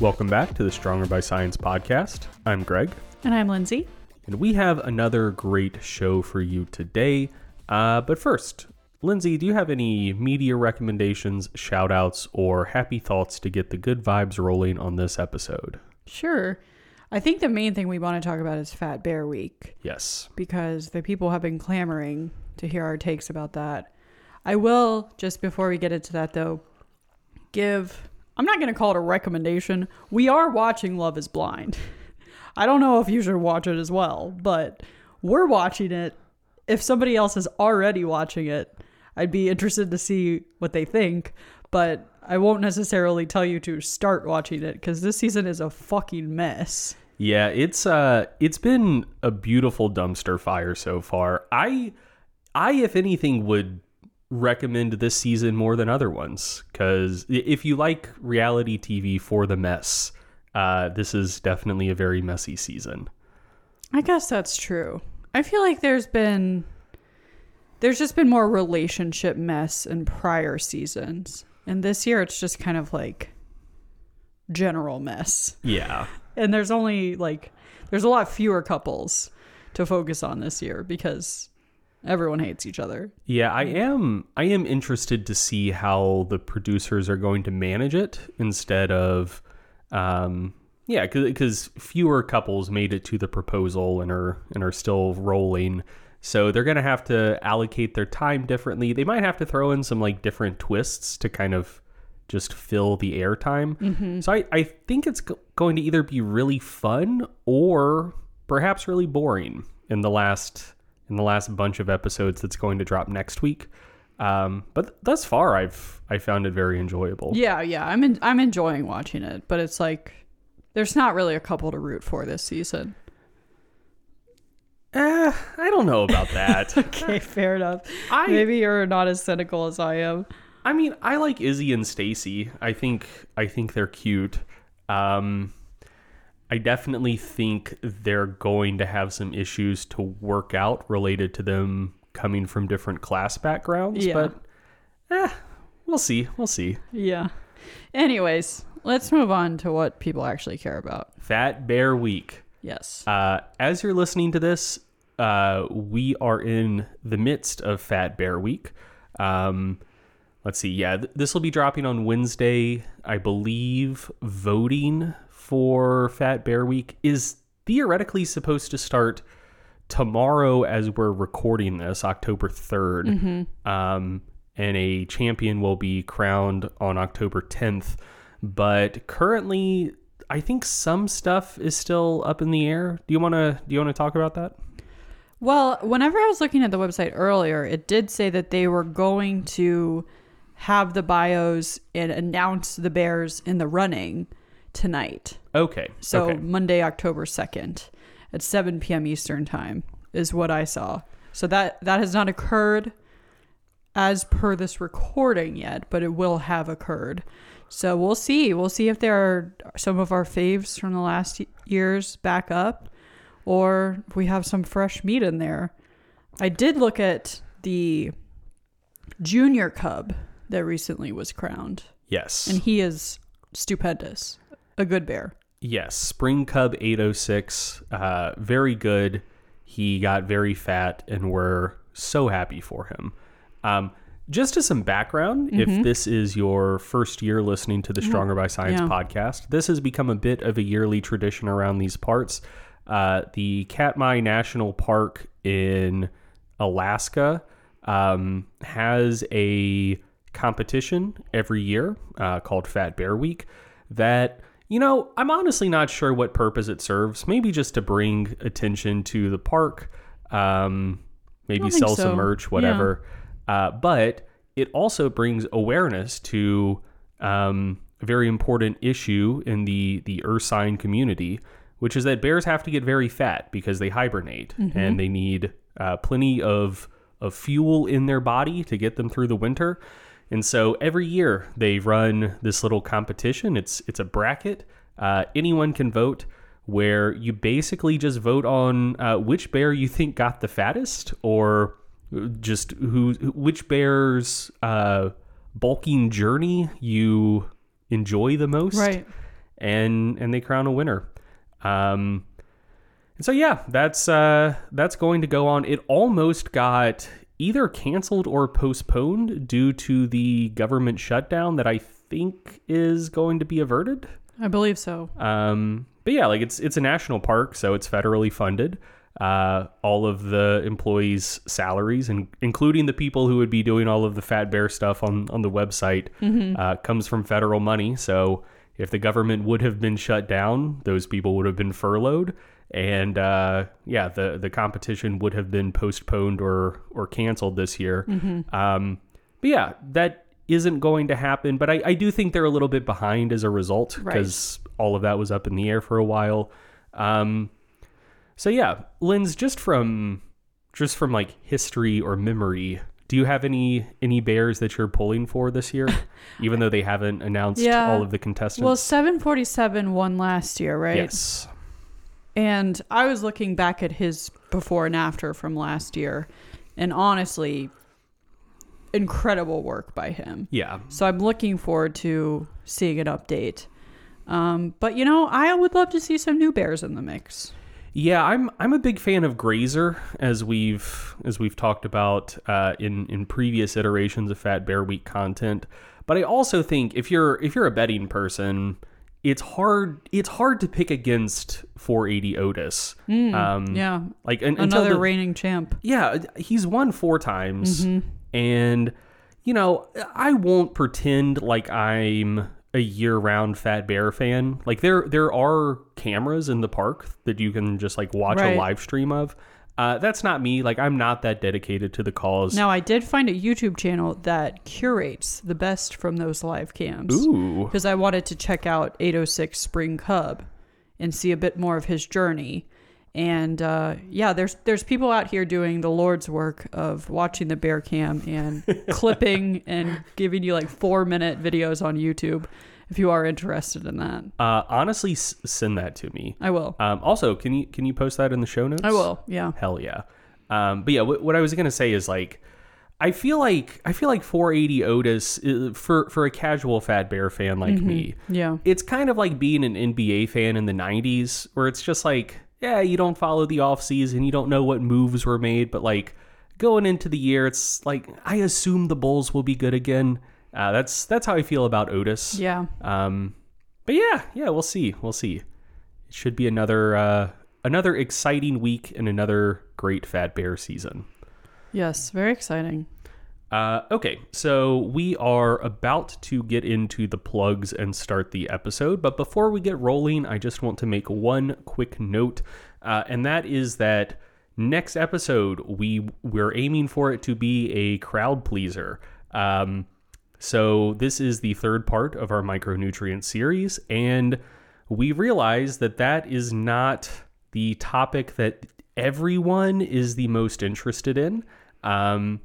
Welcome back to the Stronger by Science podcast. I'm Greg, And I'm Lyndsey. and we have another great show for you today. Uh, but first, Lyndsey, do you have any media recommendations, shout outs, or happy thoughts to get the good vibes rolling on this episode? Sure. I think the main thing we want to talk about is Fat Bear Week Yes. because the people have been clamoring to hear our takes about that. I will, just before we get into that though, give, I'm not going to call it a recommendation. We are watching Love is Blind. I don't know if you should watch it as well, but we're watching it. If somebody else is already watching it, I'd be interested to see what they think, but I won't necessarily tell you to start watching it because this season is a fucking mess. Yeah, it's uh it's been a beautiful dumpster fire so far. I I if anything would recommend this season more than other ones cuz if you like reality TV for the mess, uh this is definitely a very messy season. I guess that's true. I feel like there's been there's just been more relationship mess in prior seasons. And this year it's just kind of like general mess. Yeah. And there's only like there's a lot fewer couples to focus on this year because everyone hates each other. Yeah, I am I am interested to see how the producers are going to manage it instead of um yeah, cuz fewer couples made it to the proposal and are and are still rolling. So they're going to have to allocate their time differently. They might have to throw in some like different twists to kind of just fill the airtime. So I, I think it's go- going to either be really fun or perhaps really boring in the last in the last bunch of episodes that's going to drop next week. Um, but thus far, I've I found it very enjoyable. Yeah, yeah. I'm in, I'm enjoying watching it, but it's like there's not really a couple to root for this season. Eh, I don't know about that. Okay, fair enough. I- Maybe you're not as cynical as I am. I mean, I like Izzy and Stacy. I think I think they're cute. Um, I definitely think they're going to have some issues to work out related to them coming from different class backgrounds. Yeah. But eh, we'll see. We'll see. Yeah. Anyways, let's move on to what people actually care about. Fat Bear Week. Yes. Uh, as you're listening to this, uh, we are in the midst of Fat Bear Week. Um, let's see. Yeah, th- this will be dropping on Wednesday. I believe voting for Fat Bear Week is theoretically supposed to start tomorrow as we're recording this, October 3rd. Um, and a champion will be crowned on October 10th. But currently, I think some stuff is still up in the air. Do you want to do you want to talk about that? Well, whenever I was looking at the website earlier, it did say that they were going to have the bios and announce the bears in the running tonight. Okay. So okay. Monday, October 2nd at 7 p.m. Eastern time is what I saw. So that that has not occurred as per this recording yet, but it will have occurred. So we'll see. We'll see if there are some of our faves from the last years back up or we have some fresh meat in there. I did look at the junior cub that recently was crowned, Yes. and he is stupendous. A good bear. Yes, Spring Cub 806, uh, very good. He got very fat, and we're so happy for him. Um, just as some background, if this is your first year listening to the Stronger by Science Yeah. podcast, this has become a bit of a yearly tradition around these parts. Uh, the Katmai National Park in Alaska um, has a competition every year uh, called Fat Bear Week that you know i'm honestly not sure what purpose it serves maybe just to bring attention to the park um, maybe sell so. some merch whatever uh, but it also brings awareness to um, a very important issue in the the ursine community which is that bears have to get very fat because they hibernate and they need uh, plenty of of fuel in their body to get them through the winter. And so every year they run this little competition. It's it's a bracket. Uh, anyone can vote, where you basically just vote on uh, which bear you think got the fattest, or just who which bear's uh, bulking journey you enjoy the most. Right. and and they crown a winner. Um, and so yeah, that's uh, that's going to go on. It almost got either canceled or postponed due to the government shutdown that I think is going to be averted. I believe so. Um, but yeah, like it's it's a national park, so it's federally funded. Uh, all of the employees' salaries, and including the people who would be doing all of the Fat Bear stuff on on the website, uh, comes from federal money. So if the government would have been shut down, those people would have been furloughed, and uh, yeah, the the competition would have been postponed or or canceled this year. Um, but yeah, that isn't going to happen. But I, I do think they're a little bit behind as a result Right. because all of that was up in the air for a while. Um, so yeah, Linz, just from just from like history or memory, do you have any any bears that you're pulling for this year, even though they haven't announced Yeah. all of the contestants? Well, 747 won last year, right? yes, And I was looking back at his before and after from last year, and honestly, incredible work by him. yeah, So I'm looking forward to seeing an update. Um, but you know, I would love to see some new bears in the mix. yeah. I'm I'm a big fan of Grazer, as we've as we've talked about uh, in in previous iterations of Fat Bear Week content. But I also think if you're if you're a betting person, it's hard it's hard to pick against 480 Otis. um, Yeah, like until another the, reigning champ. yeah, he's won four times, and you know I won't pretend like I'm a year-round Fat Bear fan. Like there there are cameras in the park that you can just like watch Right. a live stream of. Uh, that's not me. Like I'm not that dedicated to the cause. Now, I did find a YouTube channel that curates the best from those live cams. Ooh, because I wanted to check out 806 Spring Cub and see a bit more of his journey. And uh, yeah, there's there's people out here doing the Lord's work of watching the bear cam and clipping and giving you like four minute videos on YouTube. If you are interested in that, uh, honestly, s- send that to me. I will. Um, also, can you can you post that in the show notes? I will. Yeah. Hell yeah. Um, but yeah, what, what I was gonna say is like, I feel like I feel like 480 Otis uh, for for a casual Fat Bear fan like me, Yeah. it's kind of like being an NBA fan in the 90s, where it's just like, yeah, you don't follow the off season, you don't know what moves were made, but like going into the year, it's like I assume the Bulls will be good again. Uh, that's that's how I feel about Otis. Yeah. Um, but yeah, yeah, we'll see. We'll see. It should be another uh, another exciting week and another great Fat Bear season. Yes. Very exciting. Uh, okay, so we are about to get into the plugs and start the episode. But before we get rolling, I just want to make one quick note, uh, and that is that next episode we we're aiming for it to be a crowd pleaser. Um, so this is the third part of our micronutrient series, and we realize that that is not the topic that everyone is the most interested in. Um,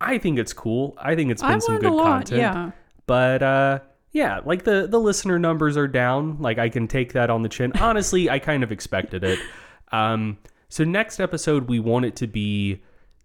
I think it's cool. I think it's been some good lot. content. Yeah. But uh yeah, like the the listener numbers are down. Like I can take that on the chin. Honestly, I kind of expected it. Um so next episode we want it to be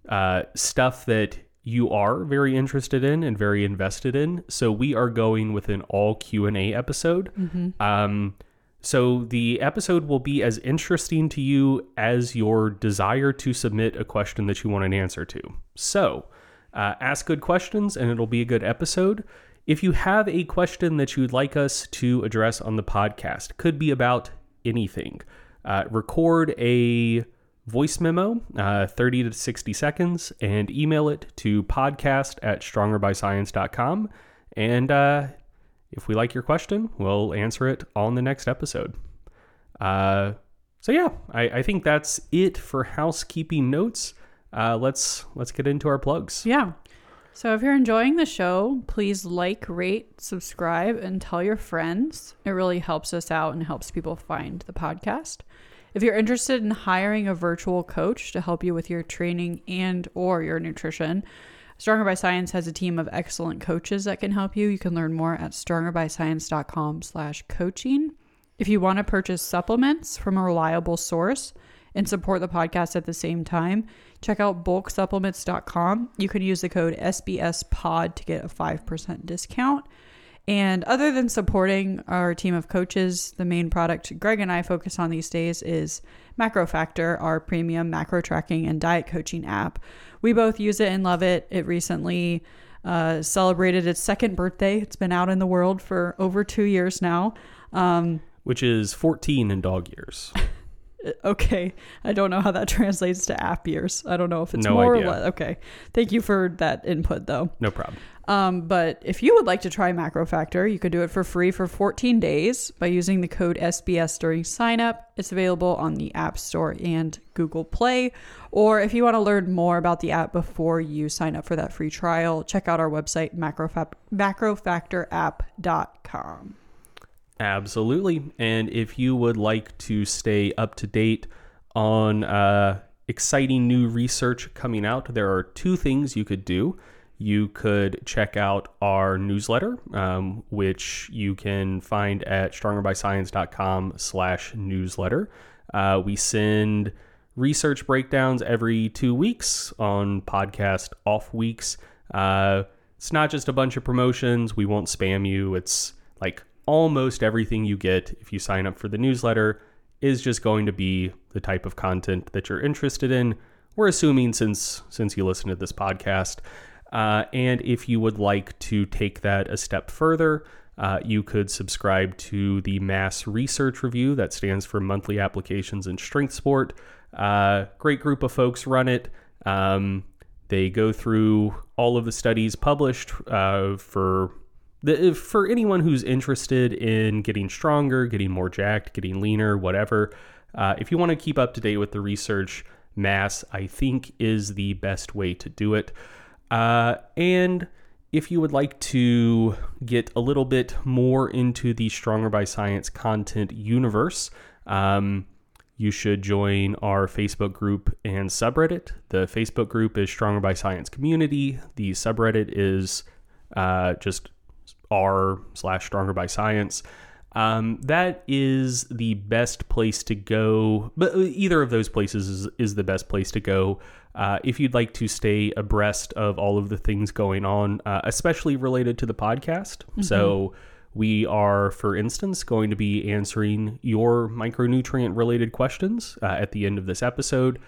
uh stuff that you are very interested in and very invested in. So we are going with an all Q&A episode. Um so the episode will be as interesting to you as your desire to submit a question that you want an answer to. So, uh, ask good questions and it'll be a good episode. If you have a question that you'd like us to address on the podcast, could be about anything, uh, record a voice memo, uh, 30 to 60 seconds, and email it to podcast at strongerbyscience.com. And uh, if we like your question, we'll answer it on the next episode. Uh, so yeah, I, I think that's it for housekeeping notes. Uh, let's let's get into our plugs. Yeah. So if you're enjoying the show, please like, rate, subscribe, and tell your friends. It really helps us out and helps people find the podcast. If you're interested in hiring a virtual coach to help you with your training and or your nutrition, Stronger by Science has a team of excellent coaches that can help you. You can learn more at strongerbyscience.com slash coaching. If you want to purchase supplements from a reliable source and support the podcast at the same time, check out bulksupplements.com. You can use the code SBSPOD to get a 5% discount. And other than supporting our team of coaches, the main product Greg and I focus on these days is MacroFactor, our premium macro tracking and diet coaching app. We both use it and love it. It recently uh, celebrated its second birthday. It's been out in the world for over two years now. Um, Which is 14 in dog years. okay, I don't know how that translates to app years. I don't know if it's No more idea. or less. Okay, thank you for that input, though. No problem. Um, but if you would like to try MacroFactor, you could do it for free for 14 days by using the code SBS during sign up. It's available on the App Store and Google Play. Or if you want to learn more about the app before you sign up for that free trial, check out our website, macrofa- macrofactorapp.com. Absolutely. And if you would like to stay up to date on uh, exciting new research coming out, there are two things you could do. You could check out our newsletter, um, which you can find at strongerbyscience.com slash newsletter. Uh, we send research breakdowns every two weeks on podcast off weeks. Uh, it's not just a bunch of promotions. We won't spam you. It's like almost everything you get if you sign up for the newsletter is just going to be the type of content that you're interested in. We're assuming since since you listen to this podcast. Uh, and if you would like to take that a step further, uh, you could subscribe to the Mass Research Review that stands for Monthly Applications in Strength Sport. Uh, great group of folks run it. Um, they go through all of the studies published uh, for the, for anyone who's interested in getting stronger, getting more jacked, getting leaner, whatever. Uh, if you want to keep up to date with the research, Mass I think is the best way to do it. Uh, and if you would like to get a little bit more into the Stronger by Science content universe, um, you should join our Facebook group and subreddit. The Facebook group is Stronger by Science Community. The subreddit is uh, just r slash Stronger by Science. Um, that is the best place to go. But either of those places is, is the best place to go uh, if you'd like to stay abreast of all of the things going on, uh, especially related to the podcast. So we are, for instance, going to be answering your micronutrient related questions uh, at the end of this episode.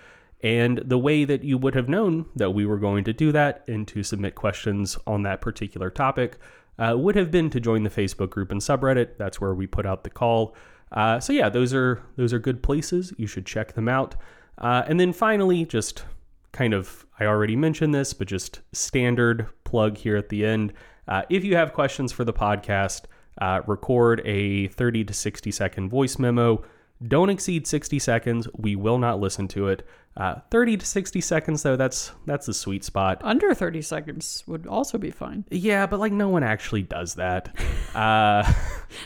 And the way that you would have known that we were going to do that and to submit questions on that particular topic uh, would have been to join the Facebook group and subreddit. That's where we put out the call. Uh, so yeah, those are those are good places. You should check them out. Uh, and then finally, just kind of I already mentioned this, but just standard plug here at the end. Uh, if you have questions for the podcast, uh, record a 30 to 60 second voice memo. Don't exceed 60 seconds. We will not listen to it. Uh, 30 to 60 seconds, though, that's that's the sweet spot. Under 30 seconds would also be fine. Yeah, but like no one actually does that. Uh,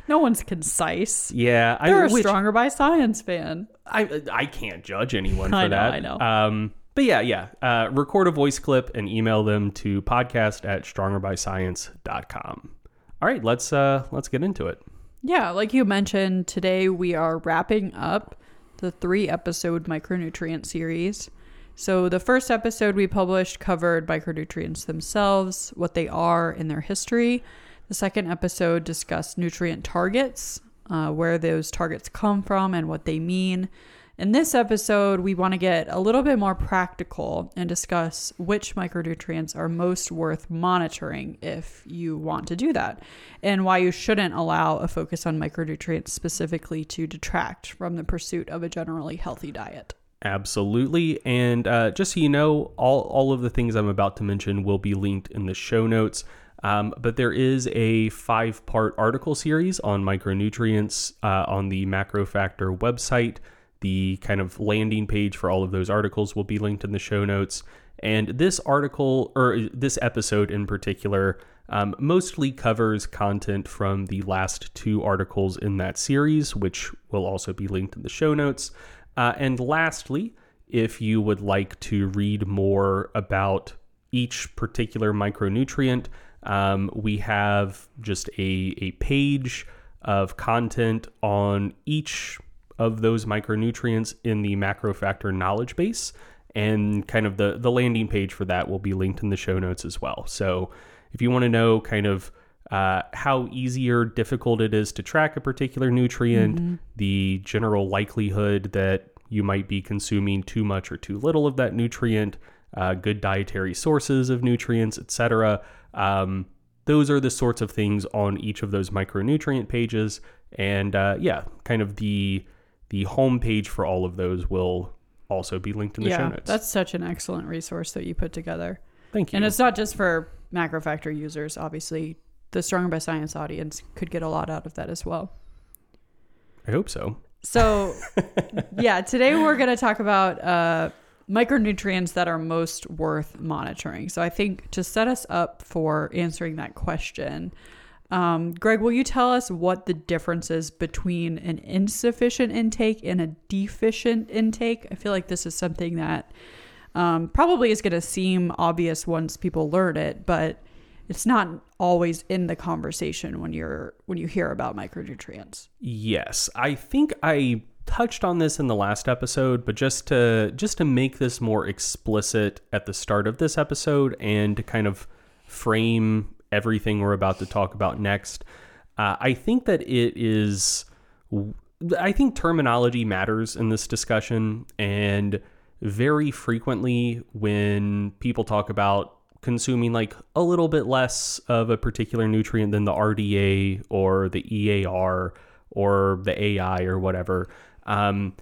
No one's concise. yeah, I, They're a which- stronger by science fan. I I can't judge anyone for I know, that. I know. Um, but yeah, yeah. Uh, record a voice clip and email them to podcast at strongerbyscience.com. All right, let's uh let's get into it. Yeah, like you mentioned, today we are wrapping up the three episode micronutrient series. So, the first episode we published covered micronutrients themselves, what they are in their history. The second episode discussed nutrient targets, uh, where those targets come from and what they mean. In this episode, we want to get a little bit more practical and discuss which micronutrients are most worth monitoring if you want to do that, and why you shouldn't allow a focus on micronutrients specifically to detract from the pursuit of a generally healthy diet. Absolutely. And uh, just so you know, all, all of the things I'm about to mention will be linked in the show notes. Um, but there is a five part article series on micronutrients uh, on the MacroFactor website. The kind of landing page for all of those articles will be linked in the show notes. And this article, or this episode in particular, um, mostly covers content from the last two articles in that series, which will also be linked in the show notes. Uh, and lastly, if you would like to read more about each particular micronutrient, um, we have just a, a page of content on each of those micronutrients in the MacroFactor knowledge base. And kind of the, the landing page for that will be linked in the show notes as well. So if you want to know kind of uh, how easy or difficult it is to track a particular nutrient, the general likelihood that you might be consuming too much or too little of that nutrient, uh, good dietary sources of nutrients, etc. Um, those are the sorts of things on each of those micronutrient pages, and uh, yeah, kind of the the home page for all of those will also be linked in the show yeah, notes. that's such an excellent resource that you put together. Thank you. And it's not just for MacroFactor users. Obviously, the Stronger by Science audience could get a lot out of that as well. I hope so. So, yeah, today we're going to talk about uh, micronutrients that are most worth monitoring. So, I think to set us up for answering that question, um, Greg, will you tell us what the difference is between an insufficient intake and a deficient intake? I feel like this is something that um, probably is going to seem obvious once people learn it, but it's not always in the conversation when you're when you hear about micronutrients. Yes, I think I touched on this in the last episode, but just to just to make this more explicit at the start of this episode and to kind of frame everything we're about to talk about next, uh, I think that it is. I think terminology matters in this discussion, and very frequently when people talk about consuming like a little bit less of a particular nutrient than the RDA or the EAR or the AI or whatever, um,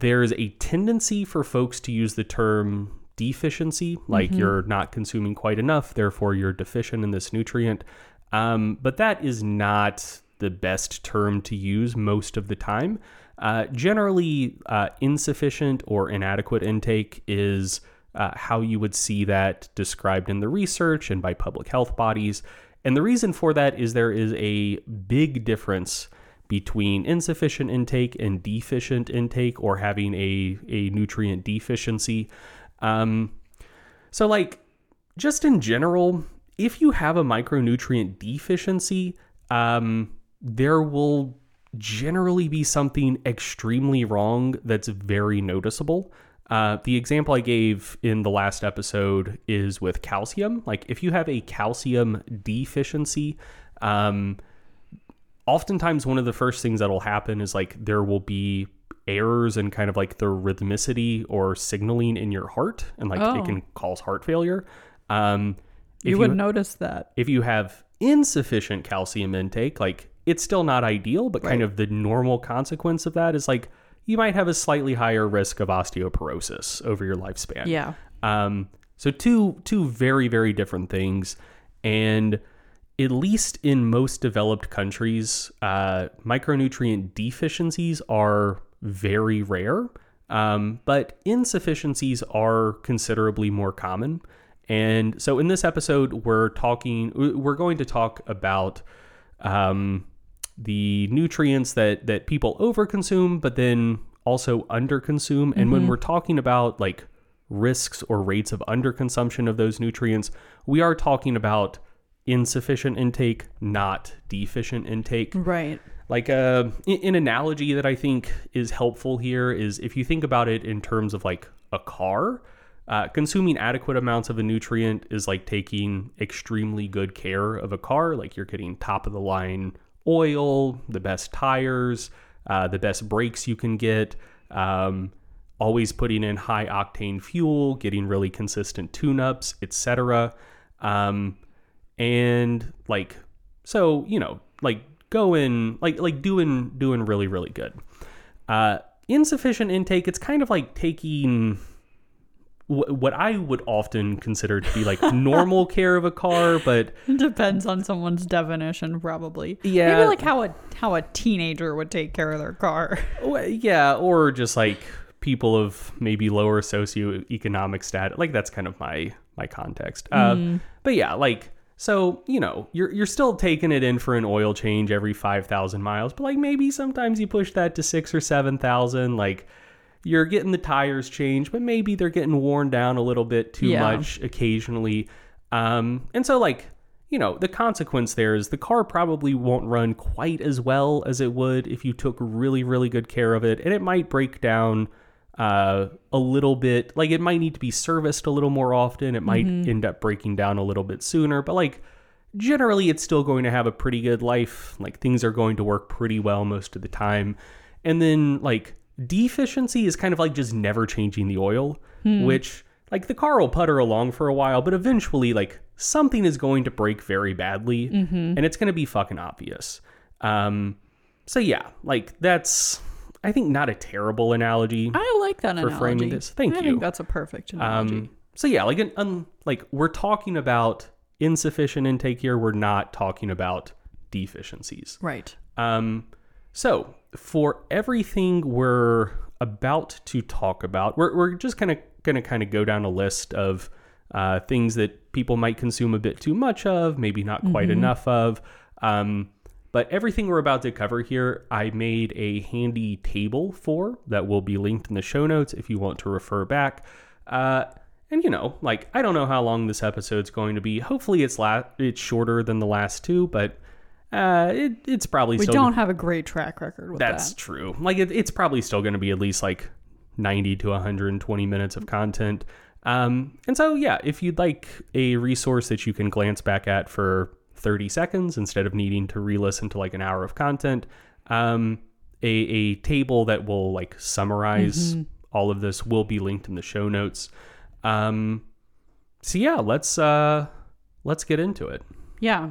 there's a tendency for folks to use the term deficiency, like you're not consuming quite enough, therefore you're deficient in this nutrient. Um, but that is not the best term to use most of the time. Uh, generally, uh, insufficient or inadequate intake is uh, how you would see that described in the research and by public health bodies. And the reason for that is there is a big difference between insufficient intake and deficient intake or having a, a nutrient deficiency. Um, so, like, just in general, if you have a micronutrient deficiency, um, there will generally be something extremely wrong that's very noticeable. Uh, the example I gave in the last episode is with calcium. Like, if you have a calcium deficiency, um, oftentimes one of the first things that'll happen is like there will be errors in kind of like the rhythmicity or signaling in your heart, and like Oh. it can cause heart failure. Um, You would notice that. if you have insufficient calcium intake, like it's still not ideal, but kind of the normal consequence of that is like you might have a slightly higher risk of osteoporosis over your lifespan. Yeah. Um, so two two very very different things, and at least in most developed countries, uh, micronutrient deficiencies are very rare, um, but insufficiencies are considerably more common. And so in this episode, we're talking, we're going to talk about um, the nutrients that that people overconsume, but then also underconsume. And when we're talking about like risks or rates of underconsumption of those nutrients, we are talking about insufficient intake, not deficient intake. Right. Like a, an analogy that I think is helpful here is if you think about it in terms of like a car, uh, consuming adequate amounts of a nutrient is like taking extremely good care of a car. Like you're getting top of the line oil, the best tires, uh, the best brakes you can get. Um, always putting in high octane fuel, getting really consistent tune ups, etc. Um, and like, so, you know, like going, like, like doing, doing really, really good. Uh, insufficient intake, it's kind of like taking wh- what I would often consider to be like normal care of a car, but depends on someone's definition, probably. Yeah. Maybe like how a how a teenager would take care of their car. Yeah, or just like people of maybe lower socioeconomic status. Like that's kind of my my context. Uh, but yeah, like so you know you're you're still taking it in for an oil change every five thousand miles, but like maybe sometimes you push that to six or seven thousand. Like you're getting the tires changed, but maybe they're getting worn down a little bit too Yeah. much occasionally. Um, and so like you know the consequence there is the car probably won't run quite as well as it would if you took really really good care of it, and it might break down uh, a little bit. Like it might need to be serviced a little more often. It might end up breaking down a little bit sooner, but like generally it's still going to have a pretty good life. Like things are going to work pretty well most of the time. And then like deficiency is kind of like just never changing the oil, which like the car will putter along for a while, but eventually like something is going to break very badly and it's going to be fucking obvious. Um so yeah, like that's I think not a terrible analogy. I like that For analogy. framing this. Thank I you. think that's a perfect analogy. Um, so yeah, like an, um, like we're talking about insufficient intake here. We're not talking about deficiencies. right. Um, so for everything we're about to talk about, we're we're just kind of gonna kind of go down a list of uh, things that people might consume a bit too much of, maybe not quite enough of. Um, but everything we're about to cover here, I made a handy table for that will be linked in the show notes if you want to refer back. Uh, and you know, like I don't know how long this episode's going to be. Hopefully, it's la- it's shorter than the last two, but uh, it, it's probably still We don't have a great track record with that's that. true. Like it, it's probably still going to be at least like 90 to 120 minutes of content. Um, and so yeah, if you'd like a resource that you can glance back at for 30 seconds instead of needing to re-listen to like an hour of content, um, a, a table that will like summarize all of this will be linked in the show notes. Um, so yeah, let's uh, let's get into it. Yeah.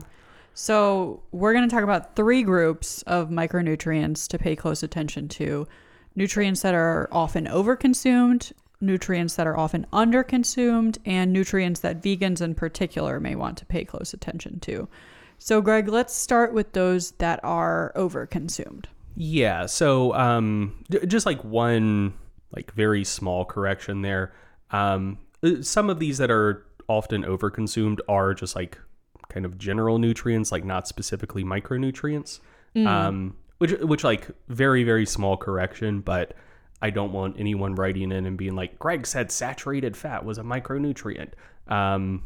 So we're going to talk about three groups of micronutrients to pay close attention to nutrients that are often overconsumed, nutrients that are often underconsumed, and nutrients that vegans in particular may want to pay close attention to. So, Greg, let's start with those that are overconsumed. Yeah. So, um, just like one, like very small correction there. Um, uh, some of these that are often overconsumed are just like kind of general nutrients, like not specifically micronutrients. Um, which, which like very, very small correction, but I don't want anyone writing in and being like, Greg said saturated fat was a micronutrient. Um,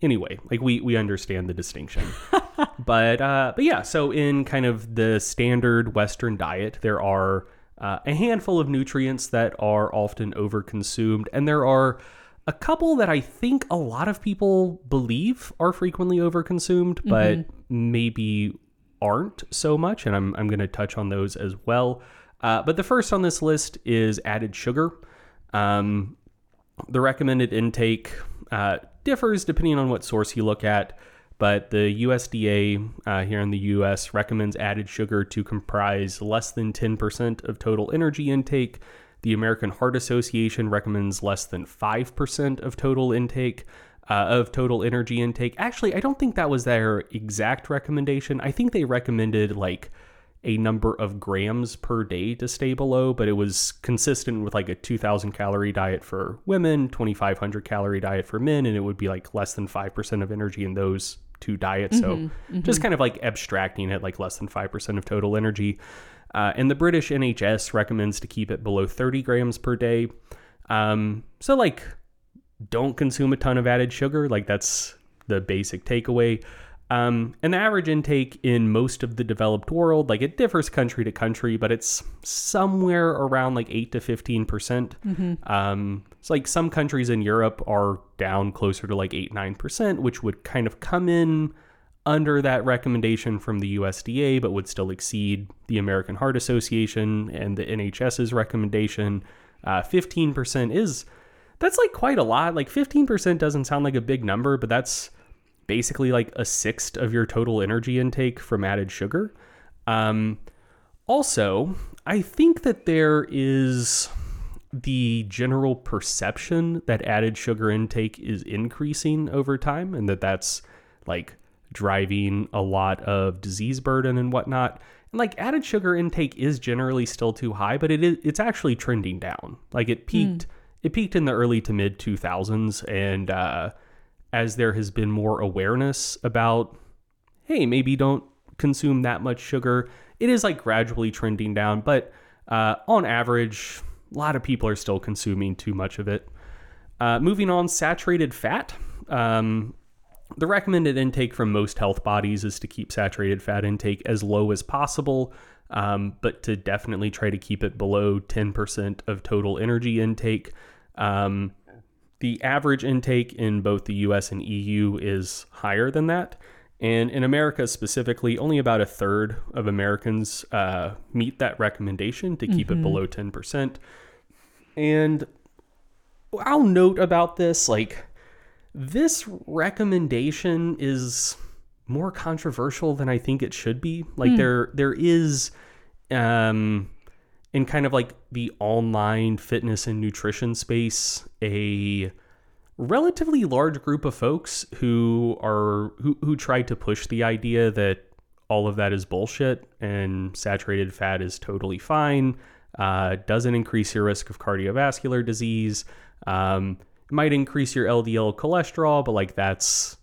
anyway, like we, we understand the distinction but uh, but yeah, so in kind of the standard Western diet, there are uh, a handful of nutrients that are often overconsumed, and there are a couple that I think a lot of people believe are frequently overconsumed, but maybe aren't so much, and I'm I'm going to touch on those as well. Uh, but the first on this list is added sugar. Um, the recommended intake uh, differs depending on what source you look at, but the USDA uh, here in the US recommends added sugar to comprise less than 10% of total energy intake. The American Heart Association recommends less than 5% of total intake. Uh, of total energy intake. Actually, I don't think that was their exact recommendation. I think they recommended like a number of grams per day to stay below, but it was consistent with like a 2000 calorie diet for women, 2500 calorie diet for men, and it would be like less than 5% of energy in those two diets. So just kind of like abstracting it like less than 5% of total energy. Uh, and the British NHS recommends to keep it below 30 grams per day. Um, so, like, don't consume a ton of added sugar. Like, that's the basic takeaway. Um, and the average intake in most of the developed world, like it differs country to country, but it's somewhere around like 8 to 15%. percent Um, it's like some countries in Europe are down closer to like 8 9%, which would kind of come in under that recommendation from the USDA, but would still exceed the American Heart Association and the NHS's recommendation. Uh, 15% is that's like quite a lot. Like 15% doesn't sound like a big number, but that's basically like a sixth of your total energy intake from added sugar. Um, also, I think that there is the general perception that added sugar intake is increasing over time and that that's like driving a lot of disease burden and whatnot. And like added sugar intake is generally still too high, but it is it's actually trending down. Like it peaked it peaked in the early to mid 2000s and uh as there has been more awareness about hey, maybe don't consume that much sugar, it is like gradually trending down, but uh on average a lot of people are still consuming too much of it. Uh, moving on, saturated fat. Um, the recommended intake from most health bodies is to keep saturated fat intake as low as possible, um, but to definitely try to keep it below 10% of total energy intake. Um, the average intake in both the US and EU is higher than that. And in America specifically, only about a third of Americans uh, meet that recommendation to keep it below 10%. And I'll note about this like, this recommendation is more controversial than I think it should be. Like there there is um in kind of like the online fitness and nutrition space a relatively large group of folks who are who who try to push the idea that all of that is bullshit and saturated fat is totally fine uh, doesn't increase your risk of cardiovascular disease um, might increase your ldl cholesterol but like that's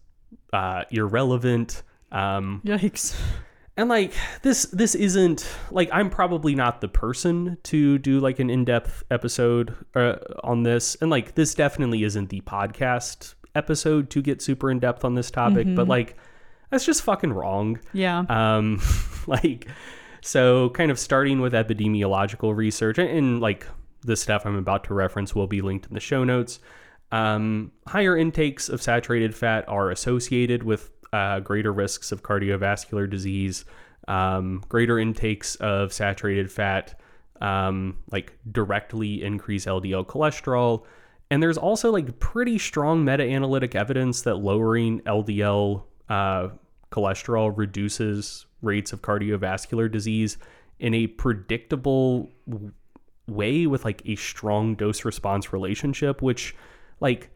uh, irrelevant um, Yikes. And like this this isn't like i'm probably not the person to do like an in-depth episode uh, on this. And like this definitely isn't the podcast episode to get super in-depth on this topic but like that's just fucking wrong. Yeah. um like so kind of starting with epidemiological research and, and like the stuff i'm about to reference will be linked in the show notes. Um, higher intakes of saturated fat are associated with uh, greater risks of cardiovascular disease um, greater intakes of saturated fat um, like directly increase ldl cholesterol. And there's also like pretty strong meta-analytic evidence that lowering ldl uh, cholesterol reduces rates of cardiovascular disease in a predictable way with like a strong dose response relationship which like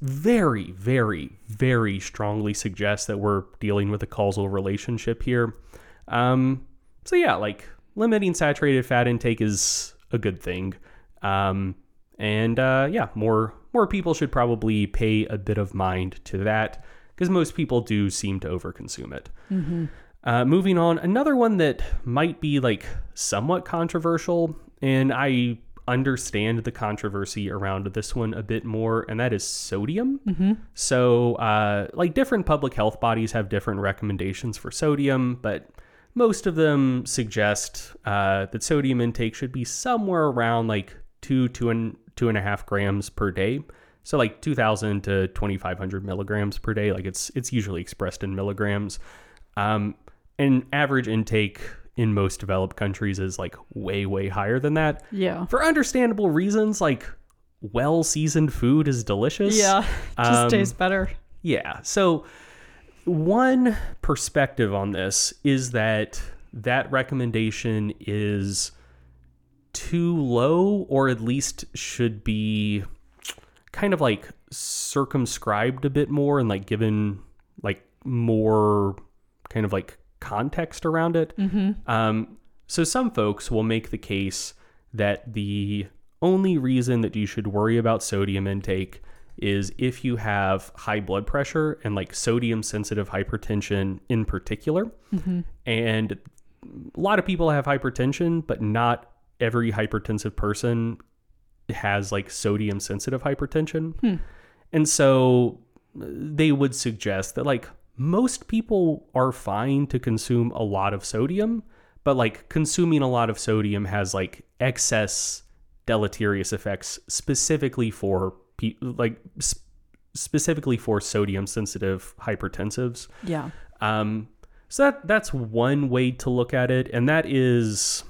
very very very strongly suggests that we're dealing with a causal relationship here. Um so yeah like limiting saturated fat intake is a good thing. Um and uh yeah more more people should probably pay a bit of mind to that because most people do seem to overconsume it. Uh, moving on, another one that might be like somewhat controversial, and I understand the controversy around this one a bit more, and that is sodium. So, uh, like different public health bodies have different recommendations for sodium, but most of them suggest uh, that sodium intake should be somewhere around like two, two and two and a half grams per day. So like 2,000 to 2,500 milligrams per day. Like it's it's usually expressed in milligrams. Um, and average intake in most developed countries is like way way higher than that Yeah. for understandable reasons. Like well seasoned food is delicious. Yeah. Just Um, tastes better. Yeah. So one perspective on this is that that recommendation is too low or at least should be kind of like circumscribed a bit more and like given like more kind of like context around it. Mm-hmm. Um, so some folks will make the case that the only reason that you should worry about sodium intake is if you have high blood pressure and like sodium sensitive hypertension in particular. Mm-hmm. And a lot of people have hypertension, but not every hypertensive person has like sodium sensitive hypertension. Hmm. And so they would suggest that like most people are fine to consume a lot of sodium, but like consuming a lot of sodium has like excess deleterious effects specifically for pe- like sp- specifically for sodium sensitive hypertensives. Yeah. Um, so that that's one way to look at it, and that is,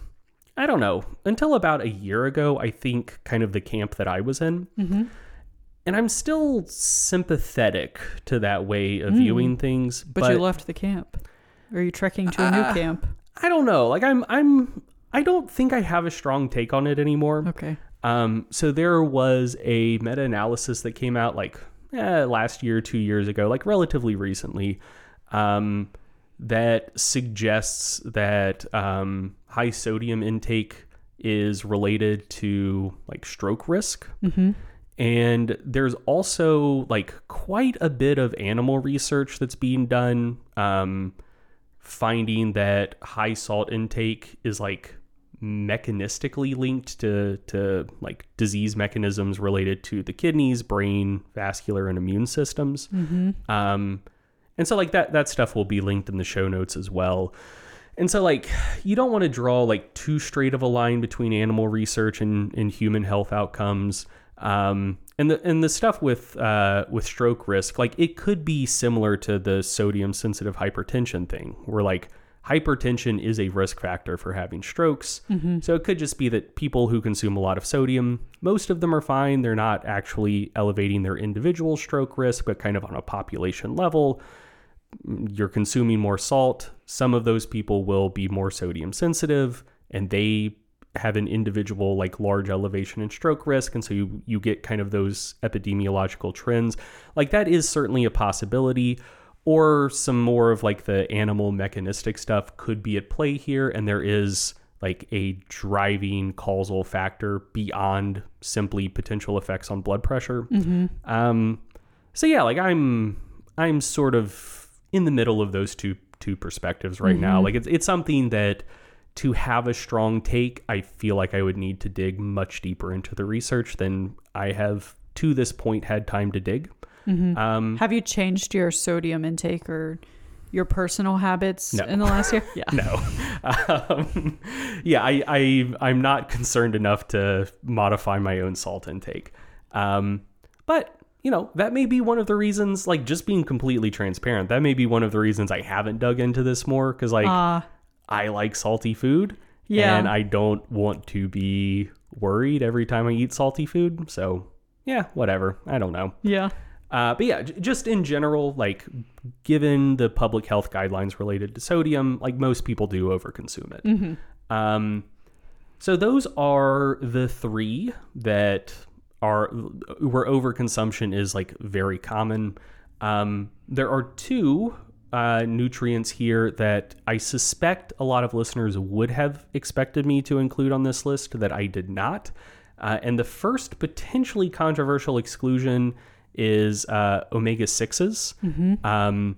I don't know. Until about a year ago, I think kind of the camp that I was in, and I'm still sympathetic to that way of viewing things. But, But, you left the camp. Are you trekking to a new Ah. camp? I don't know. Like I'm, I'm, I don't think I have a strong take on it anymore. Okay. Um, so there was a meta-analysis that came out like eh, last year, two years ago, like relatively recently, um, that suggests that um, high sodium intake is related to like stroke risk. And there's also like quite a bit of animal research that's being done, um, finding that high salt intake is like mechanistically linked to to like disease mechanisms related to the kidneys, brain, vascular, and immune systems. Um, and so like that that stuff will be linked in the show notes as well. And so like you don't want to draw like too straight of a line between animal research and, and human health outcomes. Um, and the and the stuff with uh, with stroke risk, like it could be similar to the sodium sensitive hypertension thing, where like hypertension is a risk factor for having strokes. So it could just be that people who consume a lot of sodium, most of them are fine. They're not actually elevating their individual stroke risk, but kind of on a population level. You're consuming more salt. Some of those people will be more sodium sensitive and they have an individual like large elevation in stroke risk and so you you get kind of those epidemiological trends. Like that is certainly a possibility. Or some more of like the animal mechanistic stuff could be at play here and there is like a driving causal factor beyond simply potential effects on blood pressure. Um so yeah like i'm i'm sort of in the middle of those two two perspectives right now. Like it's it's something that to have a strong take i feel like i would need to dig much deeper into the research than i have to this point had time to dig um Have you changed your sodium intake or your personal habits No. in the last year? Yeah. no um, yeah I, I i'm not concerned enough to modify my own salt intake um but you know that may be one of the reasons like just being completely transparent that may be one of the reasons i haven't dug into this more because like Uh, i like salty food Yeah. and i don't want to be worried every time i eat salty food so yeah whatever i don't know yeah. uh, but yeah, j- just in general, like given the public health guidelines related to sodium, like most people do overconsume it. Um, so those are the three that are where overconsumption is like very common. Um, there are two uh, nutrients here that I suspect a lot of listeners would have expected me to include on this list that I did not. Uh, and the first potentially controversial exclusion is uh, omega 6s. Um,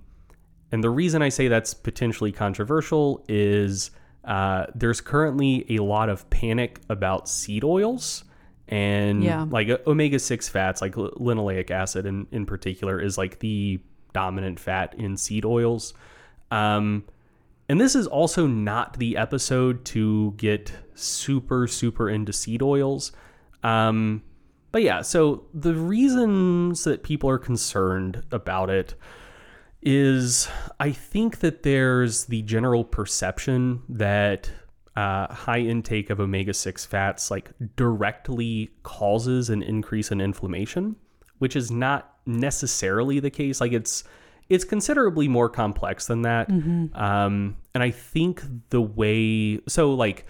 and the reason I say that's potentially controversial is uh, there's currently a lot of panic about seed oils. And Yeah. like omega 6 fats, like li- linoleic acid in, in particular, is like the dominant fat in seed oils. Um, and this is also not the episode to get super, super into seed oils. Um, but yeah, so the reasons that people are concerned about it is I think that there's the general perception that uh, high intake of omega 6 fats like directly causes an increase in inflammation, which is not necessarily the case. Like it's it's considerably more complex than that. Um, and I think the way so like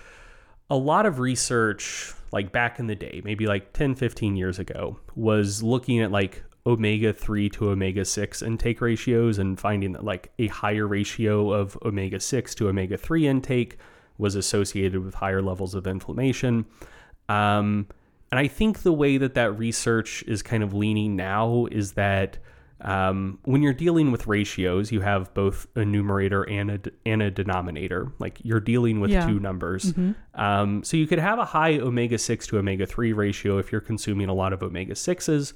a lot of research like back in the day maybe like 10 15 years ago was looking at like omega 3 to omega 6 intake ratios and finding that like a higher ratio of omega 6 to omega 3 intake was associated with higher levels of inflammation um, and i think the way that that research is kind of leaning now is that um, when you're dealing with ratios, you have both a numerator and a, and a denominator. Like you're dealing with Yeah. two numbers. Um, so you could have a high omega 6 to omega 3 ratio if you're consuming a lot of omega 6s,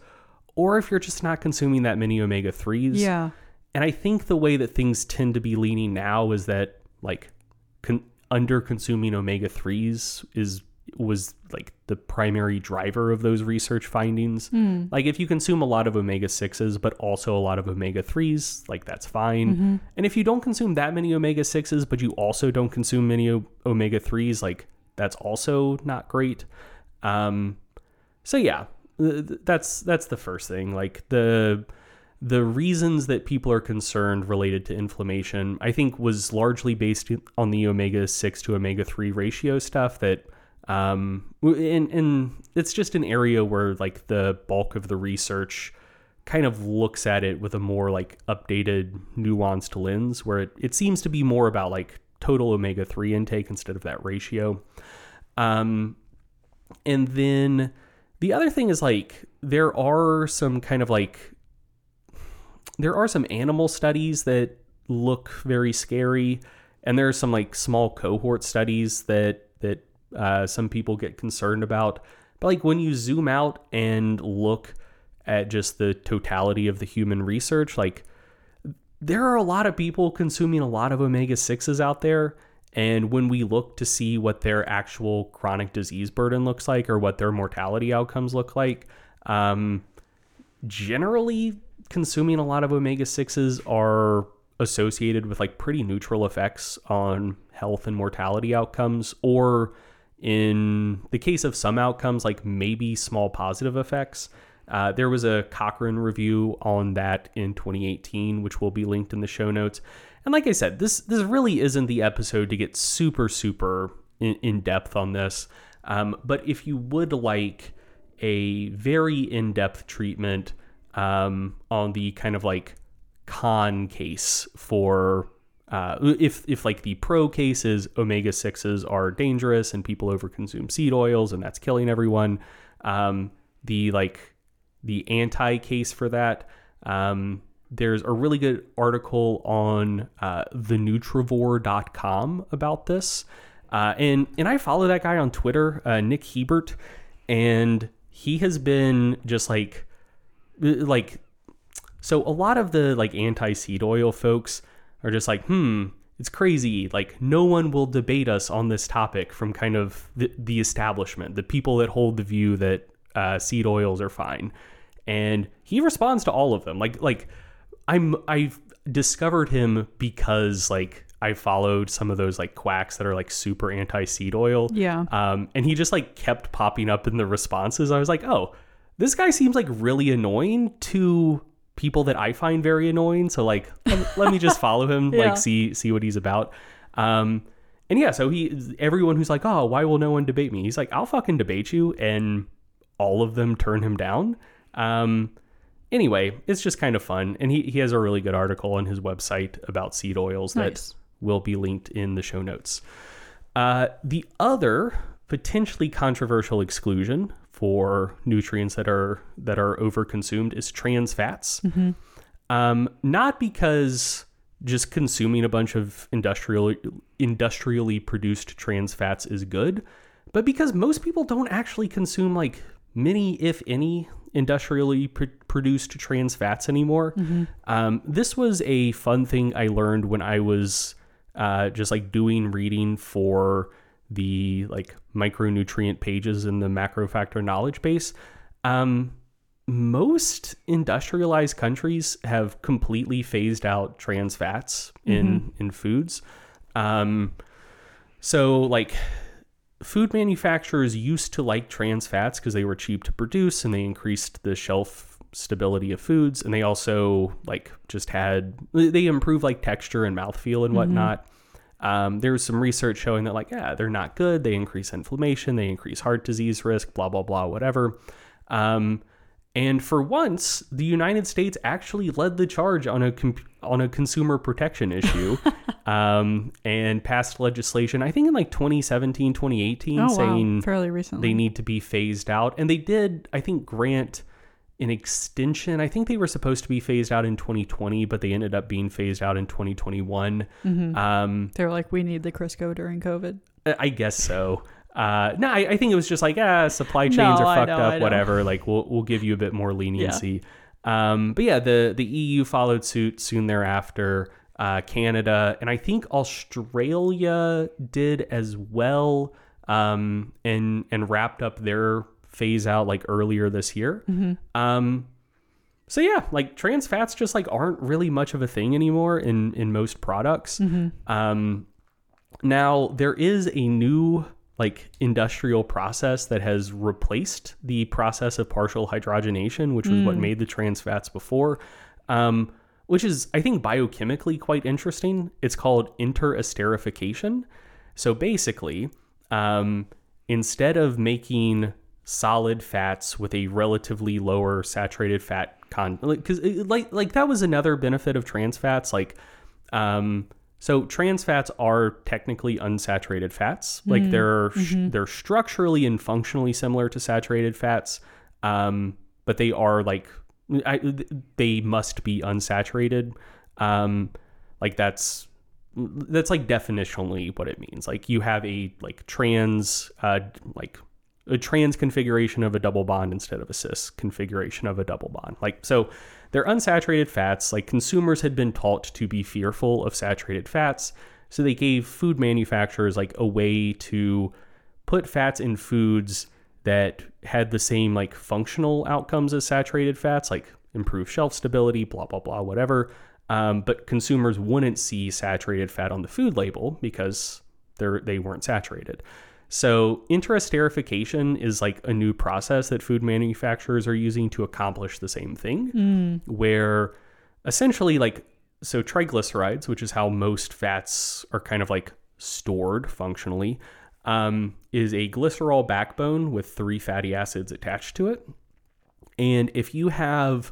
or if you're just not consuming that many omega 3s. Yeah. And I think the way that things tend to be leaning now is that like con- under consuming omega 3s is was like the primary driver of those research findings. Like if you consume a lot of omega 6s but also a lot of omega 3s, like that's fine. And if you don't consume that many omega 6s but you also don't consume many o- omega 3s, like that's also not great. Um so yeah, th- th- that's that's the first thing. Like the the reasons that people are concerned related to inflammation, I think, was largely based on the omega six to omega three ratio stuff. That um, and and it's just an area where like the bulk of the research kind of looks at it with a more like updated, nuanced lens, where it, it seems to be more about like total omega three intake instead of that ratio. Um, and then the other thing is like there are some kind of like there are some animal studies that look very scary and there are some like small cohort studies that that uh, some people get concerned about. But like when you zoom out and look at just the totality of the human research like there are a lot of people consuming a lot of omega 6s out there. And when we look to see what their actual chronic disease burden looks like or what their mortality outcomes look like, um, generally consuming a lot of omega 6s are associated with like pretty neutral effects on health and mortality outcomes or in the case of some outcomes like maybe small positive effects uh, there was a cochrane review on that in 2018 which will be linked in the show notes. And like i said this this really isn't the episode to get super super in, in depth on this. Um, but if you would like a very in-depth treatment um, on the kind of like con case for uh, if if like the pro case is omega sixes are dangerous and people overconsume seed oils and that's killing everyone. Um, the like the anti case for that. Um, there's a really good article on uh, thenutrivore.com about this. Uh, and and I follow that guy on Twitter, uh, Nick Hebert, and he has been just like like so a lot of the like anti seed oil folks are just like, hmm, it's crazy. Like no one will debate us on this topic from kind of the, the establishment, the people that hold the view that uh, seed oils are fine. And he responds to all of them. Like like I'm I've discovered him because like I followed some of those like quacks that are like super anti seed oil. Yeah. Um, and he just like kept popping up in the responses. I was like, oh, this guy seems like really annoying to people that I find very annoying. So like, let, let me just follow him, Yeah. like see see what he's about. Um, and yeah, so he everyone who's like, oh, why will no one debate me? He's like, I'll fucking debate you, and all of them turn him down. Um, anyway, it's just kind of fun, and he he has a really good article on his website about seed oils Nice. that will be linked in the show notes. Uh, the other potentially controversial exclusion for nutrients that are that are overconsumed is trans fats. Um, not because just consuming a bunch of industrial industrially produced trans fats is good, but because most people don't actually consume like many, if any, industrially pr- produced trans fats anymore. Um, this was a fun thing I learned when I was uh, just like doing reading for the like micronutrient pages in the MacroFactor knowledge base. Um, most industrialized countries have completely phased out trans fats in in foods. Um, so like food manufacturers used to like trans fats because they were cheap to produce and they increased the shelf stability of foods and they also like just had they improve like texture and mouthfeel and whatnot. Um, there's some research showing that like yeah they're not good. They increase inflammation. They increase heart disease risk. Blah blah blah whatever. Um, and for once, the United States actually led the charge on a com- on a consumer protection issue um, and passed legislation, I think in like 2017, 2018, Oh saying wow, fairly recently. they need to be phased out. And they did, I think, grant an extension. I think they were supposed to be phased out in 2020, but they ended up being phased out in 2021. Mm-hmm. Um, They're like, we need the Crisco during COVID. I guess so. Uh, no, I, I think it was just like, ah, supply chains No, are fucked know, up, whatever. Like, we'll we'll give you a bit more leniency. Um, but yeah, the the EU followed suit soon thereafter. Uh, Canada and I think Australia did as well, um, and and wrapped up their phase out like earlier this year. Um, so yeah, like trans fats just like aren't really much of a thing anymore in in most products. Um, now there is a new like industrial process that has replaced the process of partial hydrogenation, which was what made the trans fats before. Um, which is I think biochemically quite interesting. It's called interesterification. So basically, um, instead of making solid fats with a relatively lower saturated fat con because like like that was another benefit of trans fats like um so trans fats are technically unsaturated fats. Like they're they're structurally and functionally similar to saturated fats um but they are like I, they must be unsaturated. Um like that's that's like definitionally what it means. Like you have a like trans uh like a trans configuration of a double bond instead of a cis configuration of a double bond like so they're unsaturated fats like consumers had been taught to be fearful of saturated fats So they gave food manufacturers like a way to put fats in foods that had the same like functional outcomes as saturated fats, like improve shelf stability, blah blah blah, whatever. Um, but consumers wouldn't see saturated fat on the food label because they're they weren't saturated. So interesterification is like a new process that food manufacturers are using to accomplish the same thing, where essentially like so triglycerides, which is how most fats are kind of like stored functionally, um, is a glycerol backbone with three fatty acids attached to it. And if you have,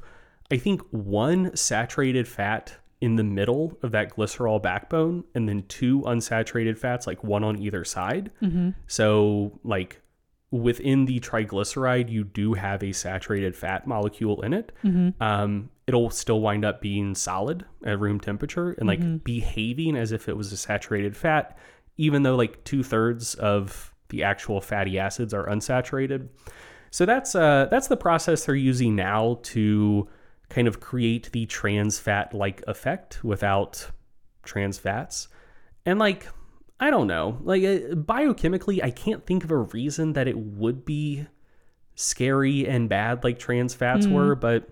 I think, one saturated fat in the middle of that glycerol backbone and then two unsaturated fats, like one on either side. So, like within the triglyceride, you do have a saturated fat molecule in it. Um, it'll still wind up being solid at room temperature and like behaving as if it was a saturated fat, even though like two thirds of the actual fatty acids are unsaturated. So that's uh, that's the process they're using now to kind of create the trans fat like effect without trans fats. And like I don't know, like uh, biochemically, I can't think of a reason that it would be scary and bad like trans fats were, but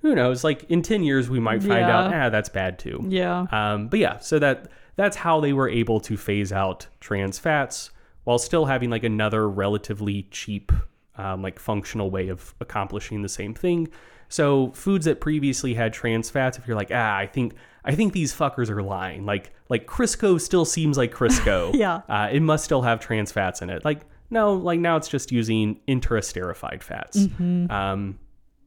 who knows? Like in 10 years we might find Yeah. out, ah, that's bad too. Yeah. Um, but yeah, so that that's how they were able to phase out trans fats while still having like another relatively cheap, um, like functional way of accomplishing the same thing. So foods that previously had trans fats, if you're like, ah, I think I think these fuckers are lying. Like like Crisco still seems like Crisco. Yeah. uh, it must still have trans fats in it. Like no, like now it's just using interesterified fats. Um,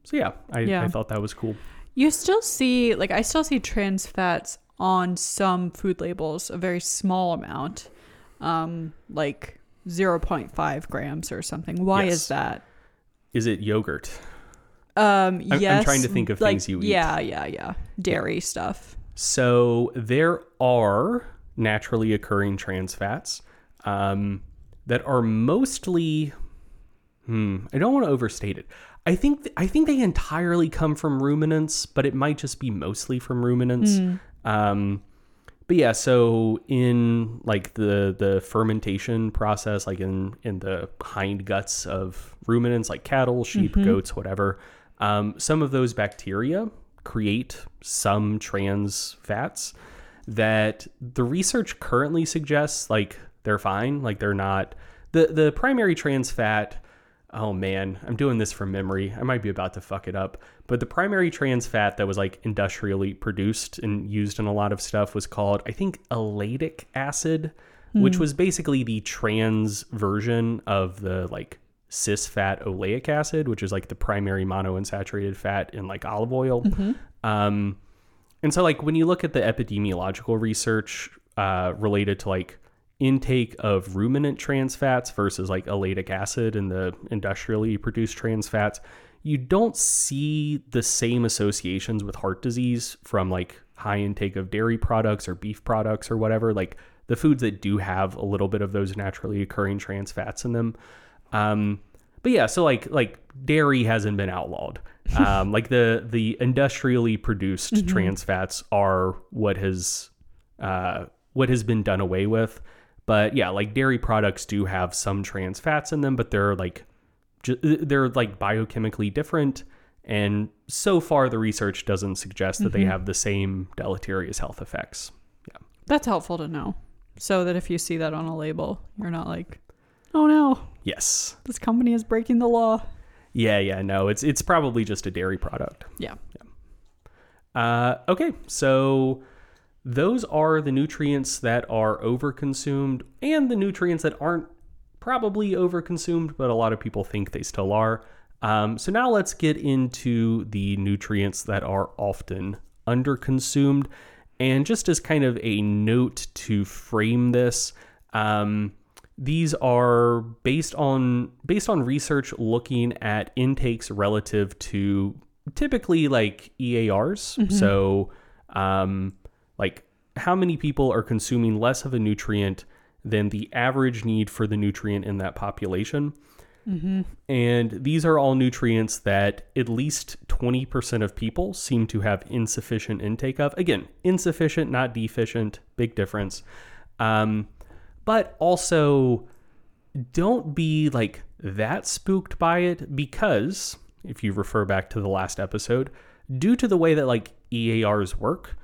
so yeah, I, Yeah. I thought that was cool. You still see, like, I still see trans fats on some food labels, a very small amount, um, like 0.5 grams or something. Why Yes. is that? Is it yogurt? Um, I'm yes. trying to think of like, things you eat. Yeah, yeah, yeah. Dairy stuff. So there are naturally occurring trans fats um, that are mostly. Hmm, I don't want to overstate it. I think I think they entirely come from ruminants, but it might just be mostly from ruminants. Um, but yeah, so in like the the fermentation process, like in in the hind guts of ruminants, like cattle, sheep, goats, whatever, um, some of those bacteria create some trans fats that the research currently suggests like they're fine, like they're not the the primary trans fat. Oh man, I'm doing this from memory. I might be about to fuck it up. But the primary trans fat that was like industrially produced and used in a lot of stuff was called, I think, elaidic acid, which was basically the trans version of the like cis fat oleic acid, which is like the primary monounsaturated fat in like olive oil. Um, and so, like, when you look at the epidemiological research uh, related to like intake of ruminant trans fats versus like elaidic acid and the industrially produced trans fats, you don't see the same associations with heart disease from like high intake of dairy products or beef products or whatever. Like the foods that do have a little bit of those naturally occurring trans fats in them. Um, but yeah, so like like dairy hasn't been outlawed. Um, like the the industrially produced trans fats are what has uh, what has been done away with. But yeah, like dairy products do have some trans fats in them, but they're like ju- they're like biochemically different. And so far, the research doesn't suggest that they have the same deleterious health effects. Yeah. That's helpful to know. So that if you see that on a label, you're not like, oh no, Yes. this company is breaking the law. Yeah. Yeah. No. It's it's probably just a dairy product. Yeah. Uh, okay, so those are the nutrients that are overconsumed and the nutrients that aren't probably overconsumed, but a lot of people think they still are. Um, so now let's get into the nutrients that are often underconsumed. And just as kind of a note to frame this, um, these are based on based on research looking at intakes relative to typically like EARs. So, um, like how many people are consuming less of a nutrient than the average need for the nutrient in that population. And these are all nutrients that at least 20% of people seem to have insufficient intake of. Again, insufficient, not deficient, big difference. Um, but also don't be like that spooked by it because if you refer back to the last episode, due to the way that like EARs work,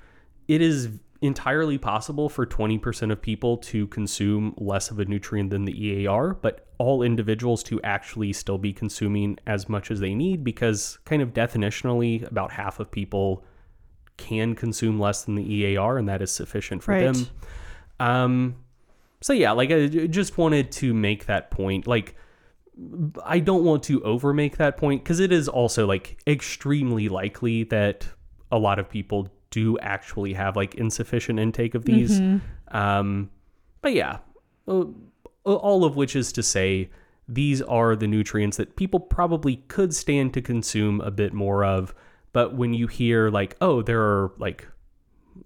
it is entirely possible for 20% of people to consume less of a nutrient than the EAR, but all individuals to actually still be consuming as much as they need because, kind of definitionally, about half of people can consume less than the EAR, and that is sufficient for Right. them. Um, so, yeah, like I just wanted to make that point. Like, I don't want to overmake that point because it is also like extremely likely that a lot of people do actually have like insufficient intake of these. Um, but yeah, uh, all of which is to say, these are the nutrients that people probably could stand to consume a bit more of. But when you hear like, oh, there are like,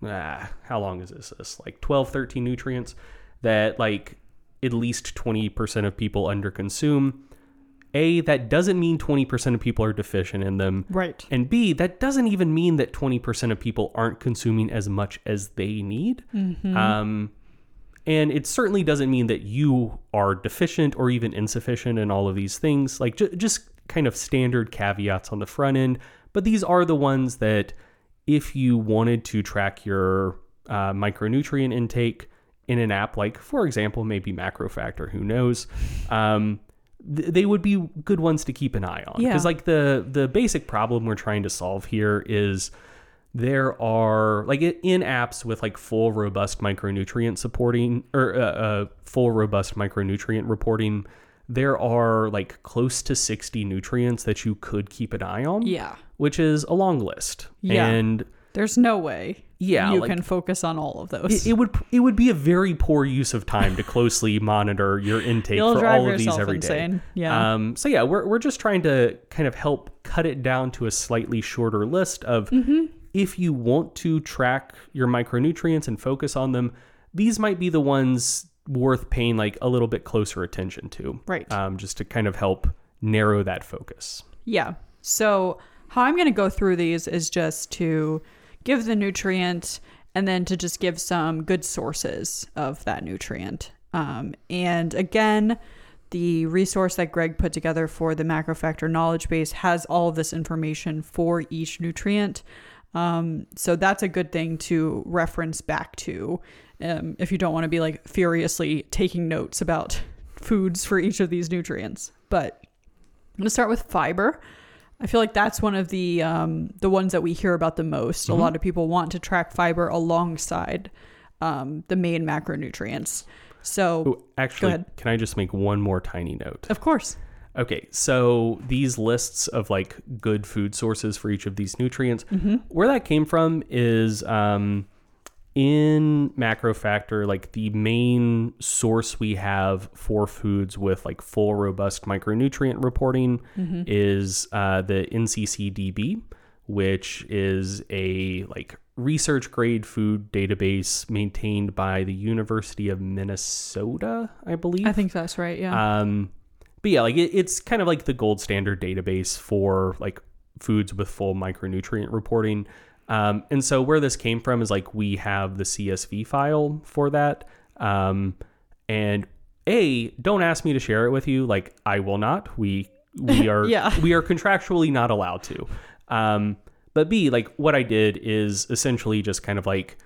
ah, how long is this? This like 12, 13 nutrients that like at least 20% of people underconsume. A, that doesn't mean 20% of people are deficient in them. Right. And B, that doesn't even mean that 20% of people aren't consuming as much as they need. Um, and it certainly doesn't mean that you are deficient or even insufficient in all of these things. Like ju- just kind of standard caveats on the front end. But these are the ones that if you wanted to track your uh, micronutrient intake in an app like, for example, maybe MacroFactor, who knows, um, th- they would be good ones to keep an eye on. Yeah. Because like the the basic problem we're trying to solve here is there are like in apps with like full robust micronutrient supporting or uh, uh, full robust micronutrient reporting there are like close to 60 nutrients that you could keep an eye on Yeah. which is a long list Yeah. and There's no way Yeah, you like- can focus on all of those. it, it would it would be a very poor use of time to closely monitor your intake You'll for all of these every day. insane. Yeah. Um, so yeah, we're we're just trying to kind of help cut it down to a slightly shorter list of Mm-hmm. if you want to track your micronutrients and focus on them, these might be the ones worth paying like a little bit closer attention to. Right. Um, just to kind of help narrow that focus. Yeah. So, how I'm going to go through these is just to give the nutrient and then to just give some good sources of that nutrient. Um, and again, the resource that Greg put together for the MacroFactor knowledge base has all of this information for each nutrient. Um, so that's a good thing to reference back to um, if you don't want to be like furiously taking notes about foods for each of these nutrients. But I'm gonna start with fiber. I feel like that's one of the um, the ones that we hear about the most. A lot of people want to track fiber alongside um, the main macronutrients. So, Oh, actually, can I just make one more tiny note? of course, Okay, so these lists of like good food sources for each of these nutrients, where that came from is um, in MacroFactor, like the main source we have for foods with like full robust micronutrient reporting is uh, the NCCDB, which is a like research grade food database maintained by the University of Minnesota, I believe. I think that's right. Yeah. Um, but yeah, like it, it's kind of like the gold standard database for like foods with full micronutrient reporting. Um, and so where this came from is like we have the CSV file for that. Um, and a don't ask me to share it with you. Like I will not. We we are Yeah. we are contractually not allowed to. Um, but B like what I did is essentially just kind of like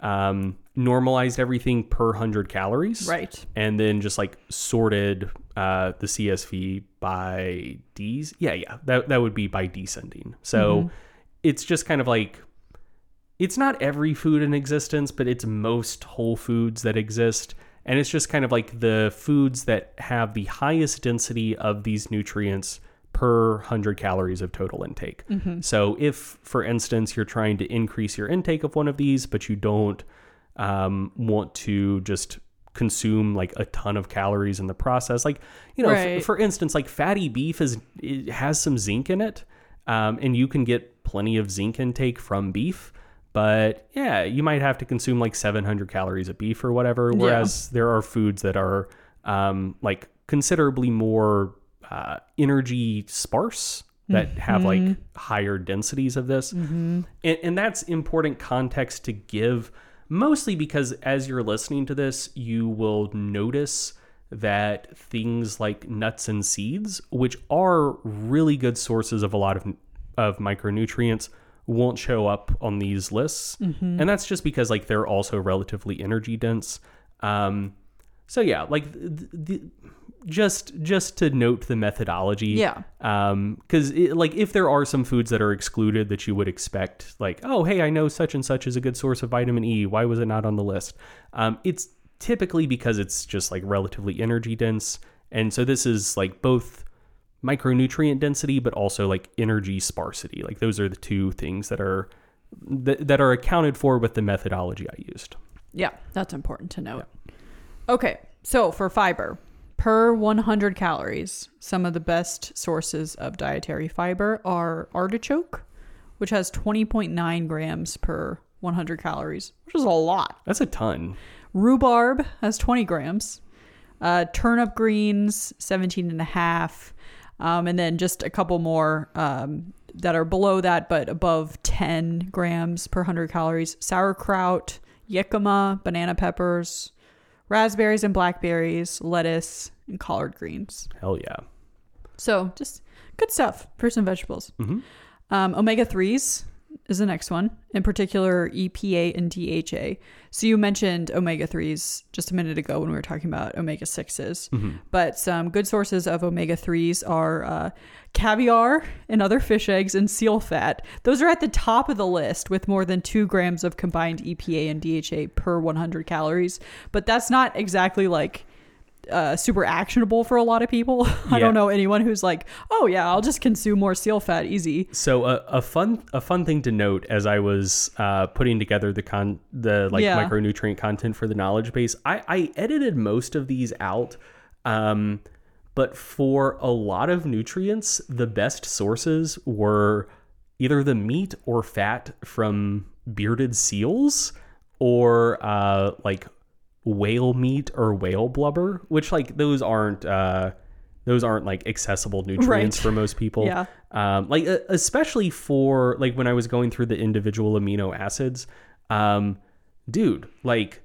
um, normalized everything per hundred calories right. and then just like sorted uh, the CSV by D's. Yeah, yeah, that that would be by descending. So it's just kind of like it's not every food in existence, but it's most whole foods that exist. And it's just kind of like the foods that have the highest density of these nutrients per 100 calories of total intake. So, if, for instance, you're trying to increase your intake of one of these, but you don't um, want to just consume like a ton of calories in the process, like, you know, f- for instance, like fatty beef is it has some zinc in it, um, and you can get plenty of zinc intake from beef. But yeah, you might have to consume like 700 calories of beef or whatever. Whereas there are foods that are um, like considerably more uh, energy sparse that have like higher densities of this. And, and that's important context to give mostly because as you're listening to this, you will notice that things like nuts and seeds, which are really good sources of a lot of of micronutrients, won't show up on these lists, and that's just because like they're also relatively energy dense. Um, so yeah, like the, the, just just to note the methodology. Yeah. Um, because like if there are some foods that are excluded that you would expect, like oh hey I know such and such is a good source of vitamin E, why was it not on the list? Um, it's typically because it's just like relatively energy dense, and so this is like both micronutrient density but also like energy sparsity. Like those are the two things that are that, that are accounted for with the methodology I used. Yeah, that's important to note. Okay, so for fiber, per 100 calories, some of the best sources of dietary fiber are artichoke, which has 20.9 grams per 100 calories, which is a lot. That's a ton. Rhubarb has 20 grams. Uh, turnip greens, 17 and a half. Um, and then just a couple more um, that are below that, but above 10 grams per 100 calories. Sauerkraut, jicama, banana peppers, raspberries and blackberries, lettuce, and collard greens. Hell yeah. So just good stuff, fruits and vegetables. Mhm. Um, omega 3s is the next one, in particular EPA and DHA. So you mentioned omega 3s just a minute ago when we were talking about omega 6s. But some good sources of omega 3s are uh, caviar and other fish eggs and seal fat. Those are at the top of the list with more than two grams of combined EPA and DHA per 100 calories. But that's not exactly like uh, super actionable for a lot of people. I Yeah. don't know anyone who's like, oh yeah, I'll just consume more seal fat, easy. So a, a fun a fun thing to note as I was uh, putting together the con the like Yeah. micronutrient content for the knowledge base, I, I edited most of these out. Um, but for a lot of nutrients, the best sources were either the meat or fat from bearded seals or uh, like whale meat or whale blubber, which like those aren't uh, those aren't like accessible nutrients Right. for most people. Yeah. Um, like especially for like when I was going through the individual amino acids, um, dude, like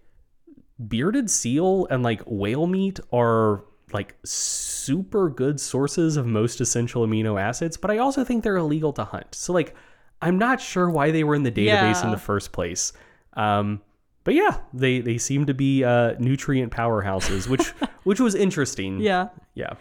bearded seal and like whale meat are like super good sources of most essential amino acids, but I also think they're illegal to hunt. So like I'm not sure why they were in the database in the first place. Um, but yeah, they they seem to be uh, nutrient powerhouses, which which was interesting. Yeah. Yeah.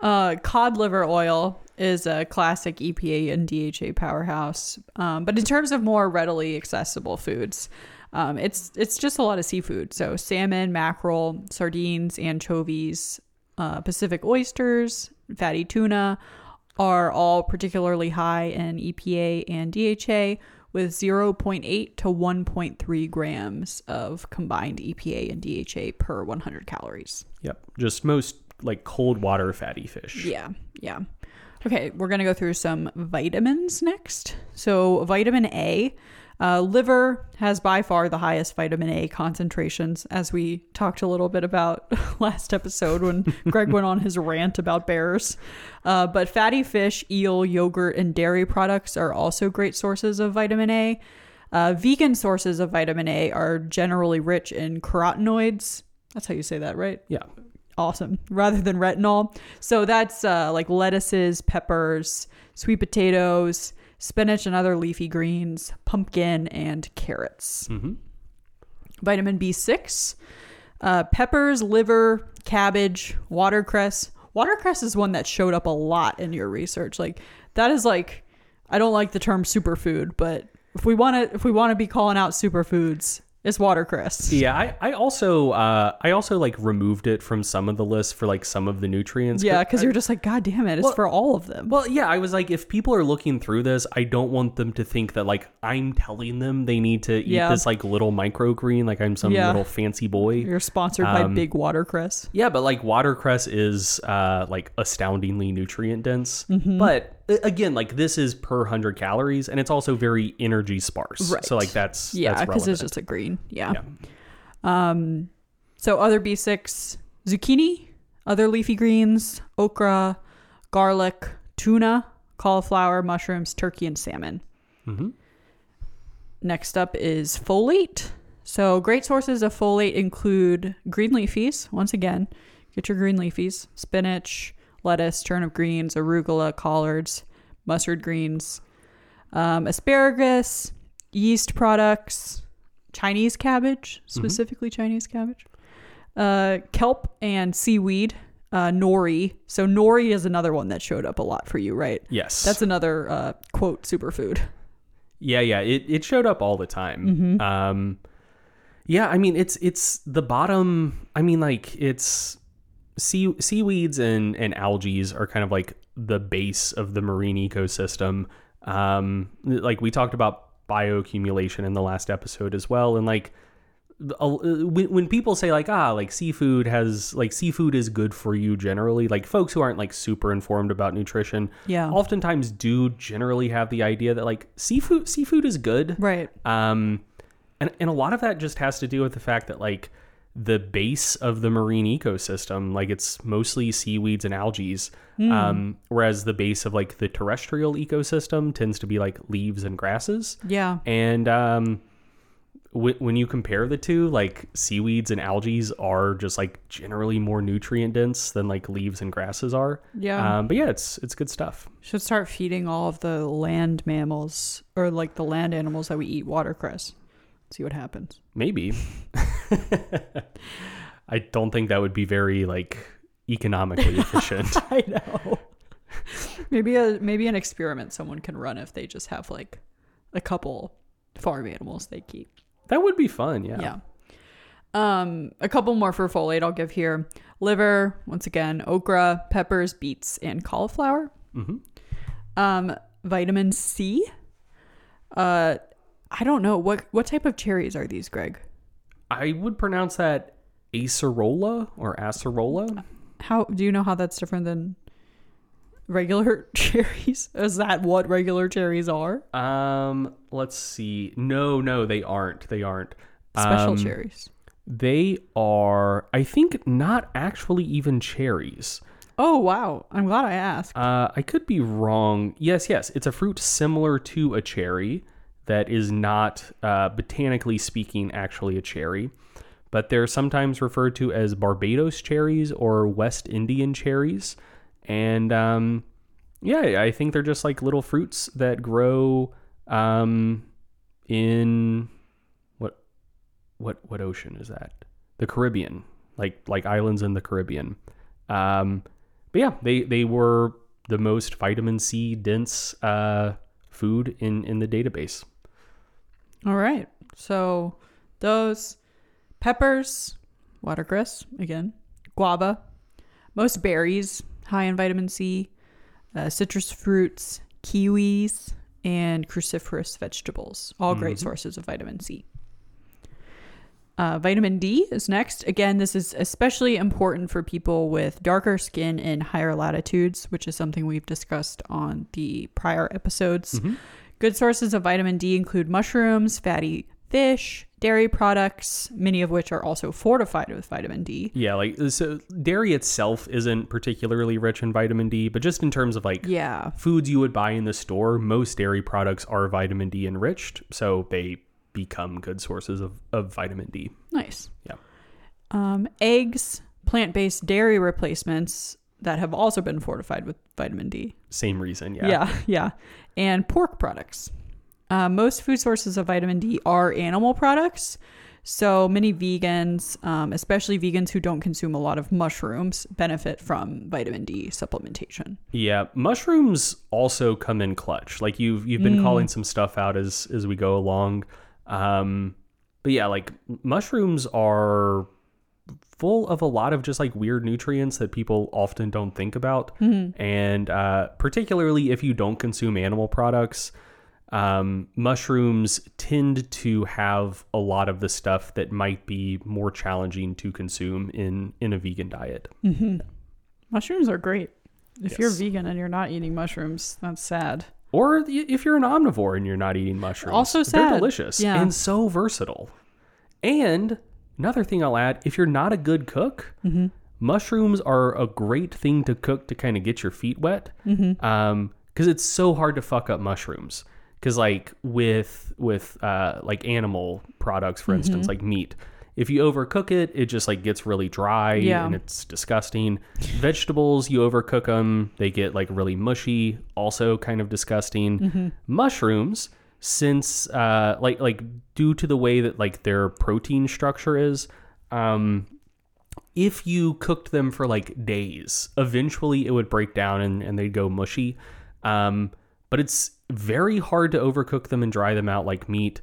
Uh, cod liver oil is a classic EPA and DHA powerhouse. Um, but in terms of more readily accessible foods, um, it's it's just a lot of seafood. So salmon, mackerel, sardines, anchovies, uh, Pacific oysters, fatty tuna are all particularly high in EPA and DHA with 0.8 to 1.3 grams of combined EPA and DHA per 100 calories. Yep. Just most like cold water fatty fish. Yeah, yeah. Okay, we're gonna go through some vitamins next. So, vitamin A, uh, liver has by far the highest vitamin A concentrations, as we talked a little bit about last episode when Greg went on his rant about bears. Uh, but fatty fish, eel, yogurt, and dairy products are also great sources of vitamin A. Uh, vegan sources of vitamin A are generally rich in carotenoids. That's how you say that, right? Yeah. awesome rather than retinol. So that's uh, like lettuces, peppers, sweet potatoes, spinach and other leafy greens, pumpkin, and carrots. hmm Vitamin B6, uh, peppers, liver, cabbage, watercress. Watercress is one that showed up a lot in your research. Like that is like I don't like the term superfood, but if we want to if we want to be calling out superfoods, it's watercress. Yeah, I, I also uh, I also like removed it from some of the lists for like some of the nutrients. Yeah, because you're just like, God damn it, it's Well- for all of them. Well, yeah, I was like, if people are looking through this, I don't want them to think that like I'm telling them they need to eat Yeah. this like little microgreen, like I'm some Yeah. little fancy boy. You're sponsored by Um, Big Watercress. Yeah, but like watercress is uh like astoundingly nutrient dense. Mm-hmm. But again, like this is per hundred calories, and it's also very energy sparse. Right. So like that's Yeah, because it's just a green. Yeah. Yeah. Um, so other B6, zucchini, other leafy greens, okra, garlic, tuna, cauliflower, mushrooms, turkey, and salmon. Mhm. Next up is folate. So, great sources of folate include green leafies. Once again, get your green leafies spinach, lettuce, turnip greens, arugula, collards, mustard greens, um, asparagus, yeast products, Chinese cabbage, specifically Chinese cabbage, uh, kelp, and seaweed. Uh, nori. So, nori is another one that showed up a lot for you, right? Yes. That's another uh, quote superfood. Yeah, yeah. It it showed up all the time. Mm-hmm. Um yeah, I mean it's it's the bottom I mean like it's sea seaweeds and and algae are kind of like the base of the marine ecosystem. Um like we talked about bioaccumulation in the last episode as well and like a- when, when people say like ah like seafood has like seafood is good for you generally like folks who aren't like super informed about nutrition Yeah. oftentimes do generally have the idea that like seafood seafood is good Right. um and and a lot of that just has to do with the fact that like the base of the marine ecosystem like it's mostly seaweeds and algae um whereas the base of like the terrestrial ecosystem tends to be like leaves and grasses Yeah. and um wh- when you compare the two like seaweeds and algae are just like generally more nutrient dense than like leaves and grasses are Yeah. um but yeah it's it's good stuff Should start feeding all of the land mammals or like the land animals that we eat watercress. See what happens. Maybe. I don't think that would be very like economically efficient. I know. maybe a maybe an experiment someone can run if they just have like a couple farm animals they keep. that would be fun, yeah. Yeah. Um, a couple more for folate I'll give here. Liver, once again, okra, peppers, beets, and cauliflower. hmm Um, vitamin C. Uh, I don't know what what type of cherries are these, Greg. I would pronounce that acerola or acerola. How do you know how that's different than regular cherries? Is that what regular cherries are? Um, let's see. No, no, they aren't. They aren't. Special Um, cherries. They are, I think, not actually even cherries. Oh wow! I'm glad I asked. Uh, I could be wrong. Yes, yes. It's a fruit similar to a cherry that is not, uh, botanically speaking, actually a cherry. But they're sometimes referred to as Barbados cherries or West Indian cherries. And um, yeah, I think they're just like little fruits that grow um, in what what what ocean is that? The Caribbean, like like islands in the Caribbean. Um, but yeah, they they were the most vitamin C dense uh, food in in the database. All right. So those peppers, watercress again, guava, most berries high in vitamin C, uh, citrus fruits, kiwis, and cruciferous vegetables, all great sources of vitamin C. Uh, vitamin D is next. Again, this is especially important for people with darker skin in higher latitudes, which is something we've discussed on the prior episodes. Good sources of vitamin D include mushrooms, fatty fish, dairy products, many of which are also fortified with vitamin D. Yeah, like so dairy itself isn't particularly rich in vitamin D, but just in terms of like Yeah. foods you would buy in the store, most dairy products are vitamin D enriched, so they become good sources of, of vitamin D. Nice. Yeah. Um, eggs, plant based dairy replacements that have also been fortified with vitamin D. Same reason, yeah. Yeah, yeah. And pork products. Uh, most food sources of vitamin D are animal products. So many vegans, um, especially vegans who don't consume a lot of mushrooms, benefit from vitamin D supplementation. Yeah, mushrooms also come in clutch. Like you've you've been calling some stuff out as as we go along. Um but yeah, like mushrooms are full of a lot of just like weird nutrients that people often don't think about. And uh particularly if you don't consume animal products, um, mushrooms tend to have a lot of the stuff that might be more challenging to consume in in a vegan diet. Mushrooms are great. If you're vegan and you're not eating mushrooms, that's sad. Or if you're an omnivore and you're not eating mushrooms, Also they're sad. delicious Yeah. and so versatile. And another thing I'll add: if you're not a good cook, Mm-hmm. mushrooms are a great thing to cook to kind of get your feet wet. Mm-hmm. Um, because it's so hard to fuck up mushrooms. because like with with uh, like animal products, for instance, Mm-hmm. like meat. If you overcook it, it just like gets really dry Yeah. and it's disgusting. Vegetables, you overcook them, they get like really mushy, also kind of disgusting. Mm-hmm. Mushrooms, since uh, like like due to the way that like their protein structure is, um, if you cooked them for like days, eventually it would break down and, and they'd go mushy. Um, but it's very hard to overcook them and dry them out like meat.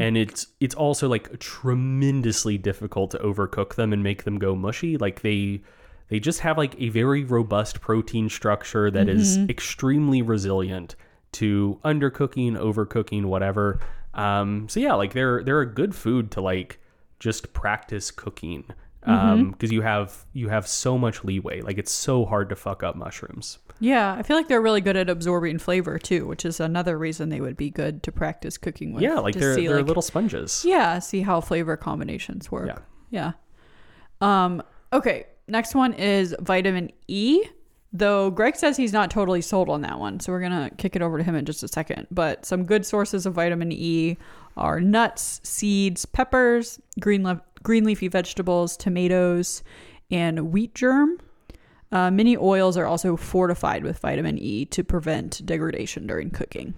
And it's it's also like tremendously difficult to overcook them and make them go mushy. Like they they just have like a very robust protein structure that is extremely resilient to undercooking, overcooking, whatever. Um, so yeah, like they're they're a good food to like just practice cooking um because you have you have so much leeway like it's so hard to fuck up mushrooms Yeah, I feel like they're really good at absorbing flavor too, which is another reason they would be good to practice cooking with. yeah like to they're see, they're like- little sponges Yeah, see how flavor combinations work. Yeah. Yeah. Um, okay, next one is vitamin E. Though Greg says he's not totally sold on that one, so we're gonna kick it over to him in just a second. But some good sources of vitamin E are nuts, seeds, peppers, green le- green leafy vegetables, tomatoes, and wheat germ. Uh, many oils are also fortified with vitamin E to prevent degradation during cooking.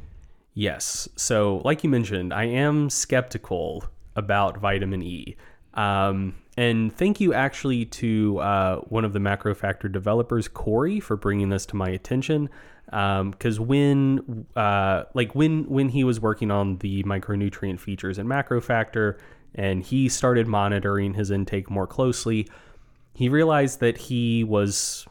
Yes. So, like you mentioned, I am skeptical about vitamin E. Um, and thank you actually to uh, one of the MacroFactor developers, Corey, for bringing this to my attention. Because when, uh, like when when he was working on the micronutrient features in MacroFactor, and he started monitoring his intake more closely, he realized that he was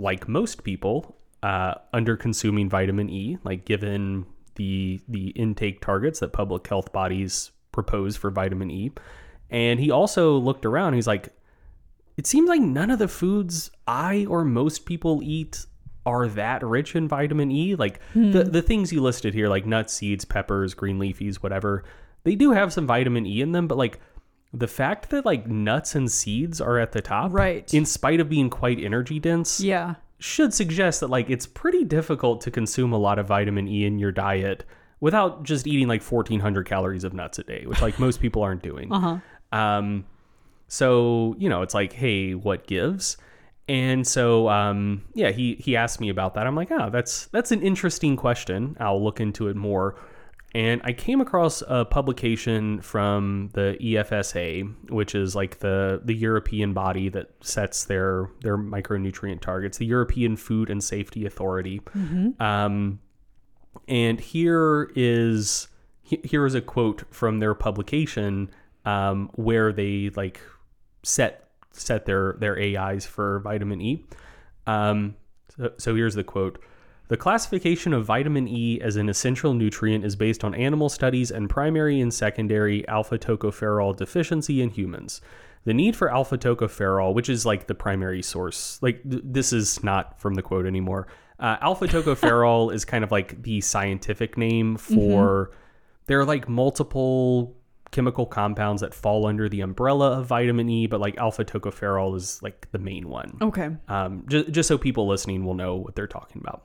like most people uh, under consuming vitamin E, like given the the intake targets that public health bodies propose for vitamin E. And he also looked around. He's like, it seems like none of the foods I or most people eat are that rich in vitamin E. Like the the things you listed here, like nuts, seeds, peppers, green leafies, whatever, they do have some vitamin E in them, but like the fact that like nuts and seeds are at the top, Right. in spite of being quite energy dense, Yeah. should suggest that like it's pretty difficult to consume a lot of vitamin E in your diet without just eating like 1400 calories of nuts a day, which like most people aren't doing. Uh-huh. Um, so you know, it's like, hey, what gives? And so, um, yeah, he he asked me about that. I'm like, oh, that's that's an interesting question. I'll look into it more. And I came across a publication from the EFSA, which is like the the European body that sets their their micronutrient targets, the European Food and Safety Authority. Um, and here is here is a quote from their publication um, where they like set set their their AIs for vitamin E. Um, so, so here's the quote. The classification of vitamin E as an essential nutrient is based on animal studies and primary and secondary alpha tocopherol deficiency in humans. The need for alpha tocopherol, which is like the primary source, like th- this is not from the quote anymore. Uh, alpha tocopherol is kind of like the scientific name for. There are like multiple chemical compounds that fall under the umbrella of vitamin E, but like alpha tocopherol is like the main one Okay. um, just, just so people listening will know what they're talking about.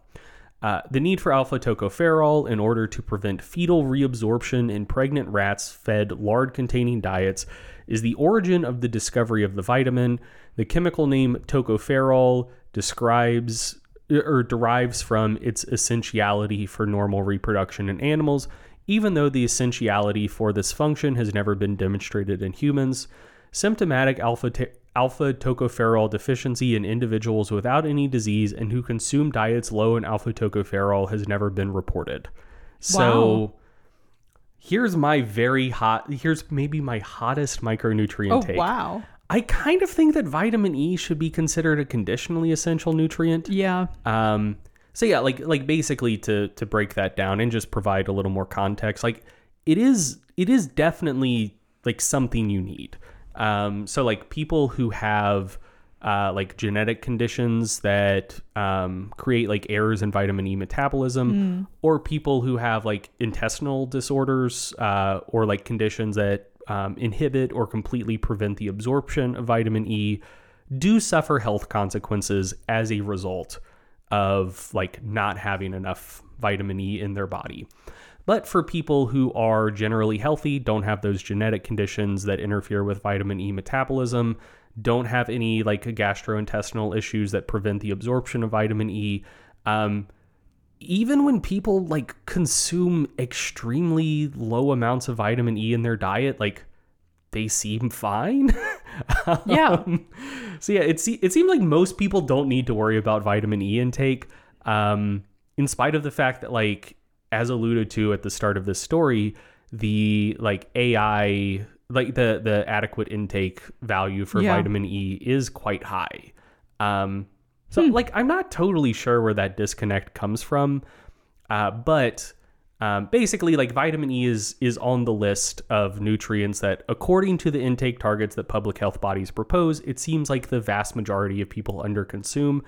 Uh, the need for alpha tocopherol in order to prevent fetal reabsorption in pregnant rats fed lard containing diets is the origin of the discovery of the vitamin. The chemical name tocopherol describes or derives from its essentiality for normal reproduction in animals, even though the essentiality for this function has never been demonstrated in humans. Symptomatic alpha t- alpha tocopherol deficiency in individuals without any disease and who consume diets low in alpha tocopherol has never been reported. So Wow. here's my very hot here's maybe my hottest micronutrient Oh take. wow. I kind of think that vitamin E should be considered a conditionally essential nutrient. Yeah. Um, so yeah, like like basically to to break that down and just provide a little more context, like it is it is definitely like something you need. Um, so like people who have uh, like genetic conditions that um, create like errors in vitamin E metabolism, or people who have like intestinal disorders uh, or like conditions that um, inhibit or completely prevent the absorption of vitamin E, do suffer health consequences as a result of like not having enough vitamin E in their body. But for people who are generally healthy, don't have those genetic conditions that interfere with vitamin E metabolism, don't have any like gastrointestinal issues that prevent the absorption of vitamin E, um, even when people like consume extremely low amounts of vitamin E in their diet, like they seem fine. Yeah. Um, so yeah, it se- it seems like most people don't need to worry about vitamin E intake, um, in spite of the fact that like as alluded to at the start of this story, the like AI like the the adequate intake value for Yeah. vitamin E is quite high. Um, so like I'm not totally sure where that disconnect comes from, uh, but um, basically like vitamin E is is on the list of nutrients that according to the intake targets that public health bodies propose, it seems like the vast majority of people underconsume.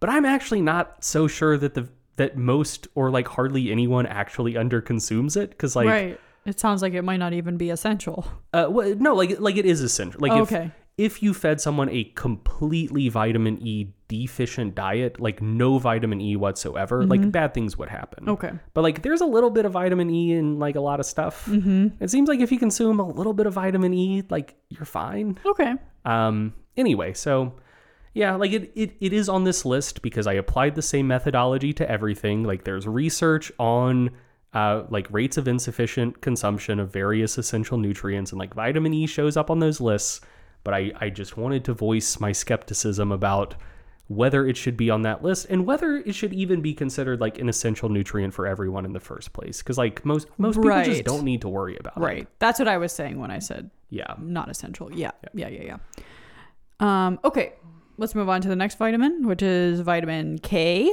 But I'm actually not so sure that the that most or like hardly anyone actually underconsumes it because like right. It sounds like it might not even be essential. uh, well, no, like like it is essential. Like if, Okay. If you fed someone a completely vitamin E deficient diet, like no vitamin E whatsoever, like bad things would happen. Mm-hmm. Okay. But like there's a little bit of vitamin E in like a lot of stuff. Mm-hmm. It seems like if you consume a little bit of vitamin E, like you're fine. Okay. Um. Anyway, so yeah, like it, it it is on this list because I applied the same methodology to everything. Like there's research on uh like rates of insufficient consumption of various essential nutrients and like vitamin E shows up on those lists, but I I just wanted to voice my skepticism about whether it should be on that list and whether it should even be considered like an essential nutrient for everyone in the first place cuz like most most people Right. just don't need to worry about it. Right. That's what I was saying when I said Yeah. not essential. Yeah. Yeah. Yeah. Yeah. Um, okay. Let's move on to the next vitamin, which is vitamin K,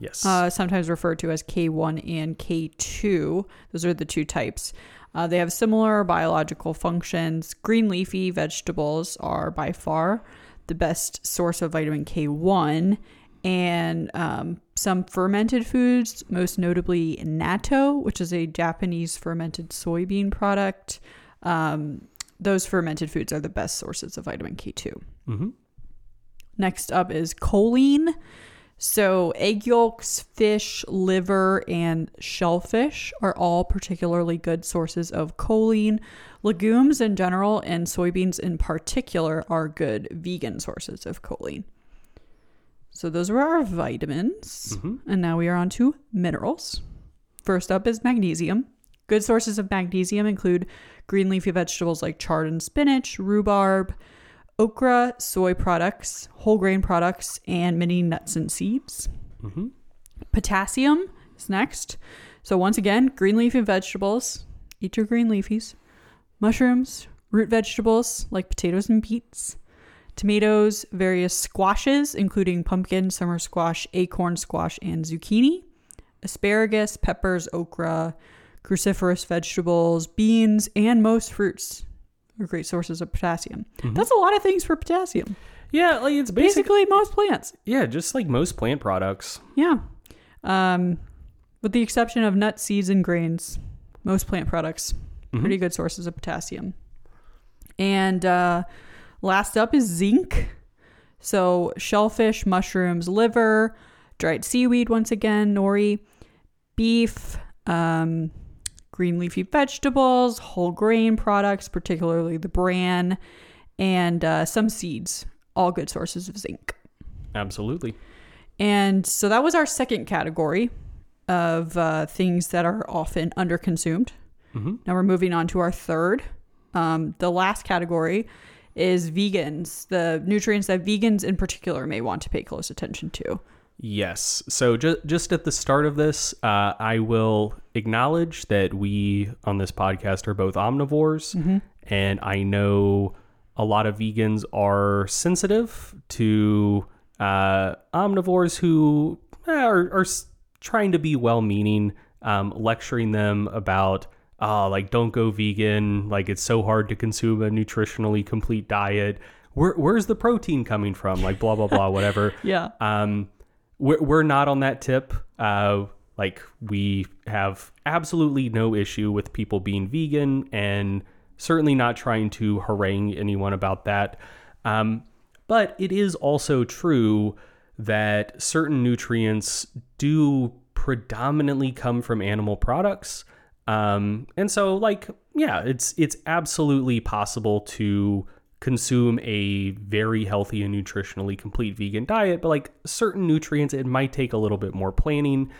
Yes. uh, sometimes referred to as K1 and K2. Those are the two types. Uh, they have similar biological functions. Green leafy vegetables are by far the best source of vitamin K1. And um, some fermented foods, most notably natto, which is a Japanese fermented soybean product. Um, those fermented foods are the best sources of vitamin K2. mhm. Next up is choline. So, egg yolks, fish, liver, and shellfish are all particularly good sources of choline. Legumes in general and soybeans in particular are good vegan sources of choline. So, those are our vitamins. Mhm. And now we are on to minerals. First up is magnesium. Good sources of magnesium include green leafy vegetables like chard and spinach, rhubarb, okra, soy products, whole grain products, and many nuts and seeds. Mhm. Potassium is next. So, once again, green leafy vegetables, eat your green leafies, mushrooms, root vegetables like potatoes and beets, tomatoes, various squashes, including pumpkin, summer squash, acorn squash, and zucchini, asparagus, peppers, okra, cruciferous vegetables, beans, and most fruits are great sources of potassium. That's a lot of things for potassium. Yeah, like it's basically Basically, most plants. yeah, just like most plant products. Yeah. Um, with the exception of nuts, seeds, and grains, most plant products, pretty good sources of potassium. And uh, last up is zinc. So, shellfish, mushrooms, liver, dried seaweed, once again, nori, beef, um, green leafy vegetables, whole grain products, particularly the bran, and uh, some seeds, all good sources of zinc. Absolutely. And so that was our second category of uh, things that are often underconsumed. hmm Now we're moving on to our third. Um, the last category is vegans, the nutrients that vegans in particular may want to pay close attention to. Yes. So just just at the start of this, uh, I will acknowledge that we on this podcast are both omnivores, and I know a lot of vegans are sensitive to uh, omnivores who eh, are, are trying to be well-meaning, um, lecturing them about. Oh, like don't go vegan. Like it's so hard to consume a nutritionally complete diet. Where, where's the protein coming from? Like blah blah blah, whatever. Yeah. Um, we're, we're not on that tip. Uh, like we have absolutely no issue with people being vegan and certainly not trying to harangue anyone about that. Um, but it is also true that certain nutrients do predominantly come from animal products. Um, and so like yeah, it's it's absolutely possible to consume a very healthy and nutritionally complete vegan diet, but like certain nutrients, it might take a little bit more planning.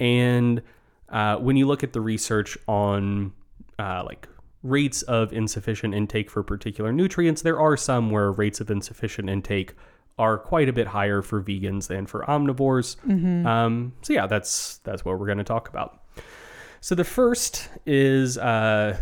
And uh, when you look at the research on uh, like rates of insufficient intake for particular nutrients, there are some where rates of insufficient intake are quite a bit higher for vegans than for omnivores. Um, so yeah, that's that's what we're going to talk about. So the first is uh,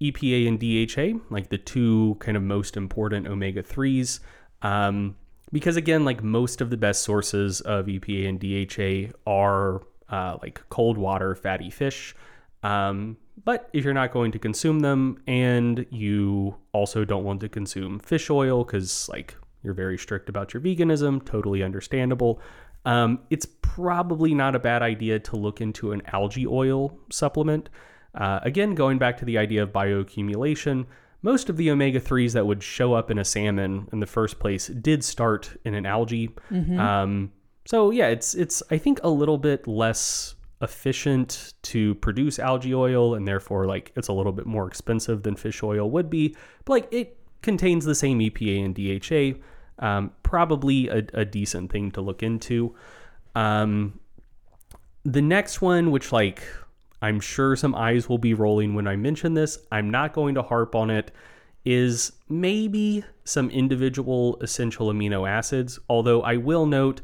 EPA and DHA, like the two kind of most important omega 3s. Um, because again, like most of the best sources of EPA and DHA are uh, like cold water fatty fish. Um, but if you're not going to consume them and you also don't want to consume fish oil because like you're very strict about your veganism, totally understandable. Um, it's probably not a bad idea to look into an algae oil supplement. Uh, again, going back to the idea of bioaccumulation, most of the omega 3s that would show up in a salmon in the first place did start in an algae. Um, so yeah, it's it's I think a little bit less efficient to produce algae oil and therefore like it's a little bit more expensive than fish oil would be. But like it contains the same EPA and DHA. Um, probably a, a decent thing to look into. Um, the next one, which like I'm sure some eyes will be rolling when I mention this, I'm not going to harp on it, is maybe some individual essential amino acids. Although I will note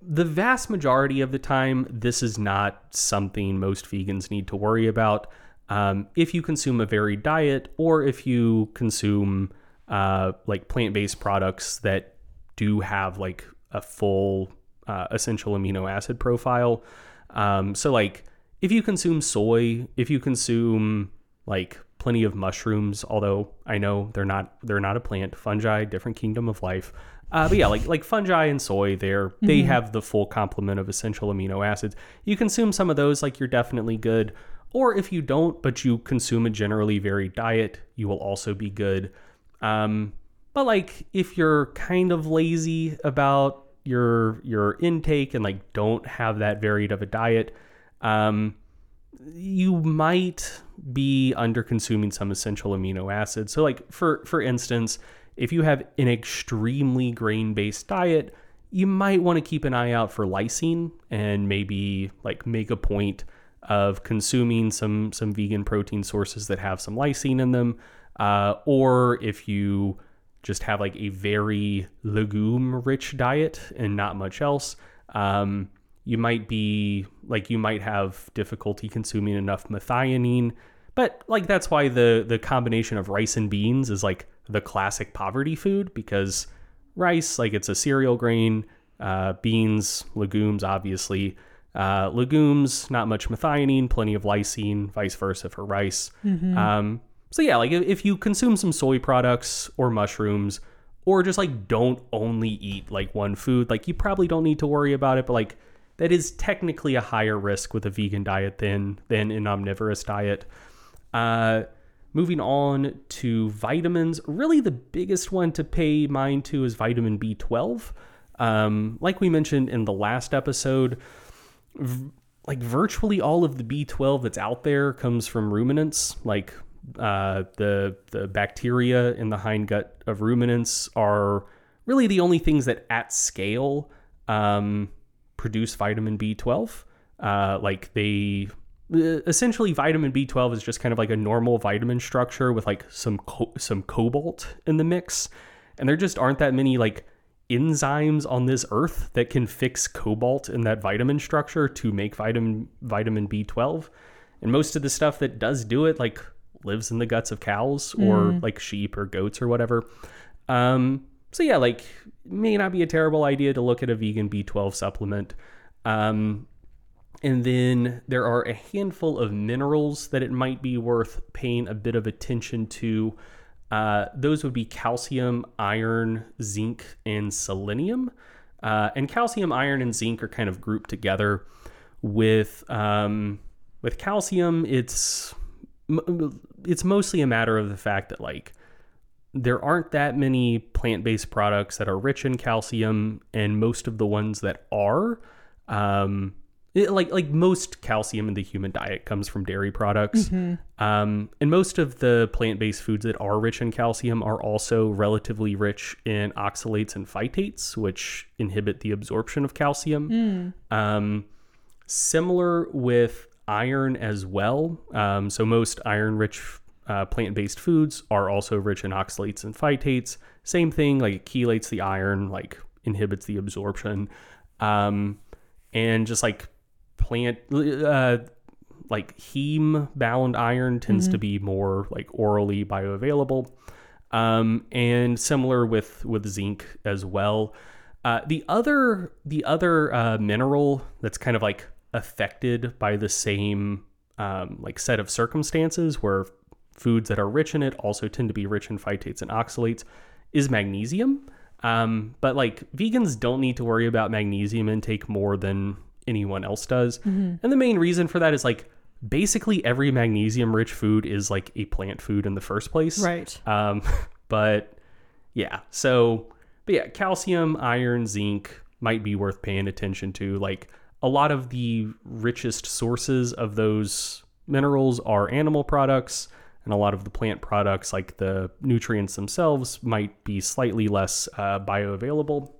the vast majority of the time, this is not something most vegans need to worry about. Um, if you consume a varied diet or if you consume uh, like plant based products that do have like a full uh, essential amino acid profile. Um, so, like, if you consume soy, if you consume like plenty of mushrooms, although I know they're not they're not a plant, fungi, different kingdom of life. Uh, but yeah, like like fungi and soy, they're they have the full complement of essential amino acids. You consume some of those, like you're definitely good. Or if you don't, but you consume a generally varied diet, you will also be good. Um, but like if you're kind of lazy about your your intake and like don't have that varied of a diet, um, you might be under consuming some essential amino acids. So like for for instance, if you have an extremely grain-based diet, you might want to keep an eye out for lysine and maybe like make a point of consuming some some vegan protein sources that have some lysine in them. Uh, or if you just have like a very legume rich diet and not much else, um, you might be like you might have difficulty consuming enough methionine. But like that's why the the combination of rice and beans is like the classic poverty food because rice like it's a cereal grain, uh, beans, legumes obviously. Uh, legumes, not much methionine, plenty of lysine, vice versa for rice. Um, so yeah, like if, if you consume some soy products or mushrooms, or just like don't only eat like one food, like you probably don't need to worry about it. But like that is technically a higher risk with a vegan diet than than an omnivorous diet. Uh, moving on to vitamins, really the biggest one to pay mind to is vitamin B12. Um, like we mentioned in the last episode, v- like virtually all of the B12 that's out there comes from ruminants. Like uh, the the bacteria in the hindgut of ruminants are really the only things that at scale um, produce vitamin B12. Uh, like they essentially vitamin B12 is just kind of like a normal vitamin structure with like some co- some cobalt in the mix, and there just aren't that many like enzymes on this earth that can fix cobalt in that vitamin structure to make vitamin vitamin B12. And most of the stuff that does do it like lives in the guts of cows or like sheep or goats or whatever. Um, so yeah, like may not be a terrible idea to look at a vegan B12 supplement. Um, and then there are a handful of minerals that it might be worth paying a bit of attention to. Uh, those would be calcium, iron, zinc, and selenium. Uh, and calcium, iron, and zinc are kind of grouped together. With um, with calcium, it's it's mostly a matter of the fact that like there aren't that many plant-based products that are rich in calcium, and most of the ones that are, um, it- like like most calcium in the human diet comes from dairy products. Um, and most of the plant-based foods that are rich in calcium are also relatively rich in oxalates and phytates, which inhibit the absorption of calcium. Um, similar with iron as well. Um, so most iron-rich uh, plant-based foods are also rich in oxalates and phytates. Same thing, like it chelates the iron, like inhibits the absorption, um, and just like plant, uh, like heme-bound iron tends to be more like orally bioavailable, um, and similar with with zinc as well. Uh, the other the other uh, mineral that's kind of like affected by the same um, like set of circumstances where foods that are rich in it also tend to be rich in phytates and oxalates is magnesium. Um, but like vegans don't need to worry about magnesium intake more than anyone else does. And the main reason for that is like basically every magnesium rich food is like a plant food in the first place. Right. Um, but yeah, so but yeah, calcium, iron, zinc might be worth paying attention to. Like a lot of the richest sources of those minerals are animal products, and a lot of the plant products, like the nutrients themselves, might be slightly less uh, bioavailable.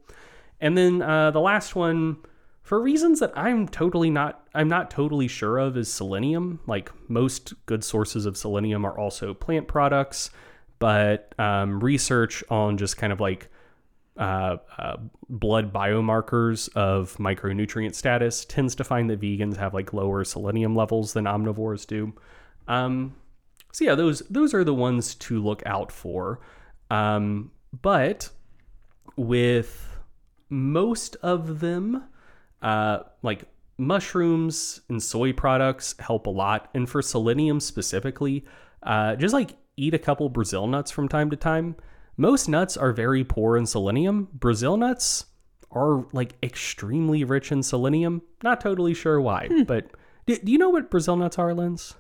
And then uh, the last one, for reasons that I'm totally not, I'm not totally sure of, is selenium. Like most good sources of selenium are also plant products, but um, research on just kind of like uh, uh, blood biomarkers of micronutrient status tends to find that vegans have like lower selenium levels than omnivores do. Um, so yeah, those those are the ones to look out for. Um, but with most of them, uh, like mushrooms and soy products help a lot. And for selenium specifically, uh, just like eat a couple Brazil nuts from time to time. Most nuts are very poor in selenium. Brazil nuts are like extremely rich in selenium. Not totally sure why, but do, do you know what Brazil nuts are, Linds?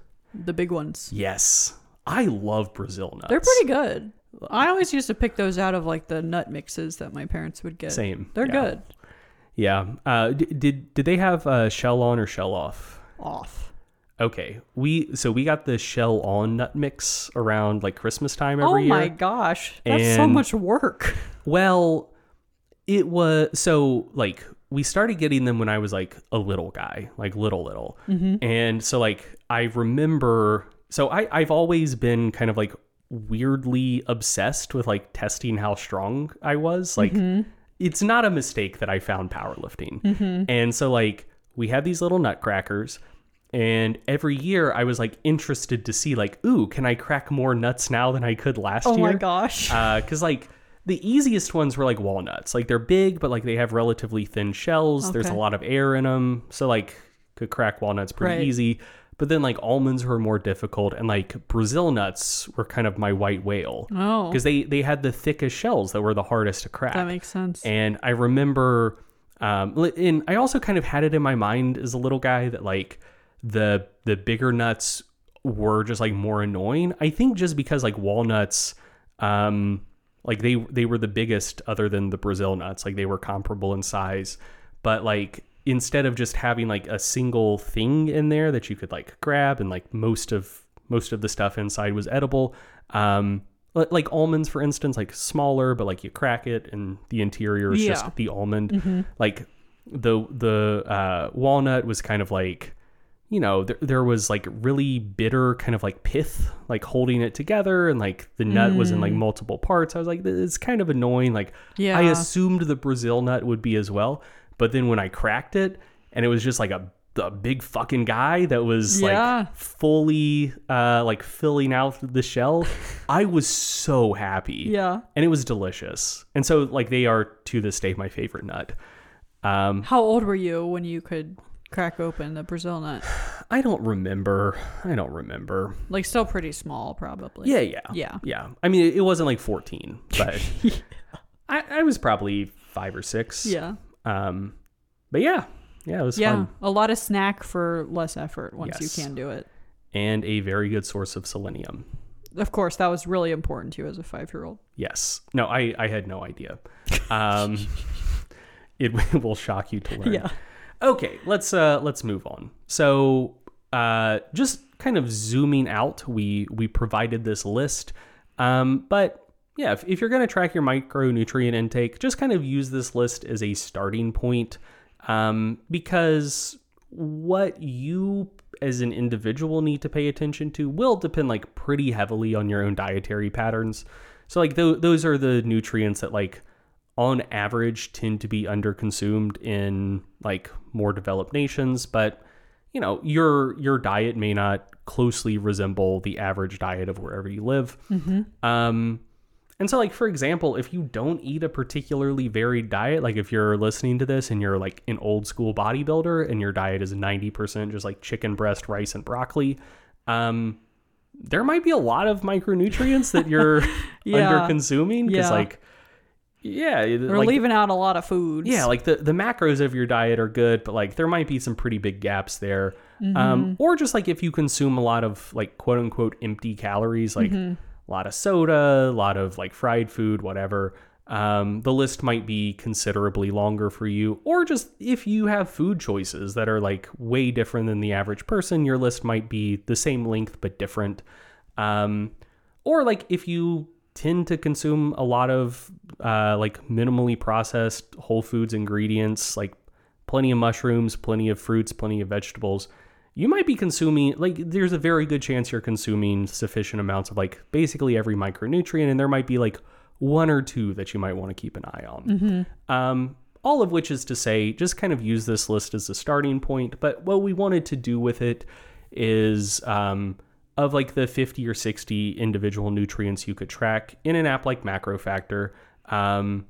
The big ones. Yes. I love Brazil nuts. They're pretty good. I always used to pick those out of like the nut mixes that my parents would get. Same. They're yeah. good. Yeah. Uh, d- did did they have uh, shell on or shell off? Off. Okay. We so we got the shell on nut mix around like Christmas time every year. Oh year. my gosh. That's so much work. Well, it was so like we started getting them when I was like a little guy, like little little, mm-hmm. and so like I remember. So I I've always been kind of like weirdly obsessed with like testing how strong I was. Like mm-hmm. it's not a mistake that I found powerlifting, mm-hmm. and so like we had these little nutcrackers. And every year I was like interested to see like, ooh, can I crack more nuts now than I could last Oh year? Oh my gosh. Uh, because like the easiest ones were like walnuts like they're big but like they have relatively thin shells there's a lot of air in them so like could crack walnuts pretty Right. easy but then like almonds were more difficult and like brazil nuts were kind of my white whale oh. because they they had the thickest shells that were the hardest to crack That makes sense. and I remember, um, and I also kind of had it in my mind as a little guy that like the the bigger nuts were just like more annoying. I think just because like walnuts, um, like they they were the biggest other than the Brazil nuts. Like they were comparable in size, but like instead of just having like a single thing in there that you could like grab and like most of most of the stuff inside was edible. Um, li- like almonds, for instance, like smaller, but like you crack it and the interior is Yeah. just the almond. Like the the uh, walnut was kind of like you know there, there was like really bitter kind of like pith like holding it together and like the nut was in like multiple parts i was like it's kind of annoying like Yeah. i assumed the brazil nut would be as well but then when i cracked it and it was just like a, a big fucking guy that was Yeah. like fully uh like filling out the shell i was so happy Yeah. and it was delicious and so like they are to this day my favorite nut um How old were you when you could crack open the Brazil nut? i don't remember i don't remember Like still pretty small, probably. Yeah, yeah, Yeah. yeah. I mean, it, wasn't like fourteen, but I, I was probably five or six. Yeah. Um, but yeah, yeah, it was fun. Yeah. fun A lot of snack for less effort once Yes. you can do it. and a very good source of selenium. Of course, that was really important to you as a five year old. Yes. No, I I had no idea. Um, it will shock you to learn. Yeah. Okay, let's uh let's move on. So, uh just kind of zooming out, we we provided this list. Um but yeah, if, if you're going to track your micronutrient intake, just kind of use this list as a starting point um, because what you as an individual need to pay attention to will depend like pretty heavily on your own dietary patterns. So like th- those are the nutrients that like on average tend to be underconsumed in like more developed nations, but you know, your your diet may not closely resemble the average diet of wherever you live. Um and so, like, for example, if you don't eat a particularly varied diet, like if you're listening to this and you're like an old school bodybuilder and your diet is 90% just like chicken breast, rice, and broccoli, um, there might be a lot of micronutrients that you're Yeah. under consuming. Because, Yeah. like, yeah, We're like, leaving out a lot of foods. yeah, like the, the macros of your diet are good, but like there might be some pretty big gaps there. Mm-hmm. Um, or just like if you consume a lot of like quote unquote empty calories, like Mm-hmm. a lot of soda, a lot of like fried food, whatever. Um, the list might be considerably longer for you. Or just if you have food choices that are like way different than the average person, your list might be the same length but different. Um, or like if you tend to consume a lot of uh, like minimally processed whole foods ingredients, like plenty of mushrooms, plenty of fruits, plenty of vegetables, you might be consuming like there's a very good chance you're consuming sufficient amounts of like basically every micronutrient, and there might be like one or two that you might want to keep an eye on. Um, all of which is to say, just kind of use this list as a starting point. But what we wanted to do with it is um, of like the 50 or 60 individual nutrients you could track in an app like MacroFactor. Um,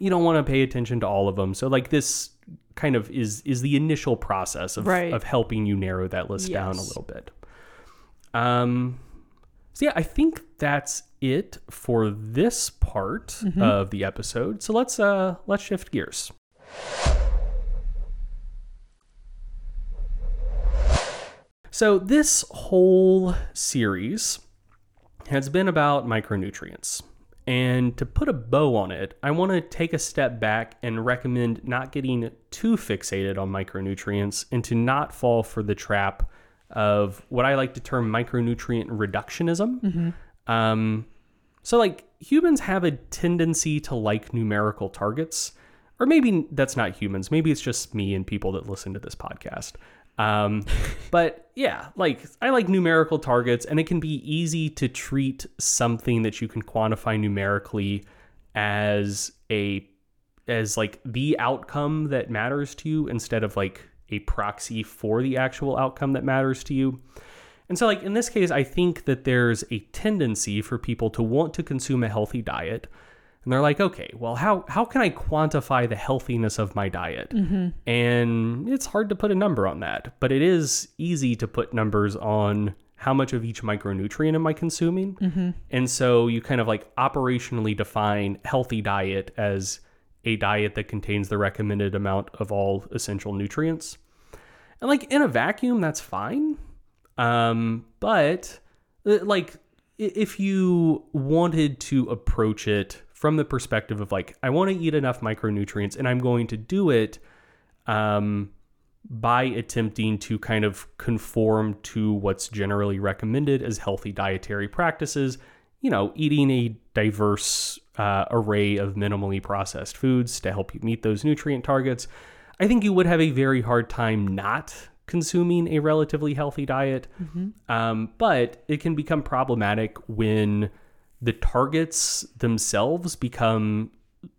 you don't want to pay attention to all of them. So like this kind of is is the initial process of, Right. of helping you narrow that list down a little bit. Um, so yeah, I think that's it for this part of the episode. So let's uh let's shift gears. So this whole series has been about micronutrients. And to put a bow on it, I want to take a step back and recommend not getting too fixated on micronutrients and to not fall for the trap of what I like to term micronutrient reductionism. Um, so, like, humans have a tendency to like numerical targets, or maybe that's not humans. Maybe it's just me and people that listen to this podcast. Um, but yeah, like I like numerical targets, and it can be easy to treat something that you can quantify numerically as a as like the outcome that matters to you instead of like a proxy for the actual outcome that matters to you. And so, like in this case, I think that there's a tendency for people to want to consume a healthy diet. And they're like, okay, well, how, how can I quantify the healthiness of my diet? And it's hard to put a number on that, but it is easy to put numbers on how much of each micronutrient am I consuming. And so you kind of like operationally define healthy diet as a diet that contains the recommended amount of all essential nutrients. And like in a vacuum, that's fine. Um, but uh, like if you wanted to approach it from the perspective of like I want to eat enough micronutrients and I'm going to do it um by attempting to kind of conform to what's generally recommended as healthy dietary practices, you know, eating a diverse uh, array of minimally processed foods to help you meet those nutrient targets, I think you would have a very hard time not consuming a relatively healthy diet. Um, but it can become problematic when the targets themselves become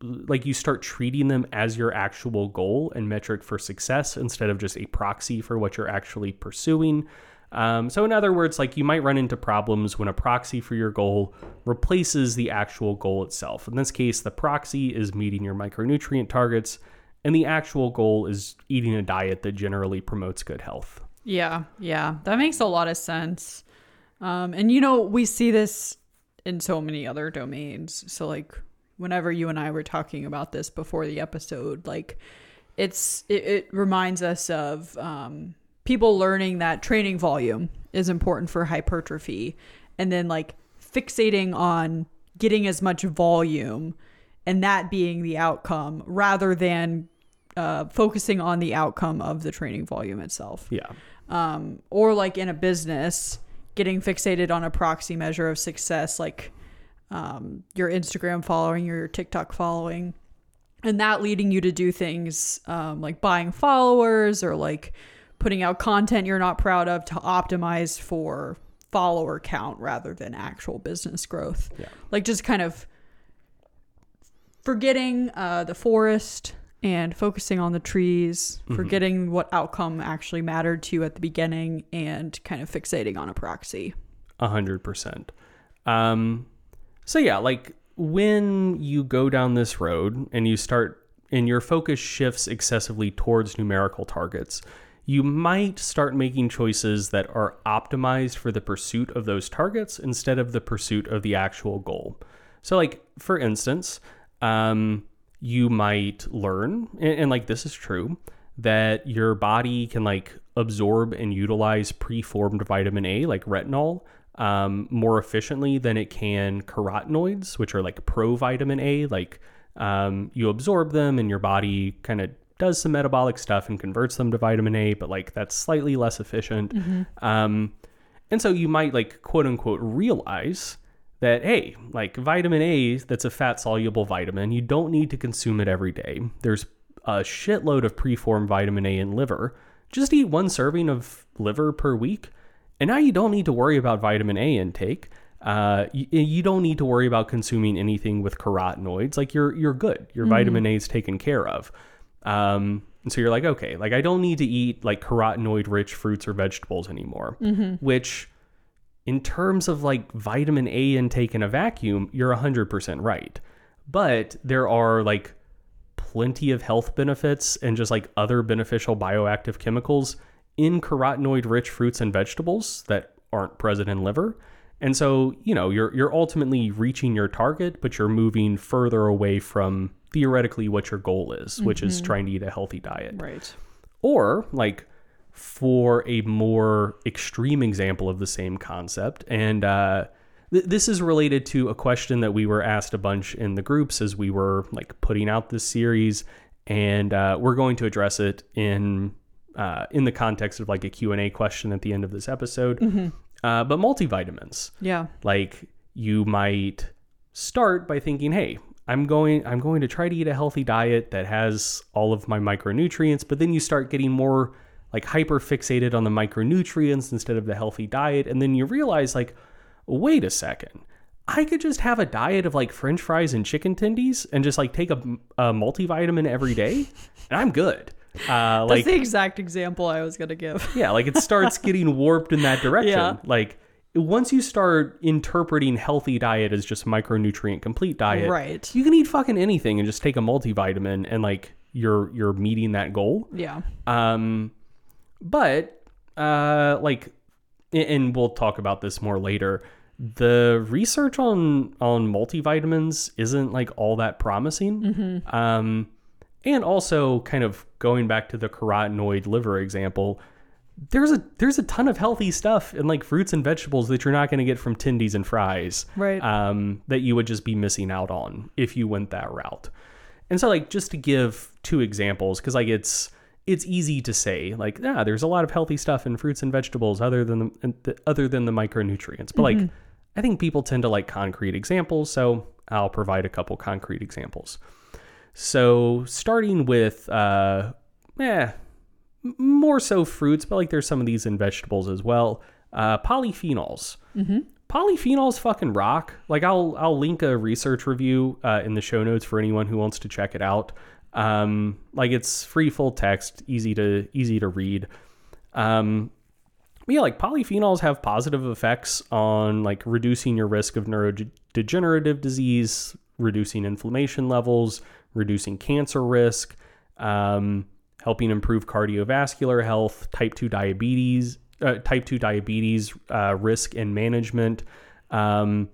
like you start treating them as your actual goal and metric for success instead of just a proxy for what you're actually pursuing. Um, so, in other words, like you might run into problems when a proxy for your goal replaces the actual goal itself. In this case, the proxy is meeting your micronutrient targets, and the actual goal is eating a diet that generally promotes good health. Yeah, yeah, that makes a lot of sense. Um, and you know, we see this in so many other domains. So, like, whenever you and I were talking about this before the episode, like, it's it, it reminds us of um, people learning that training volume is important for hypertrophy, and then like fixating on getting as much volume and that being the outcome rather than uh, focusing on the outcome of the training volume itself. Yeah. Um, or like in a business, getting fixated on a proxy measure of success, like um, your Instagram following, or your TikTok following, and that leading you to do things um, like buying followers or like putting out content you're not proud of to optimize for follower count rather than actual business growth. Yeah. Like just kind of forgetting uh, the forest and focusing on the trees, forgetting what outcome actually mattered to you at the beginning, and kind of fixating on a proxy. A hundred percent. Um, so yeah, like when you go down this road and you start and your focus shifts excessively towards numerical targets, you might start making choices that are optimized for the pursuit of those targets instead of the pursuit of the actual goal. So, like for instance, um, you might learn, and, and like this is true, that your body can like absorb and utilize preformed vitamin A, like retinol, um, more efficiently than it can carotenoids, which are like provitamin A. Like um, you absorb them, and your body kind of does some metabolic stuff and converts them to vitamin A, but like that's slightly less efficient. Um, and so you might like quote unquote realize that hey, like vitamin A, that's a fat soluble vitamin, you don't need to consume it every day. There's a shitload of preformed vitamin A in liver. Just eat one serving of liver per week, and now you don't need to worry about vitamin A intake. Uh, you, you don't need to worry about consuming anything with carotenoids. Like you're you're good. Your vitamin A is taken care of. Um, and so you're like, okay, like I don't need to eat like carotenoid rich fruits or vegetables anymore. Which, in terms of like vitamin A intake in a vacuum, you're 100% right. But there are like plenty of health benefits and just like other beneficial bioactive chemicals in carotenoid rich fruits and vegetables that aren't present in liver. And so, you know, you're you're ultimately reaching your target, but you're moving further away from theoretically what your goal is, which is mm-hmm. trying to eat a healthy diet. Right. Or like for a more extreme example of the same concept, and uh, th- this is related to a question that we were asked a bunch in the groups as we were like putting out this series, and uh, we're going to address it in uh, in the context of like a Q and A question at the end of this episode. Uh, but multivitamins, Yeah. like you might start by thinking hey i'm going i'm going to try to eat a healthy diet that has all of my micronutrients but then you start getting more like hyper fixated on the micronutrients instead of the healthy diet and then you realize like wait a second i could just have a diet of like french fries and chicken tendies and just like take a, a multivitamin every day and i'm good uh That's like the exact example I was gonna give. yeah, like it starts getting warped in that direction. Yeah. Like once you start interpreting healthy diet as just micronutrient complete diet, Right. You can eat fucking anything and just take a multivitamin and like you're you're meeting that goal. Yeah. Um but uh like and we'll talk about this more later. The research on on multivitamins isn't like all that promising. Um and also kind of going back to the carotenoid liver example, there's a there's a ton of healthy stuff in like fruits and vegetables that you're not going to get from tendies and fries, Right. Um, that you would just be missing out on if you went that route. And so, like, just to give two examples, because like it's it's easy to say like, yeah, there's a lot of healthy stuff in fruits and vegetables other than the other than the micronutrients, but like I think people tend to like concrete examples, so I'll provide a couple concrete examples. So starting with, uh, eh, more so fruits, but like there's some of these in vegetables as well. Uh, polyphenols. Mm-hmm. Polyphenols fucking rock. Like I'll I'll link a research review uh, in the show notes for anyone who wants to check it out. Um, like it's free full text, easy to easy to read. Um, yeah, like polyphenols have positive effects on like reducing your risk of neurodegenerative disease, reducing inflammation levels, reducing cancer risk, um, helping improve cardiovascular health, type 2 diabetes, uh, type 2 diabetes uh, risk and management. Um,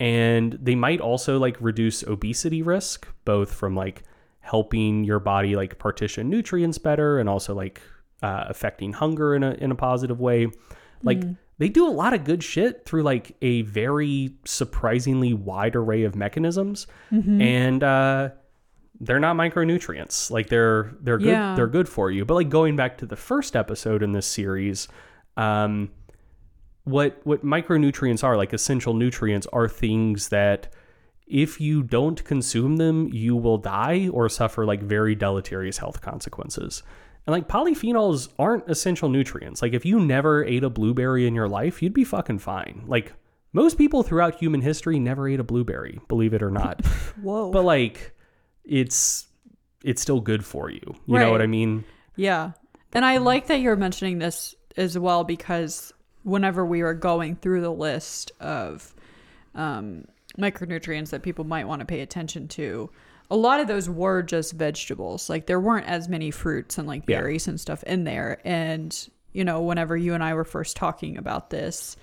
and they might also like reduce obesity risk, both from like helping your body like partition nutrients better and also like uh, affecting hunger in a in a positive way. Like they do a lot of good shit through like a very surprisingly wide array of mechanisms, and uh, they're not micronutrients. Like they're they're good Yeah. they're good for you. But like going back to the first episode in this series, um what what micronutrients are, like essential nutrients are things that if you don't consume them, you will die or suffer like very deleterious health consequences. And like polyphenols aren't essential nutrients. Like if you never ate a blueberry in your life, you'd be fucking fine. Like most people throughout human history never ate a blueberry, believe it or not. Whoa. but like it's it's still good for you. You know what I mean? Yeah. And I like that you're mentioning this as well because whenever we were going through the list of um, micronutrients that people might want to pay attention to, a lot of those were just vegetables. Like there weren't as many fruits and like Yeah. berries and stuff in there. And, you know, whenever you and I were first talking about this,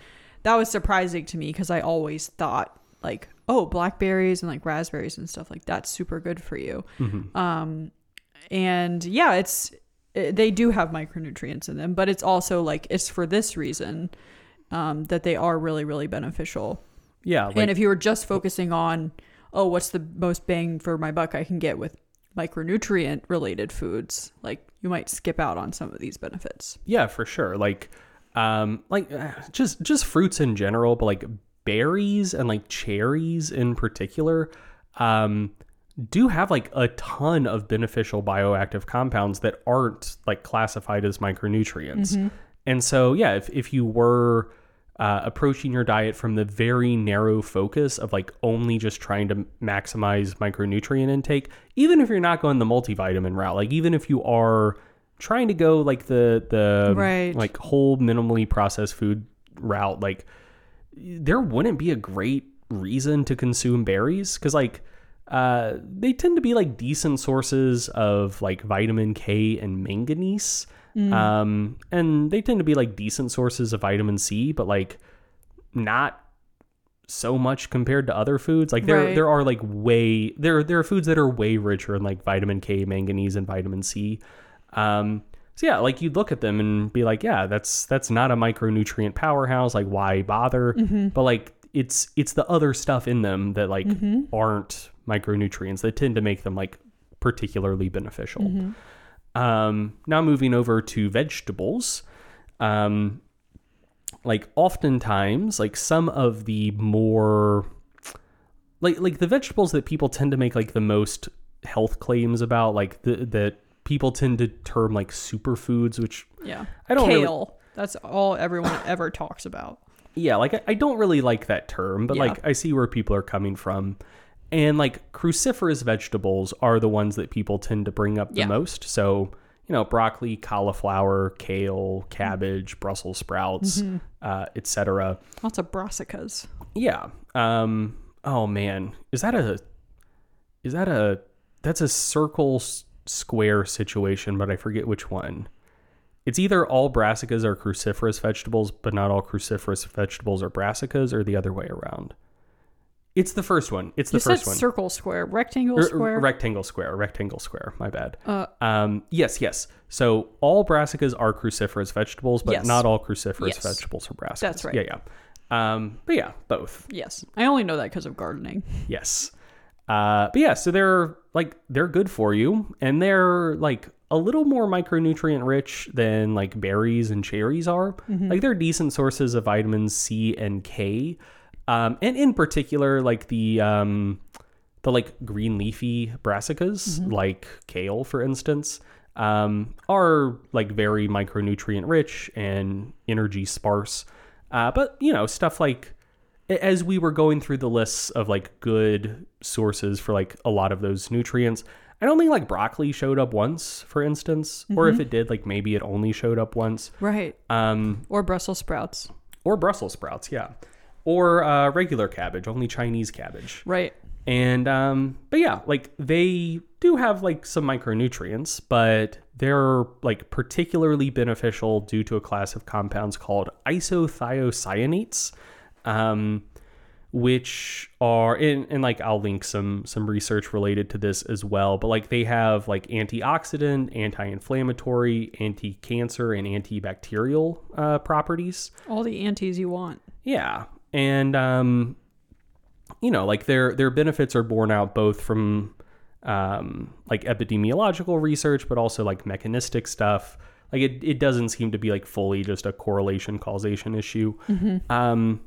that was surprising to me because I always thought like, oh, blackberries and like raspberries and stuff like that's super good for you. Um, and yeah, it's they do have micronutrients in them, but it's also like it's for this reason um, that they are really really beneficial. Yeah, like and if you were just focusing on oh, what's the most bang for my buck I can get with micronutrient related foods, like you might skip out on some of these benefits. Yeah, for sure. Like, um, like uh, just just fruits in general, but like berries and like cherries in particular, um, do have like a ton of beneficial bioactive compounds that aren't like classified as micronutrients. And so, yeah, if if you were uh, approaching your diet from the very narrow focus of like only just trying to maximize micronutrient intake, even if you're not going the multivitamin route, like even if you are trying to go like the the Right. like whole minimally processed food route, like there wouldn't be a great reason to consume berries because like uh, they tend to be like decent sources of like vitamin K and manganese. Um, and they tend to be like decent sources of vitamin C, but like not so much compared to other foods. Like there Right. there are like way there there are foods that are way richer in like vitamin K, manganese, and vitamin C. Um, so yeah, like you'd look at them and be like, yeah, that's that's not a micronutrient powerhouse. Like why bother? But like it's it's the other stuff in them that like aren't micronutrients that tend to make them like particularly beneficial. Um, now moving over to vegetables. Um, like oftentimes like some of the more like like the vegetables that people tend to make like the most health claims about like the that people tend to term like superfoods which Yeah, I don't really- kale. That's all everyone ever talks about. yeah like I, I don't really like that term but Yeah. like i see where people are coming from and like cruciferous vegetables are the ones that people tend to bring up the Yeah. most so you know broccoli cauliflower kale cabbage brussels sprouts Mm-hmm. uh, etc Lots of brassicas. Yeah. Um. Oh man, is that a? Is that a? That's a circle s- square situation, but I forget which one. It's either all brassicas are cruciferous vegetables, but not all cruciferous vegetables are brassicas, or the other way around. It's the first one. It's the you said first one. circle square, rectangle Er, square. rectangle square. Rectangle square. My bad. uh, Um, yes, yes. So all brassicas are cruciferous vegetables, but Yes. not all cruciferous Yes. vegetables are brassicas. That's right. Yeah, yeah. Um, but yeah, both. yes, I only know that because of gardening. Yes. Uh, but yeah, so they're like they're good for you, and they're like a little more micronutrient rich than like berries and cherries are. Like they're decent sources of vitamins C and K, um, and in particular, like the um, the like green leafy brassicas, like kale, for instance, um, are like very micronutrient rich and energy sparse. Uh, but you know, stuff like as we were going through the lists of like good sources for like a lot of those nutrients, I don't think like broccoli showed up once, for instance, or if it did, like maybe it only showed up once. Right. Um, Or Brussels sprouts. or Brussels sprouts, yeah, or uh, regular cabbage, only Chinese cabbage. Right. And um, but yeah, like they do have like some micronutrients, but they're like particularly beneficial due to a class of compounds called isothiocyanates, um, which are in and like I'll link some some research related to this as well. But like they have like antioxidant, anti-inflammatory, anti-cancer, and antibacterial uh, properties. All the antis you want. Yeah, and um, you know, like their their benefits are borne out both from um, like epidemiological research, but also like mechanistic stuff. Like it, it doesn't seem to be like fully just a correlation causation issue. Um,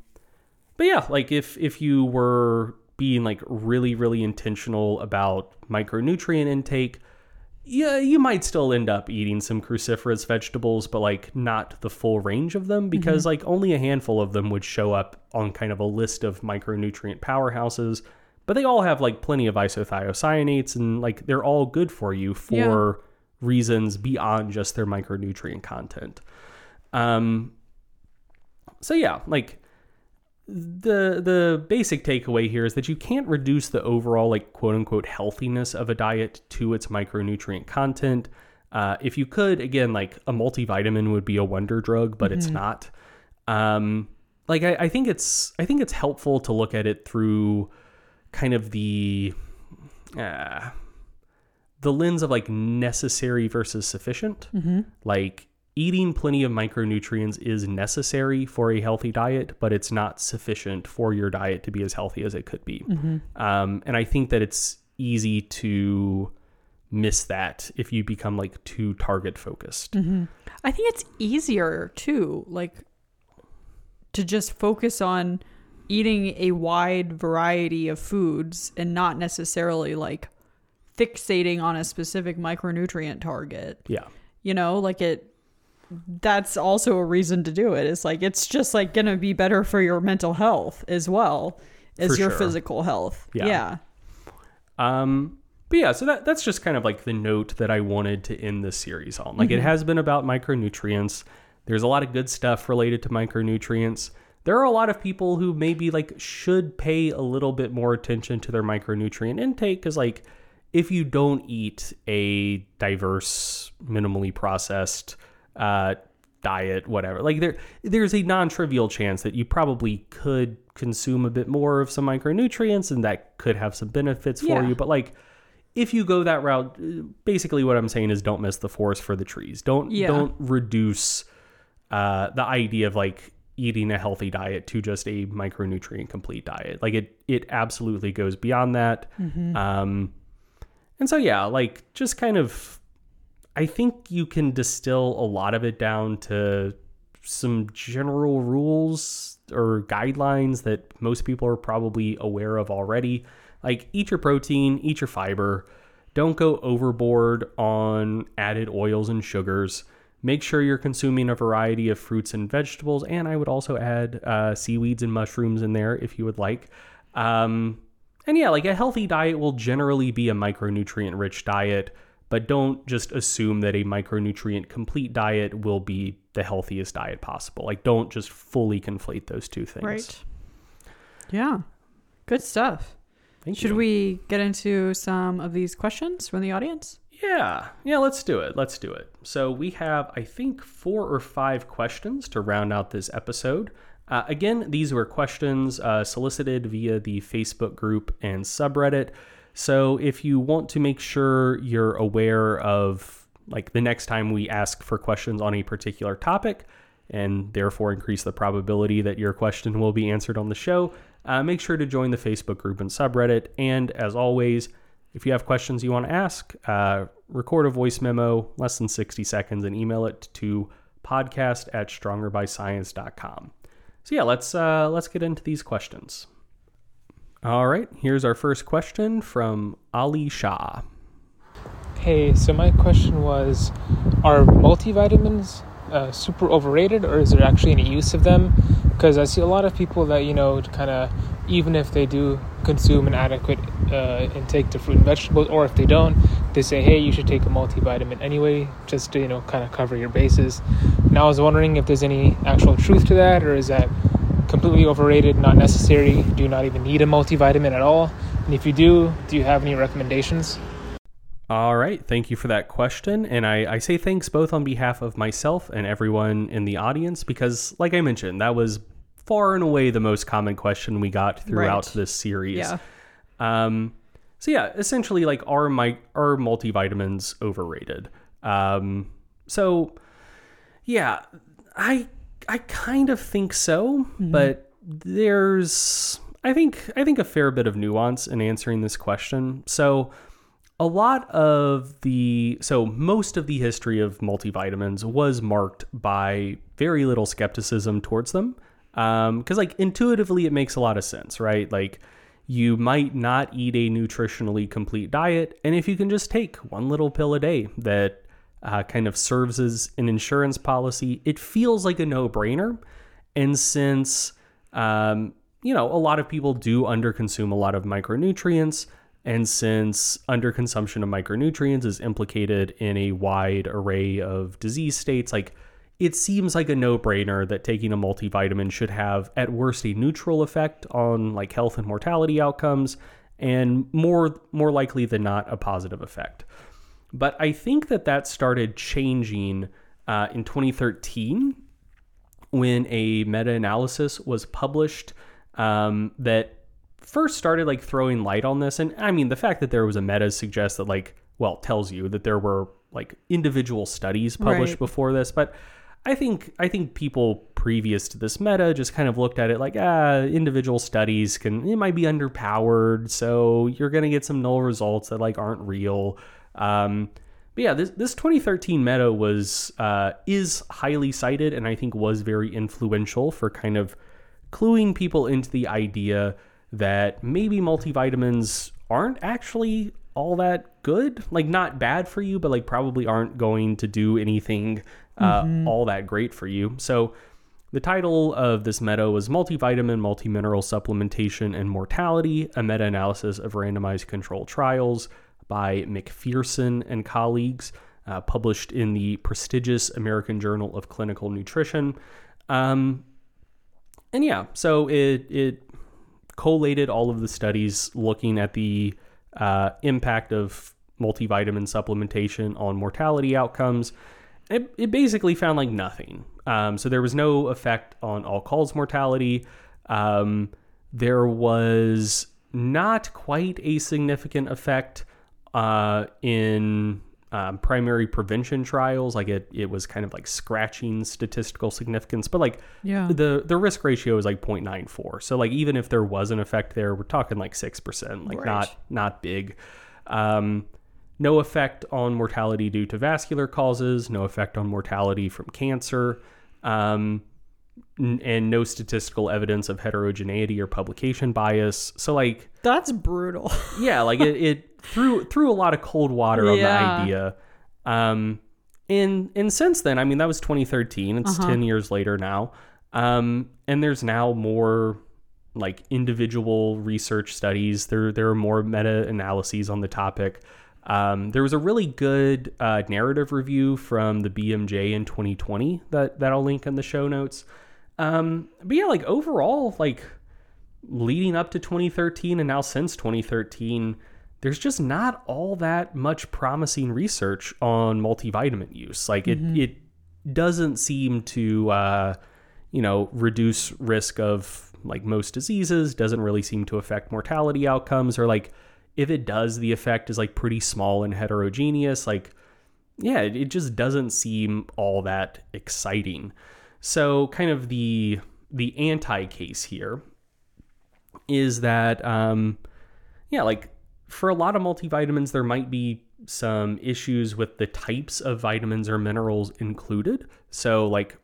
but yeah, like if if you were being like really really intentional about micronutrient intake, yeah, you might still end up eating some cruciferous vegetables, but like not the full range of them because like only a handful of them would show up on kind of a list of micronutrient powerhouses. But they all have like plenty of isothiocyanates and like they're all good for you for reasons beyond just their micronutrient content. Um so yeah, like the the basic takeaway here is that you can't reduce the overall like quote unquote healthiness of a diet to its micronutrient content. Uh, if you could, again, like a multivitamin would be a wonder drug, but it's not. Um, like I, I think it's I think it's helpful to look at it through kind of the uh, the lens of like necessary versus sufficient. Like eating plenty of micronutrients is necessary for a healthy diet, but it's not sufficient for your diet to be as healthy as it could be. Um, and I think that it's easy to miss that if you become like too target focused. I think it's easier too, like to just focus on eating a wide variety of foods and not necessarily like fixating on a specific micronutrient target. Yeah. You know, like it that's also a reason to do it. It's like it's just like going to be better for your mental health as well as For your sure. physical health. Yeah. yeah. Um, but yeah, so that that's just kind of like the note that I wanted to end this series on. Like it has been about micronutrients. There's a lot of good stuff related to micronutrients. There are a lot of people who maybe like should pay a little bit more attention to their micronutrient intake because like if you don't eat a diverse, minimally processed uh, diet, whatever, like there there's a non-trivial chance that you probably could consume a bit more of some micronutrients and that could have some benefits for Yeah. you. But like if you go that route, basically what I'm saying is don't miss the forest for the trees. Don't Yeah. don't reduce uh, the idea of like eating a healthy diet to just a micronutrient complete diet. Like it it absolutely goes beyond that. Um, and so yeah, like just kind of I think you can distill a lot of it down to some general rules or guidelines that most people are probably aware of already. Like eat your protein, eat your fiber. Don't go overboard on added oils and sugars. Make sure you're consuming a variety of fruits and vegetables, and I would also add uh, seaweeds and mushrooms in there if you would like. Um, and yeah, like a healthy diet will generally be a micronutrient rich diet, but don't just assume that a micronutrient complete diet will be the healthiest diet possible. Like, don't just fully conflate those two things. Right. Yeah. Good stuff. Thank Should you. we get into some of these questions from the audience? Yeah, yeah, let's do it. Let's do it. So we have, I think, four or five questions to round out this episode. Uh, again, these were questions uh, solicited via the Facebook group and subreddit. So if you want to make sure you're aware of, like, the next time we ask for questions on a particular topic, and therefore increase the probability that your question will be answered on the show, uh, make sure to join the Facebook group and subreddit. And as always, if you have questions you want to ask, uh, record a voice memo, less than 60 seconds, and email it to podcast at strongerbyscience.com. So yeah, let's uh, let's get into these questions. All right, here's our first question from Ali Shah. Hey, so my question was Are multivitamins uh, super overrated or is there actually any use of them? Because I see a lot of people that, you know, kind of, even if they do consume an adequate uh, intake to fruit and vegetables, or if they don't, they say, hey, you should take a multivitamin anyway, just to, you know, kind of cover your bases. And I was wondering if there's any actual truth to that or is that completely overrated, not necessary? Do you not even need a multivitamin at all? And if you do, do you have any recommendations? All right, thank you for that question. And I, I say thanks both on behalf of myself and everyone in the audience because, like I mentioned, that was far and away the most common question we got throughout Right. this series. Yeah. Um, so yeah, essentially, like are my are multivitamins overrated? Um, so yeah, I I kind of think so, mm-hmm. but there's I think I think a fair bit of nuance in answering this question. So a lot of the so most of the history of multivitamins was marked by very little skepticism towards them um, because like intuitively it makes a lot of sense right like you might not eat a nutritionally complete diet and if you can just take one little pill a day that uh, kind of serves as an insurance policy it feels like a no-brainer and since um, you know a lot of people do underconsume a lot of micronutrients and since underconsumption of micronutrients is implicated in a wide array of disease states, like it seems like a no-brainer that taking a multivitamin should have at worst a neutral effect on like health and mortality outcomes and more more likely than not a positive effect. But I think that that started changing uh, in 2013 when a meta-analysis was published um, that first started like throwing light on this. And i mean the fact that there was a meta suggests that like well tells you that there were like individual studies published Right. before this. But i think i think people previous to this meta just kind of looked at it like ah individual studies can it might be underpowered so you're going to get some null results that like aren't real um but yeah, this this 2013 meta was uh, is highly cited, and I think was very influential for kind of cluing people into the idea that maybe multivitamins aren't actually all that good, like not bad for you, but like probably aren't going to do anything uh, all that great for you. So. The title of this meta was Multivitamin, Multimineral Supplementation, and Mortality, a meta analysis of randomized Control trials by Macpherson and colleagues, uh, published in the prestigious American Journal of Clinical Nutrition. Um, and yeah, so it, it collated all of the studies looking at the uh, impact of multivitamin supplementation on mortality outcomes. It, it basically found like nothing. Um, so there was no effect on all cause mortality. Um, there was not quite a significant effect uh, in um, primary prevention trials. Like it, it was kind of like scratching statistical significance, but like Yeah. the the risk ratio is like 0.94. So like even if there was an effect there, we're talking like six percent, like Right. not not big. Um, no effect on mortality due to vascular causes. No effect on mortality from cancer. Um, n- and no statistical evidence of heterogeneity or publication bias. So like That's brutal. yeah, like it, it threw threw a lot of cold water on the idea. Um, and and since then, I mean, that was 2013. It's Uh-huh. 10 years later now. Um, and there's now more like individual research studies. There there are more meta analyses on the topic. Um, there was a really good uh, narrative review from the BMJ in 2020 that that I'll link in the show notes. Um, but yeah, like overall, like leading up to 2013 and now since 2013, there's just not all that much promising research on multivitamin use. Like it, it doesn't seem to, uh, you know, reduce risk of like most diseases. Doesn't really seem to affect mortality outcomes, or like if it does, the effect is like pretty small and heterogeneous. Like, yeah, it, it just doesn't seem all that exciting. So, kind of the the anti case here is that um, yeah, like for a lot of multivitamins, there might be some issues with the types of vitamins or minerals included. So, like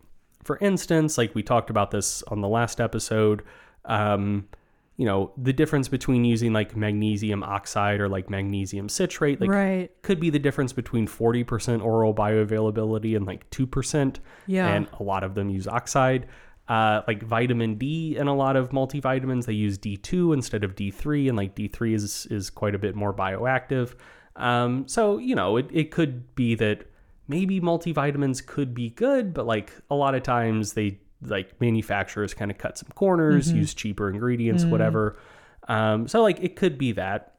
for instance, like we talked about this on the last episode, um, you know, the difference between using like magnesium oxide or like magnesium citrate, like right. could be the difference between 40% oral bioavailability and like 2%. Yeah. And a lot of them use oxide. Uh, like vitamin D in a lot of multivitamins, they use D2 instead of D3, and like D3 is, is quite a bit more bioactive. Um, so, you know, it, it could be that maybe multivitamins could be good, but like a lot of times they like manufacturers kind of cut some corners, use cheaper ingredients, whatever. Um, so like it could be that.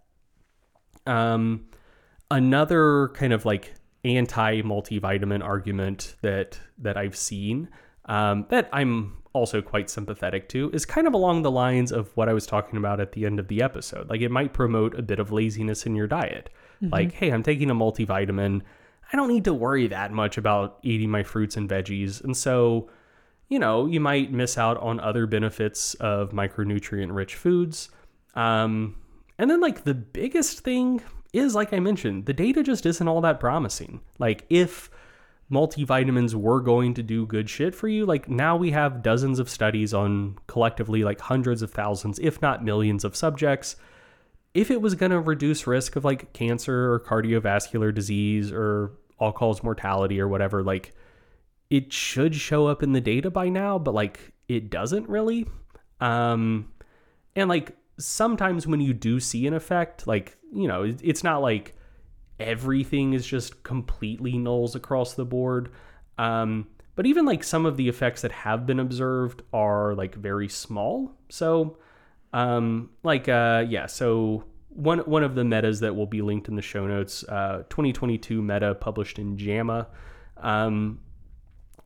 Um, another kind of like anti multivitamin argument that that I've seen um, that I'm also quite sympathetic to is kind of along the lines of what I was talking about at the end of the episode. Like it might promote a bit of laziness in your diet. Like, hey, I'm taking a multivitamin. I don't need to worry that much about eating my fruits and veggies. And so, you know, you might miss out on other benefits of micronutrient rich foods. Um, and then, like, the biggest thing is like I mentioned, the data just isn't all that promising. Like if multivitamins were going to do good shit for you, like now we have dozens of studies on collectively like hundreds of thousands, if not millions of subjects. If it was going to reduce risk of like cancer or cardiovascular disease or all cause mortality or whatever, like it should show up in the data by now, but like it doesn't really. Um, and like sometimes when you do see an effect, like, you know, it's not like everything is just completely nulls across the board. Um, but even like some of the effects that have been observed are like very small. So, um, like, uh, yeah, so one one of the metas that will be linked in the show notes, uh, 2022 meta published in JAMA. Um,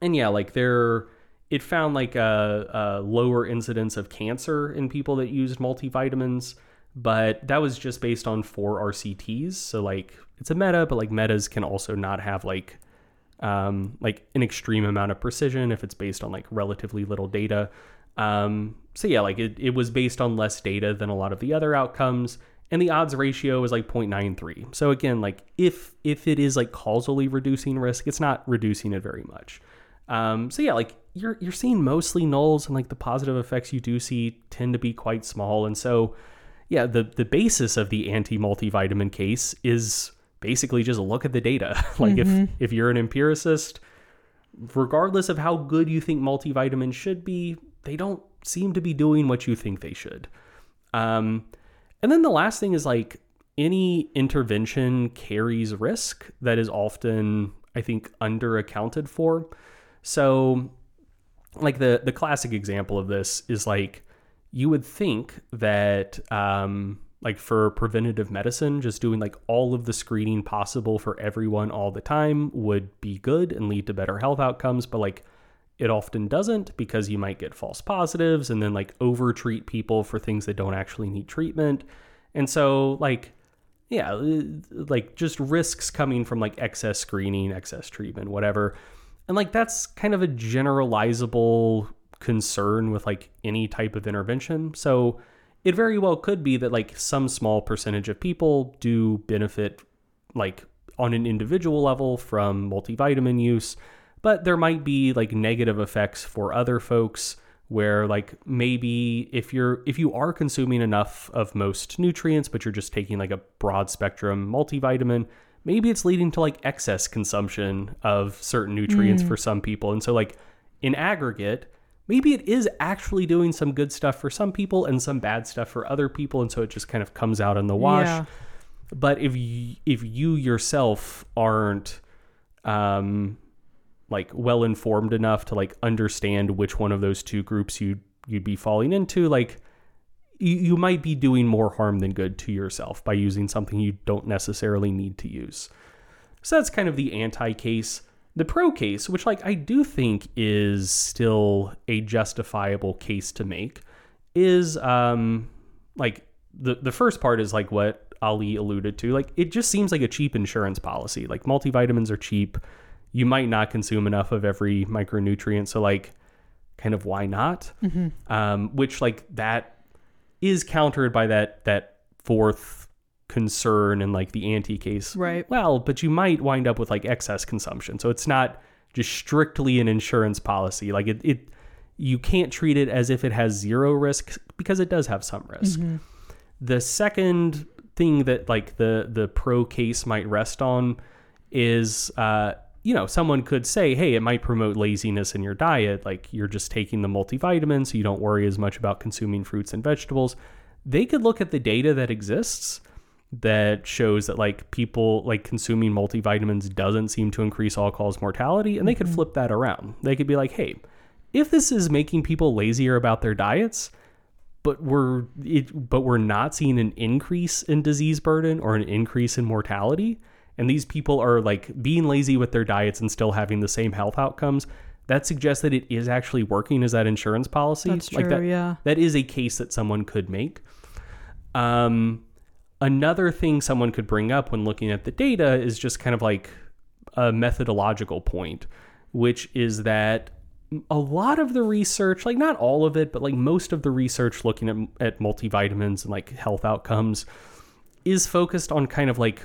and yeah, like there, it found like a, a lower incidence of cancer in people that used multivitamins, but that was just based on four RCTs. So like it's a meta, but like metas can also not have like um, like an extreme amount of precision if it's based on like relatively little data. Um, so yeah, like it, it was based on less data than a lot of the other outcomes, and the odds ratio is like 0.93. So again, like if if it is like causally reducing risk, it's not reducing it very much. Um, so yeah, like you're you're seeing mostly nulls, and like the positive effects you do see tend to be quite small. And so, yeah, the the basis of the anti multivitamin case is basically just look at the data. like mm-hmm. if if you're an empiricist, regardless of how good you think multivitamins should be, they don't seem to be doing what you think they should. Um, and then the last thing is like any intervention carries risk that is often, I think, under accounted for. So, like the the classic example of this is like you would think that um, like for preventative medicine, just doing like all of the screening possible for everyone all the time would be good and lead to better health outcomes. But like it often doesn't because you might get false positives and then like over treat people for things that don't actually need treatment. And so, like, yeah, like just risks coming from like excess screening, excess treatment, whatever. And like that's kind of a generalizable concern with like any type of intervention. So it very well could be that like some small percentage of people do benefit like on an individual level from multivitamin use, but there might be like negative effects for other folks where like maybe if you're if you are consuming enough of most nutrients but you're just taking like a broad spectrum multivitamin maybe it's leading to like excess consumption of certain nutrients mm. for some people. And so, like, in aggregate, maybe it is actually doing some good stuff for some people and some bad stuff for other people. And so it just kind of comes out in the wash. Yeah. But if you, if you yourself aren't, um, like well informed enough to like understand which one of those two groups you you'd be falling into, like you, you might be doing more harm than good to yourself by using something you don't necessarily need to use. So that's kind of the anti case. The pro case, which like I do think is still a justifiable case to make, is um like the the first part is like what Ali alluded to. Like it just seems like a cheap insurance policy. Like multivitamins are cheap. You might not consume enough of every micronutrient, so like kind of why not? Mm-hmm. Um, which like that is countered by that that fourth concern and like the anti case. Right. Well, but you might wind up with like excess consumption. So it's not just strictly an insurance policy. Like it, it you can't treat it as if it has zero risk because it does have some risk. Mm-hmm. The second thing that like the the pro case might rest on is uh you know, someone could say, hey, it might promote laziness in your diet. Like you're just taking the multivitamin, so you don't worry as much about consuming fruits and vegetables. They could look at the data that exists that shows that like people like consuming multivitamins doesn't seem to increase all cause mortality and they could mm-hmm. flip that around they could be like hey if this is making people lazier about their diets but we're it, but we're not seeing an increase in disease burden or an increase in mortality and these people are like being lazy with their diets and still having the same health outcomes, that suggests that it is actually working as that insurance policy. That's like true, that, yeah. That is a case that someone could make. Um, another thing someone could bring up when looking at the data is just kind of like a methodological point, which is that a lot of the research, like not all of it, but like most of the research looking at, at multivitamins and like health outcomes is focused on kind of like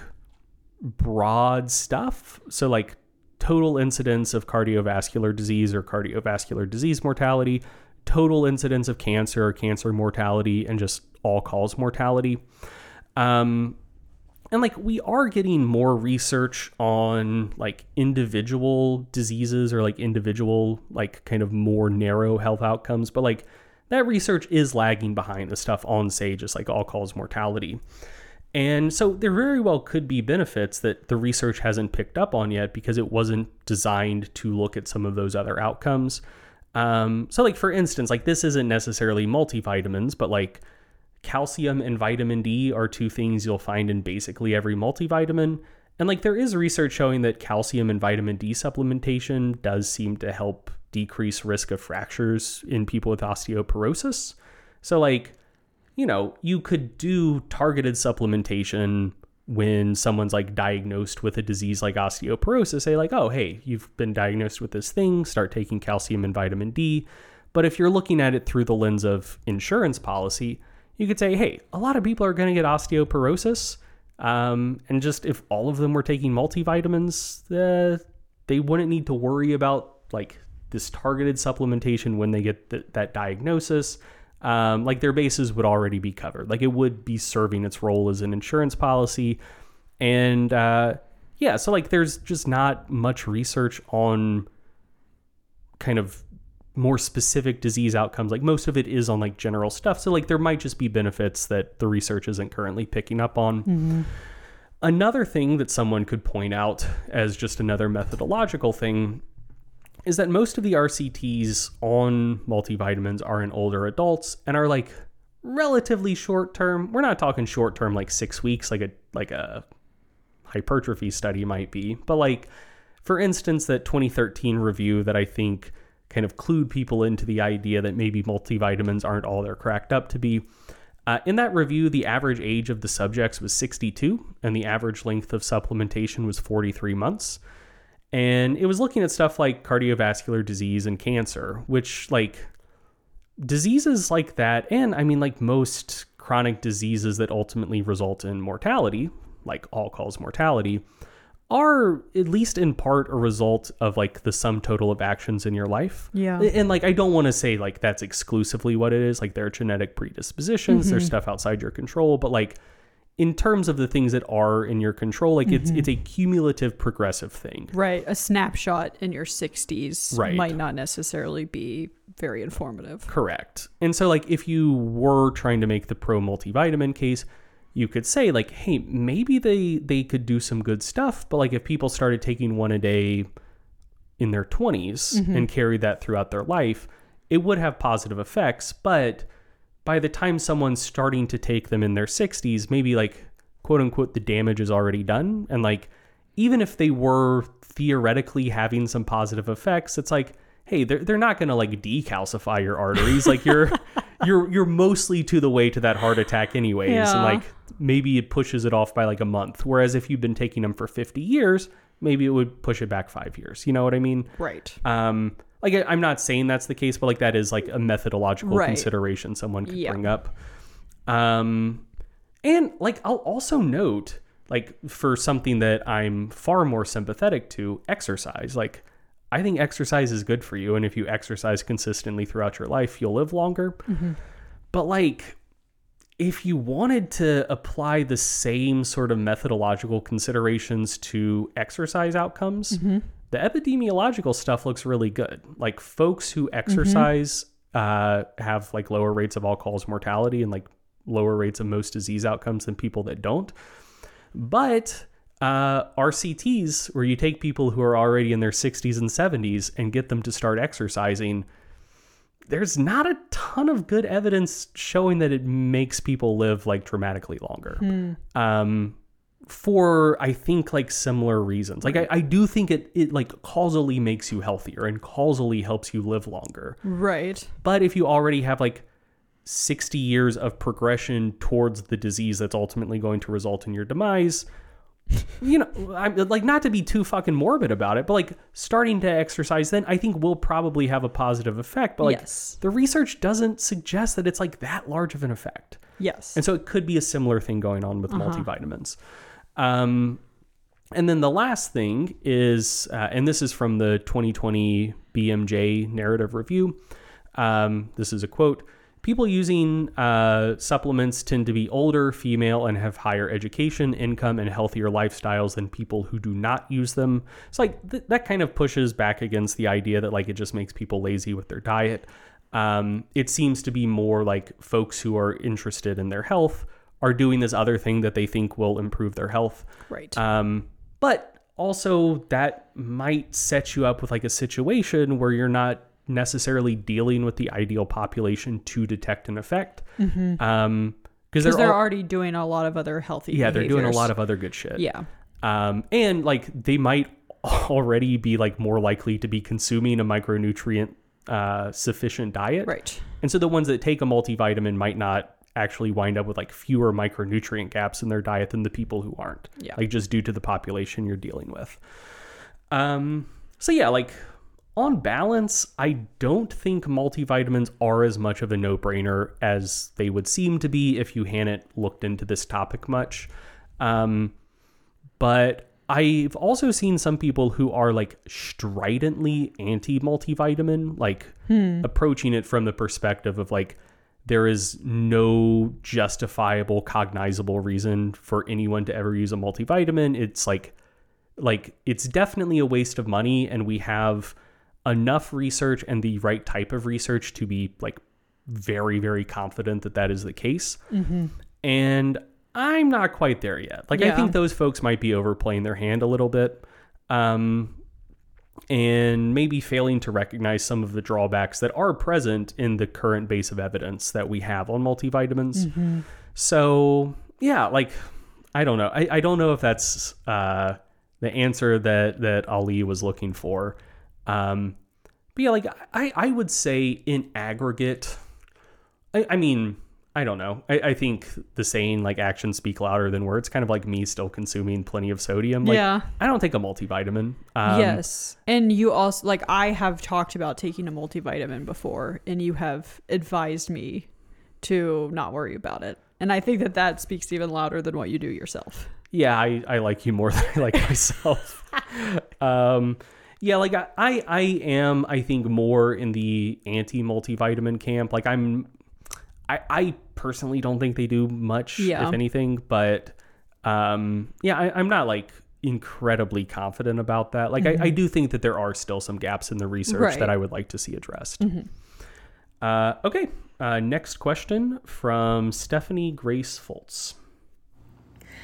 broad stuff. So, like total incidence of cardiovascular disease or cardiovascular disease mortality, total incidence of cancer or cancer mortality, and just all cause mortality. Um, and like we are getting more research on like individual diseases or like individual like kind of more narrow health outcomes but like that research is lagging behind the stuff on say just like all cause mortality. And so there very well could be benefits that the research hasn't picked up on yet because it wasn't designed to look at some of those other outcomes. Um, so like for instance like this isn't necessarily multivitamins but like calcium and vitamin D are two things you'll find in basically every multivitamin. And like there is research showing that calcium and vitamin D supplementation does seem to help decrease risk of fractures in people with osteoporosis. So like, you know, you could do targeted supplementation when someone's like diagnosed with a disease like osteoporosis, say like, "Oh, hey, you've been diagnosed with this thing, start taking calcium and vitamin D." But if you're looking at it through the lens of insurance policy, you could say, hey, a lot of people are going to get osteoporosis. Um, and just if all of them were taking multivitamins, uh, they wouldn't need to worry about like this targeted supplementation when they get th- that diagnosis. Um, like their bases would already be covered. Like it would be serving its role as an insurance policy. And uh, yeah, so like there's just not much research on kind of more specific disease outcomes like most of it is on like general stuff. So like there might just be benefits that the research isn't currently picking up on. Mm-hmm. another thing that someone could point out as just another methodological thing is that most of the rcts on multivitamins are in older adults and are like relatively short term we're not talking short term like six weeks like a like a hypertrophy study might be. But like for instance that 2013 review that i think kind of clued people into the idea that maybe multivitamins aren't all they're cracked up to be. Uh, in that review, the average age of the subjects was 62, and the average length of supplementation was 43 months. And it was looking at stuff like cardiovascular disease and cancer, which, like, diseases like that, and I mean, like most chronic diseases that ultimately result in mortality, like all cause mortality, are at least in part a result of like the sum total of actions in your life. Yeah. And like I don't want to say like that's exclusively what it is. Like there are genetic predispositions, mm-hmm. there's stuff outside your control, but like in terms of the things that are in your control, like mm-hmm. it's it's a cumulative progressive thing. Right. A snapshot in your 60s right. might not necessarily be very informative. Correct. And so like if you were trying to make the pro multivitamin case, you could say like hey maybe they they could do some good stuff but like if people started taking one a day in their 20s mm-hmm. and carried that throughout their life it would have positive effects but by the time someone's starting to take them in their 60s maybe like quote unquote the damage is already done and like even if they were theoretically having some positive effects it's like hey they're, they're not going to like decalcify your arteries like you're you're you're mostly to the way to that heart attack anyways yeah. and like maybe it pushes it off by like a month. Whereas if you've been taking them for 50 years, maybe it would push it back five years. You know what I mean? Right. Um, like I'm not saying that's the case, but like that is like a methodological right. consideration someone could yeah. bring up. Um, and like I'll also note, like for something that I'm far more sympathetic to, exercise. Like I think exercise is good for you, and if you exercise consistently throughout your life, you'll live longer. Mm-hmm. But like if you wanted to apply the same sort of methodological considerations to exercise outcomes, mm-hmm. the epidemiological stuff looks really good. Like folks who exercise mm-hmm. uh, have like lower rates of all cause mortality and like lower rates of most disease outcomes than people that don't. But uh, RCTs, where you take people who are already in their 60s and 70s and get them to start exercising, there's not a ton of good evidence showing that it makes people live like dramatically longer. Hmm. Um, for I think like similar reasons. Like I, I do think it it like causally makes you healthier and causally helps you live longer. Right. But if you already have like 60 years of progression towards the disease that's ultimately going to result in your demise, you know, I'm like not to be too fucking morbid about it, but like starting to exercise then I think will probably have a positive effect. But like Yes. the research doesn't suggest that it's like that large of an effect. Yes. And so it could be a similar thing going on with multivitamins. Um, and then the last thing is, uh, and this is from the 2020 BMJ narrative review. Um, this is a quote. People using uh, supplements tend to be older, female, and have higher education, income, and healthier lifestyles than people who do not use them. It's like th- that kind of pushes back against the idea that like it just makes people lazy with their diet. Um, it seems to be more like folks who are interested in their health are doing this other thing that they think will improve their health. right. Um, but also that might set you up with like a situation where you're not necessarily dealing with the ideal population to detect an effect. Um, because because they're, they're all, already doing a lot of other healthy. yeah, they're doing a lot of other good shit. Yeah. Um, and like they might already be like more likely to be consuming a micronutrient uh, sufficient diet. Right. And so the ones that take a multivitamin might not actually wind up with like fewer micronutrient gaps in their diet than the people who aren't. Yeah. Like just due to the population you're dealing with. Um so yeah, like on balance, I don't think multivitamins are as much of a no-brainer as they would seem to be if you hadn't looked into this topic much. Um but I've also seen some people who are like stridently anti multivitamin, like approaching it from the perspective of like there is no justifiable cognizable reason for anyone to ever use a multivitamin. It's like like it's definitely a waste of money and we have enough research and the right type of research to be like very very confident that that is the case. And I'm not quite there yet. Like I think those folks might be overplaying their hand a little bit. Um and maybe failing to recognize some of the drawbacks that are present in the current base of evidence that we have on multivitamins. So, yeah, like I don't know. I, I don't know if that's uh, the answer that that Ali was looking for. Um, but yeah, like I, I would say in aggregate, I, I mean, I don't know. I, I think the saying like actions speak louder than words, kind of like me still consuming plenty of sodium. Like, Yeah. I don't take a multivitamin. Um, yes. And you also like I have talked about taking a multivitamin before and you have advised me to not worry about it. And I think that that speaks even louder than what you do yourself. yeah, I, I like you more than I like myself. um, yeah, like I, I, I am, I think, more in the anti multivitamin camp. Like I'm, I, I personally don't think they do much, Yeah. if anything. But um, yeah, I, I'm not like incredibly confident about that. Like I, I do think that there are still some gaps in the research Mm-hmm. Right. Mm-hmm. that I would like to see addressed. Uh, okay, uh, next question from Stephanie Grace Foltz.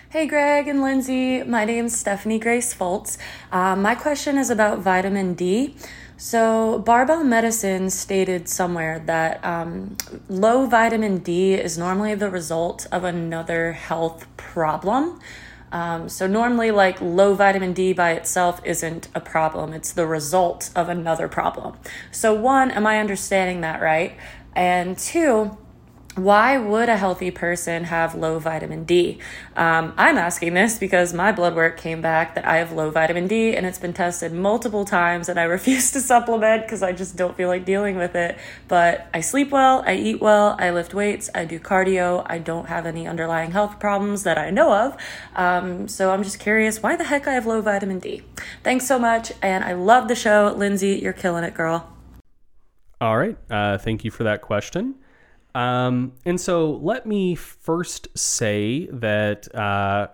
Hey Greg and Lyndsey, my name's Stephanie Grace Foltz. Um, my question is about vitamin D. So, Barbell Medicine stated somewhere that um, low vitamin D is normally the result of another health problem. Um, so, normally, like low vitamin D by itself isn't a problem, it's the result of another problem. So, one, am I understanding that right? And two, why would a healthy person have low vitamin D? Um, I'm asking this because my blood work came back that I have low vitamin D and it's been tested multiple times and I refuse to supplement because I just don't feel like dealing with it. But I sleep well, I eat well, I lift weights, I do cardio, I don't have any underlying health problems that I know of. Um, so I'm just curious why the heck I have low vitamin D. Thanks so much and I love the show. Lyndsey, you're killing it, girl. All right. Uh, thank you for that question. Um, and so let me first say that uh,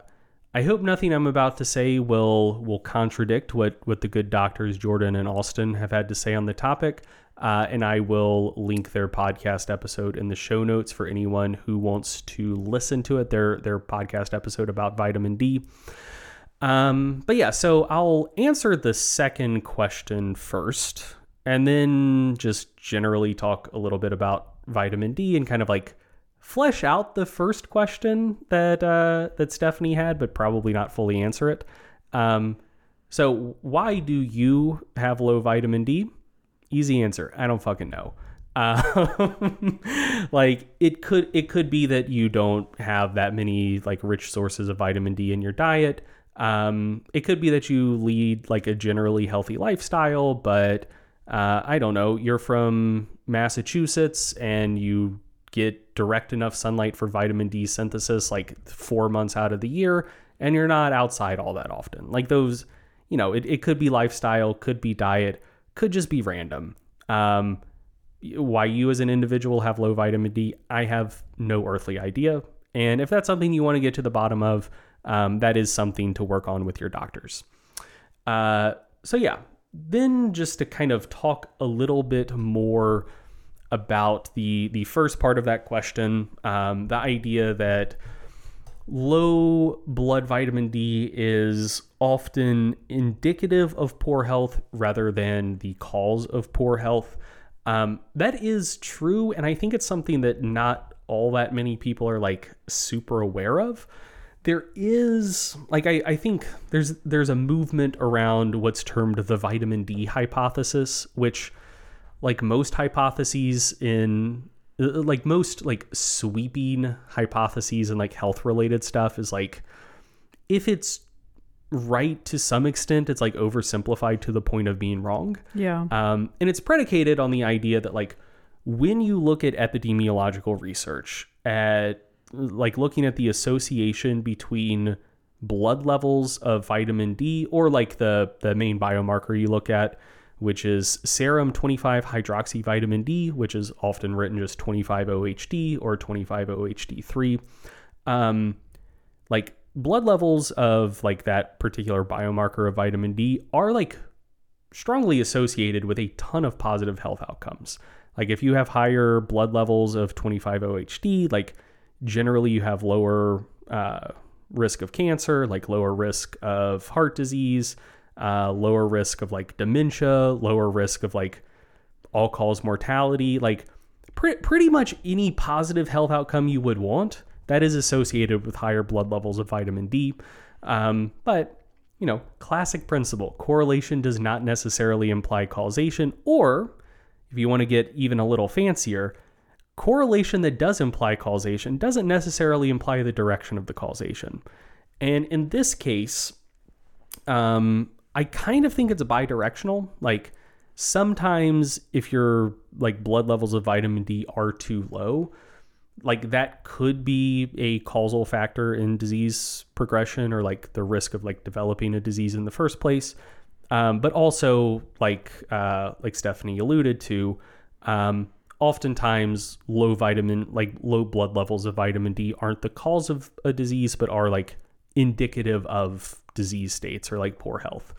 I hope nothing I'm about to say will will contradict what what the good doctors Jordan and Austin have had to say on the topic. Uh, and I will link their podcast episode in the show notes for anyone who wants to listen to it. Their their podcast episode about vitamin D. Um, but yeah, so I'll answer the second question first, and then just generally talk a little bit about vitamin D and kind of like flesh out the first question that uh, that Stephanie had, but probably not fully answer it. Um, so why do you have low vitamin D? Easy answer. I don't fucking know. Um, like it could it could be that you don't have that many like rich sources of vitamin D in your diet. Um, it could be that you lead like a generally healthy lifestyle, but uh, I don't know, you're from Massachusetts and you get direct enough sunlight for vitamin D synthesis like four months out of the year, and you're not outside all that often. Like those, you know, it, it could be lifestyle, could be diet, could just be random. Um, why you as an individual have low vitamin D, I have no earthly idea. And if that's something you want to get to the bottom of, um, that is something to work on with your doctors. Uh, so, yeah, then just to kind of talk a little bit more about the the first part of that question, um, the idea that low blood vitamin D is often indicative of poor health rather than the cause of poor health. Um, that is true, and I think it's something that not all that many people are like super aware of. There is like I, I think there's there's a movement around what's termed the vitamin D hypothesis, which like most hypotheses in like most like sweeping hypotheses and like health related stuff is like if it's right to some extent it's like oversimplified to the point of being wrong Yeah. um, and it's predicated on the idea that like when you look at epidemiological research at like looking at the association between blood levels of vitamin D or like the the main biomarker you look at which is serum 25 hydroxy vitamin D which is often written just 25 OHD or 25 OHD3 um like blood levels of like that particular biomarker of vitamin D are like strongly associated with a ton of positive health outcomes. Like if you have higher blood levels of 25 OHD, like generally you have lower uh, risk of cancer, like lower risk of heart disease, uh, lower risk of like dementia, lower risk of like all cause mortality, like pre- pretty much any positive health outcome you would want that is associated with higher blood levels of vitamin D. Um, but you know, classic principle correlation does not necessarily imply causation, or if you want to get even a little fancier, correlation that does imply causation doesn't necessarily imply the direction of the causation. And in this case, um, I kind of think it's bidirectional. Like sometimes if your like blood levels of vitamin D are too low, like that could be a causal factor in disease progression or like the risk of like developing a disease in the first place. Um, but also like uh, like Stephanie alluded to, um, oftentimes low vitamin like low blood levels of vitamin D aren't the cause of a disease, but are like indicative of disease states or like poor health.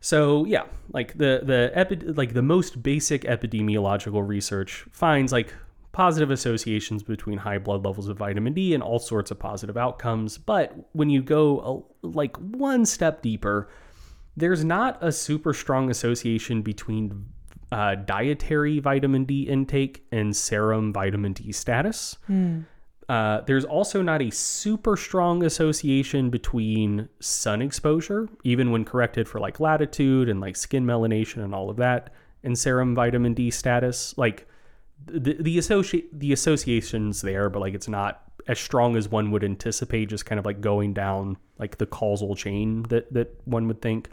So yeah, like the the epi- like the most basic epidemiological research finds like positive associations between high blood levels of vitamin D and all sorts of positive outcomes. But when you go a, like one step deeper, there's not a super strong association between uh, dietary vitamin D intake and serum vitamin D status. Uh, there's also not a super strong association between sun exposure, even when corrected for like latitude and like skin melanation and all of that, and serum vitamin D status. Like the the associ- the associations there, but like it's not as strong as one would anticipate. Just kind of like going down like the causal chain that that one would think.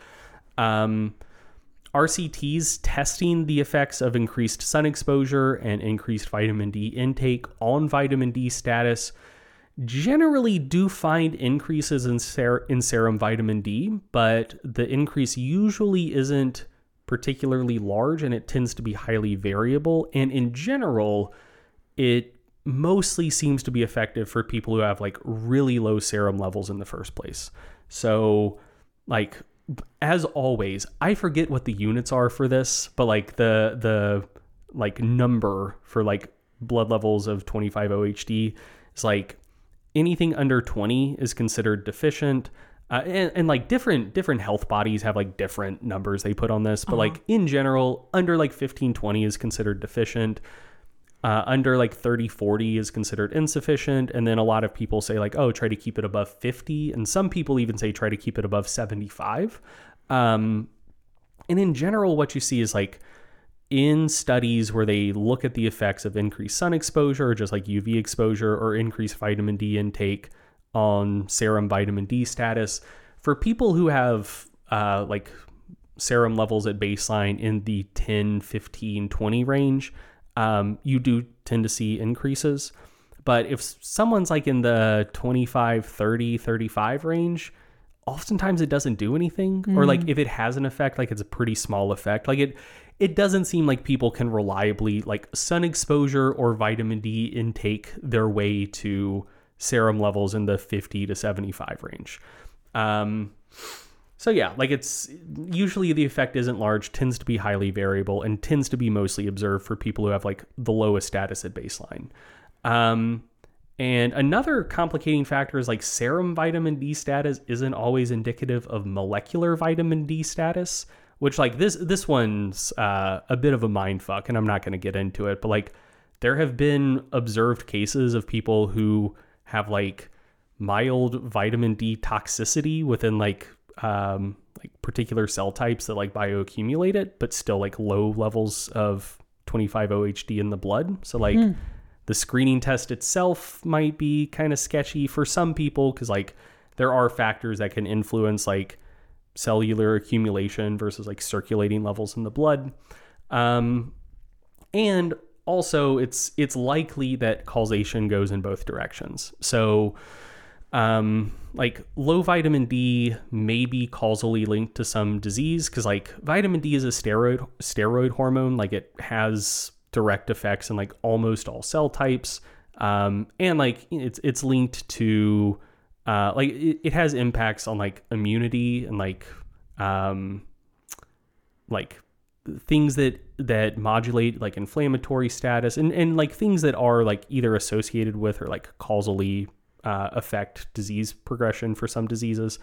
Um, RCTs testing the effects of increased sun exposure and increased vitamin D intake on vitamin D status generally do find increases in, ser- in serum vitamin D, but the increase usually isn't particularly large and it tends to be highly variable. And in general, it mostly seems to be effective for people who have like really low serum levels in the first place. So, like, as always, I forget what the units are for this, but like the the like number for like blood levels of 25 OHD is like anything under 20 is considered deficient. Uh, and, and like different different health bodies have like different numbers they put on this, but like in general, under like 15 20 is considered deficient. Uh, under like 30 40 is considered insufficient and then a lot of people say like oh try to keep it above 50 and some people even say try to keep it above 75 um, and in general what you see is like in studies where they look at the effects of increased sun exposure or just like uv exposure or increased vitamin d intake on serum vitamin d status for people who have uh, like serum levels at baseline in the 10, 15, 20 range, um, you do tend to see increases. But if someone's like in the 25, 30, 35 range, oftentimes it doesn't do anything. Or like if it has an effect, like it's a pretty small effect. Like it it doesn't seem like people can reliably like sun exposure or vitamin D intake their way to serum levels in the 50 to 75 range. Um, so yeah, like it's usually the effect isn't large, tends to be highly variable, and tends to be mostly observed for people who have like the lowest status at baseline. Um, and another complicating factor is like serum vitamin D status isn't always indicative of molecular vitamin D status, which like this this one's uh, a bit of a mind fuck, and I'm not going to get into it, but like there have been observed cases of people who have like mild vitamin D toxicity within like um, like particular cell types that like bioaccumulate it, but still like low levels of 25-OHD in the blood. So like the screening test itself might be kind of sketchy for some people because like there are factors that can influence like cellular accumulation versus like circulating levels in the blood. Um, and also it's it's likely that causation goes in both directions. So um, like low vitamin D may be causally linked to some disease because like vitamin D is a steroid steroid hormone. Like it has direct effects in like almost all cell types, um, and like it's it's linked to uh, like it, it has impacts on like immunity and like um, like things that that modulate like inflammatory status and and like things that are like either associated with or like causally uh, affect disease progression for some diseases.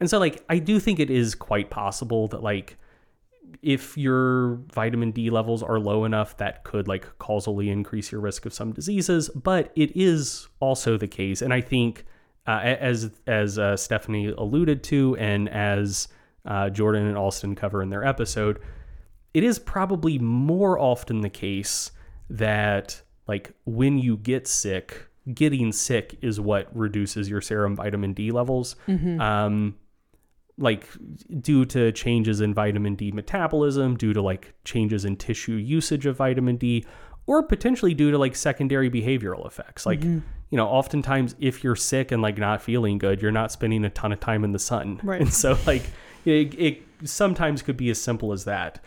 And so like I do think it is quite possible that like if your vitamin D levels are low enough that could like causally increase your risk of some diseases, but it is also the case and I think uh, as as uh, Stephanie alluded to and as uh, Jordan and Austin cover in their episode, it is probably more often the case that like when you get sick getting sick is what reduces your serum vitamin D levels. Um, like due to changes in vitamin D metabolism, due to like changes in tissue usage of vitamin D, or potentially due to like secondary behavioral effects. Like, you know, oftentimes if you're sick and like not feeling good, you're not spending a ton of time in the sun. Right. And so like it, it sometimes could be as simple as that.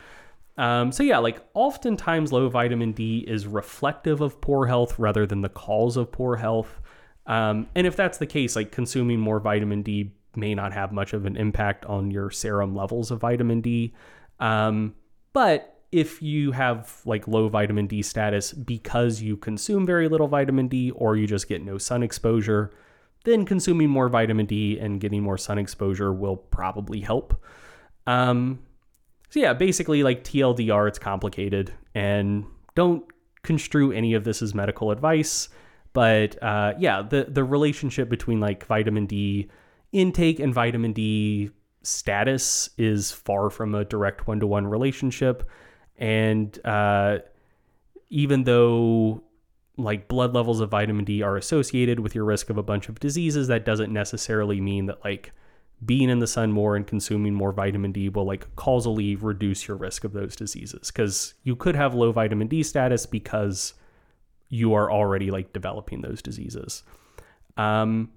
Um, so yeah, like oftentimes low vitamin D is reflective of poor health rather than the cause of poor health. Um, and if that's the case, like consuming more vitamin D may not have much of an impact on your serum levels of vitamin D. Um, but if you have like low vitamin D status because you consume very little vitamin D or you just get no sun exposure, then consuming more vitamin D and getting more sun exposure will probably help. Um, so yeah, basically like TLDR, it's complicated and don't construe any of this as medical advice. But uh, yeah, the the relationship between like vitamin D intake and vitamin D status is far from a direct one to one relationship. And uh, even though like blood levels of vitamin D are associated with your risk of a bunch of diseases, that doesn't necessarily mean that like being in the sun more and consuming more vitamin D will like causally reduce your risk of those diseases because you could have low vitamin D status because you are already like developing those diseases. Um,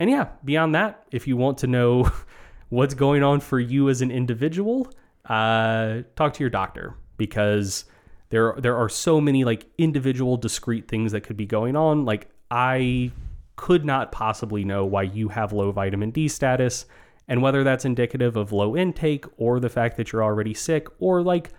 and yeah, beyond that, if you want to know what's going on for you as an individual, uh, talk to your doctor because there there are so many like individual discrete things that could be going on. Like I could not possibly know why you have low vitamin D status and whether that's indicative of low intake or the fact that you're already sick or like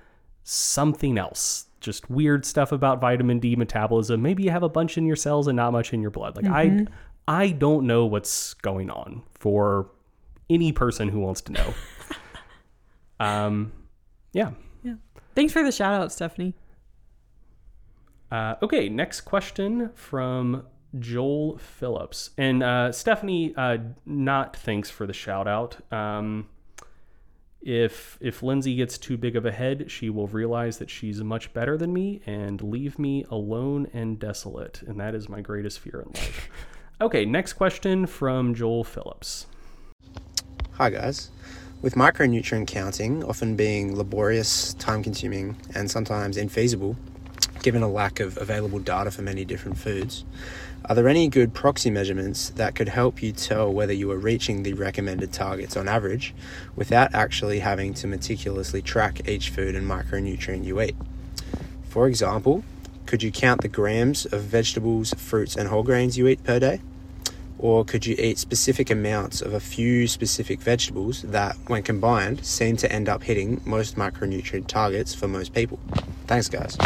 something else. Just weird stuff about vitamin D metabolism. Maybe you have a bunch in your cells and not much in your blood. Like I I don't know what's going on for any person who wants to know. um yeah. Yeah. Thanks for the shout out, Stephanie. Uh, okay, next question from Joel Phillips. And uh, Stephanie, uh, not thanks for the shout out. Um, if if Lyndsey gets too big of a head, she will realize that she's much better than me and leave me alone and desolate. And that is my greatest fear in life. Okay, next question from Joel Phillips. Hi, guys. With micronutrient counting often being laborious, time consuming, and sometimes infeasible, given a lack of available data for many different foods, are there any good proxy measurements that could help you tell whether you are reaching the recommended targets on average without actually having to meticulously track each food and micronutrient you eat? For example, could you count the grams of vegetables, fruits, and whole grains you eat per day? Or could you eat specific amounts of a few specific vegetables that, when combined, seem to end up hitting most micronutrient targets for most people? Thanks, guys.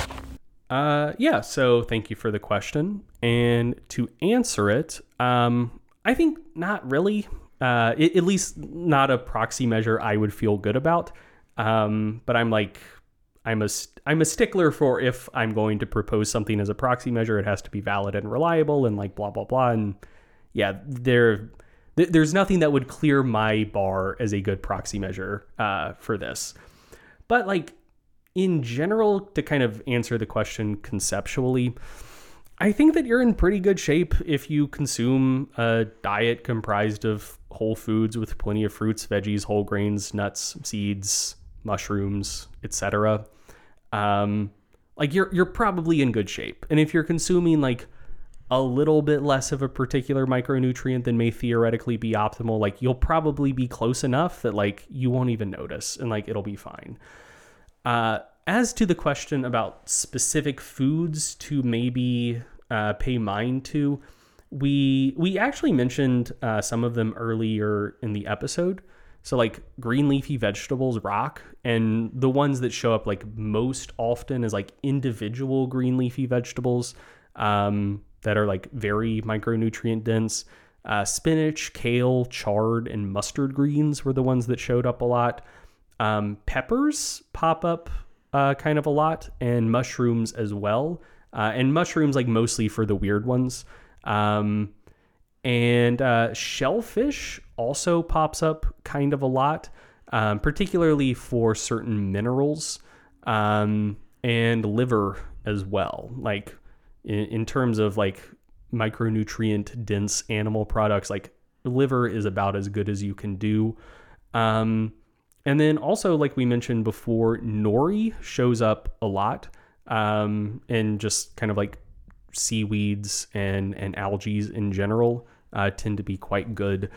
Uh, yeah, so thank you for the question. And to answer it, um, I think not really. Uh, it, at least not a proxy measure I would feel good about. Um, but I'm like, I'm a I'm a stickler for if I'm going to propose something as a proxy measure, it has to be valid and reliable, and like blah blah blah. And yeah, there th- there's nothing that would clear my bar as a good proxy measure uh, for this. But like in general, to kind of answer the question conceptually, I think that you're in pretty good shape if you consume a diet comprised of whole foods with plenty of fruits, veggies, whole grains, nuts, seeds, mushrooms, etc. Um, like you're you're probably in good shape. And if you're consuming like a little bit less of a particular micronutrient than may theoretically be optimal, like you'll probably be close enough that like you won't even notice and like it'll be fine. Uh, as to the question about specific foods to maybe uh, pay mind to, we we actually mentioned uh, some of them earlier in the episode. So like green leafy vegetables rock, and the ones that show up like most often is like individual green leafy vegetables. Um, that are like very micronutrient dense. Uh, spinach, kale, chard, and mustard greens were the ones that showed up a lot. Um, peppers pop up uh, kind of a lot, and mushrooms as well. Uh, and mushrooms, like mostly for the weird ones. Um, and uh, shellfish also pops up kind of a lot, um, particularly for certain minerals, um, and liver as well. Like in, in terms of like micronutrient dense animal products, like liver is about as good as you can do. Um, and then also, like we mentioned before, nori shows up a lot, um, and just kind of like seaweeds and and algae in general uh, tend to be quite good.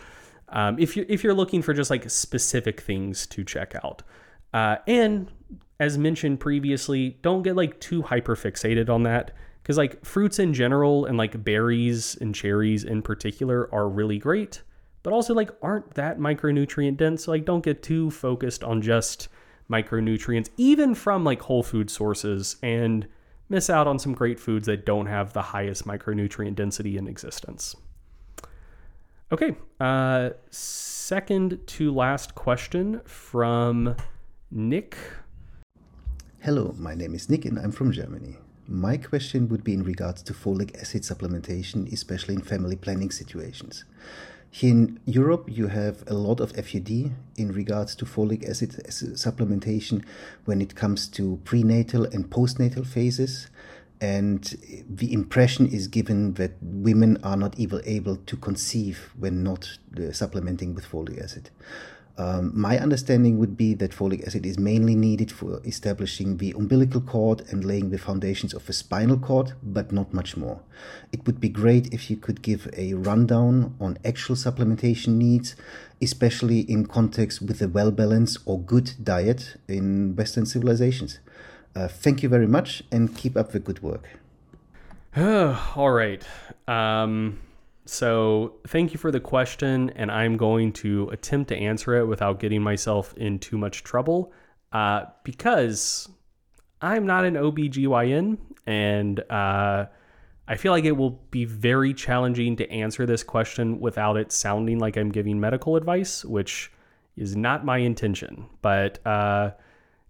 Um, if you if you're looking for just like specific things to check out, uh, and as mentioned previously, don't get like too hyper fixated on that because like fruits in general and like berries and cherries in particular are really great but also like aren't that micronutrient dense? So, like don't get too focused on just micronutrients even from like whole food sources and miss out on some great foods that don't have the highest micronutrient density in existence. Okay uh second to last question from nick. Hello my name is nick and i'm from germany. My question would be in regards to folic acid supplementation, especially in family planning situations. In Europe, you have a lot of FUD in regards to folic acid supplementation when it comes to prenatal and postnatal phases. And the impression is given that women are not even able to conceive when not uh, supplementing with folic acid. Um, my understanding would be that folic acid is mainly needed for establishing the umbilical cord and laying the foundations of the spinal cord, but not much more. It would be great if you could give a rundown on actual supplementation needs, especially in context with a well balanced or good diet in Western civilizations. Uh, thank you very much and keep up the good work. All right. Um so, thank you for the question, and I'm going to attempt to answer it without getting myself in too much trouble uh, because I'm not an OBGYN, and uh, I feel like it will be very challenging to answer this question without it sounding like I'm giving medical advice, which is not my intention. But uh,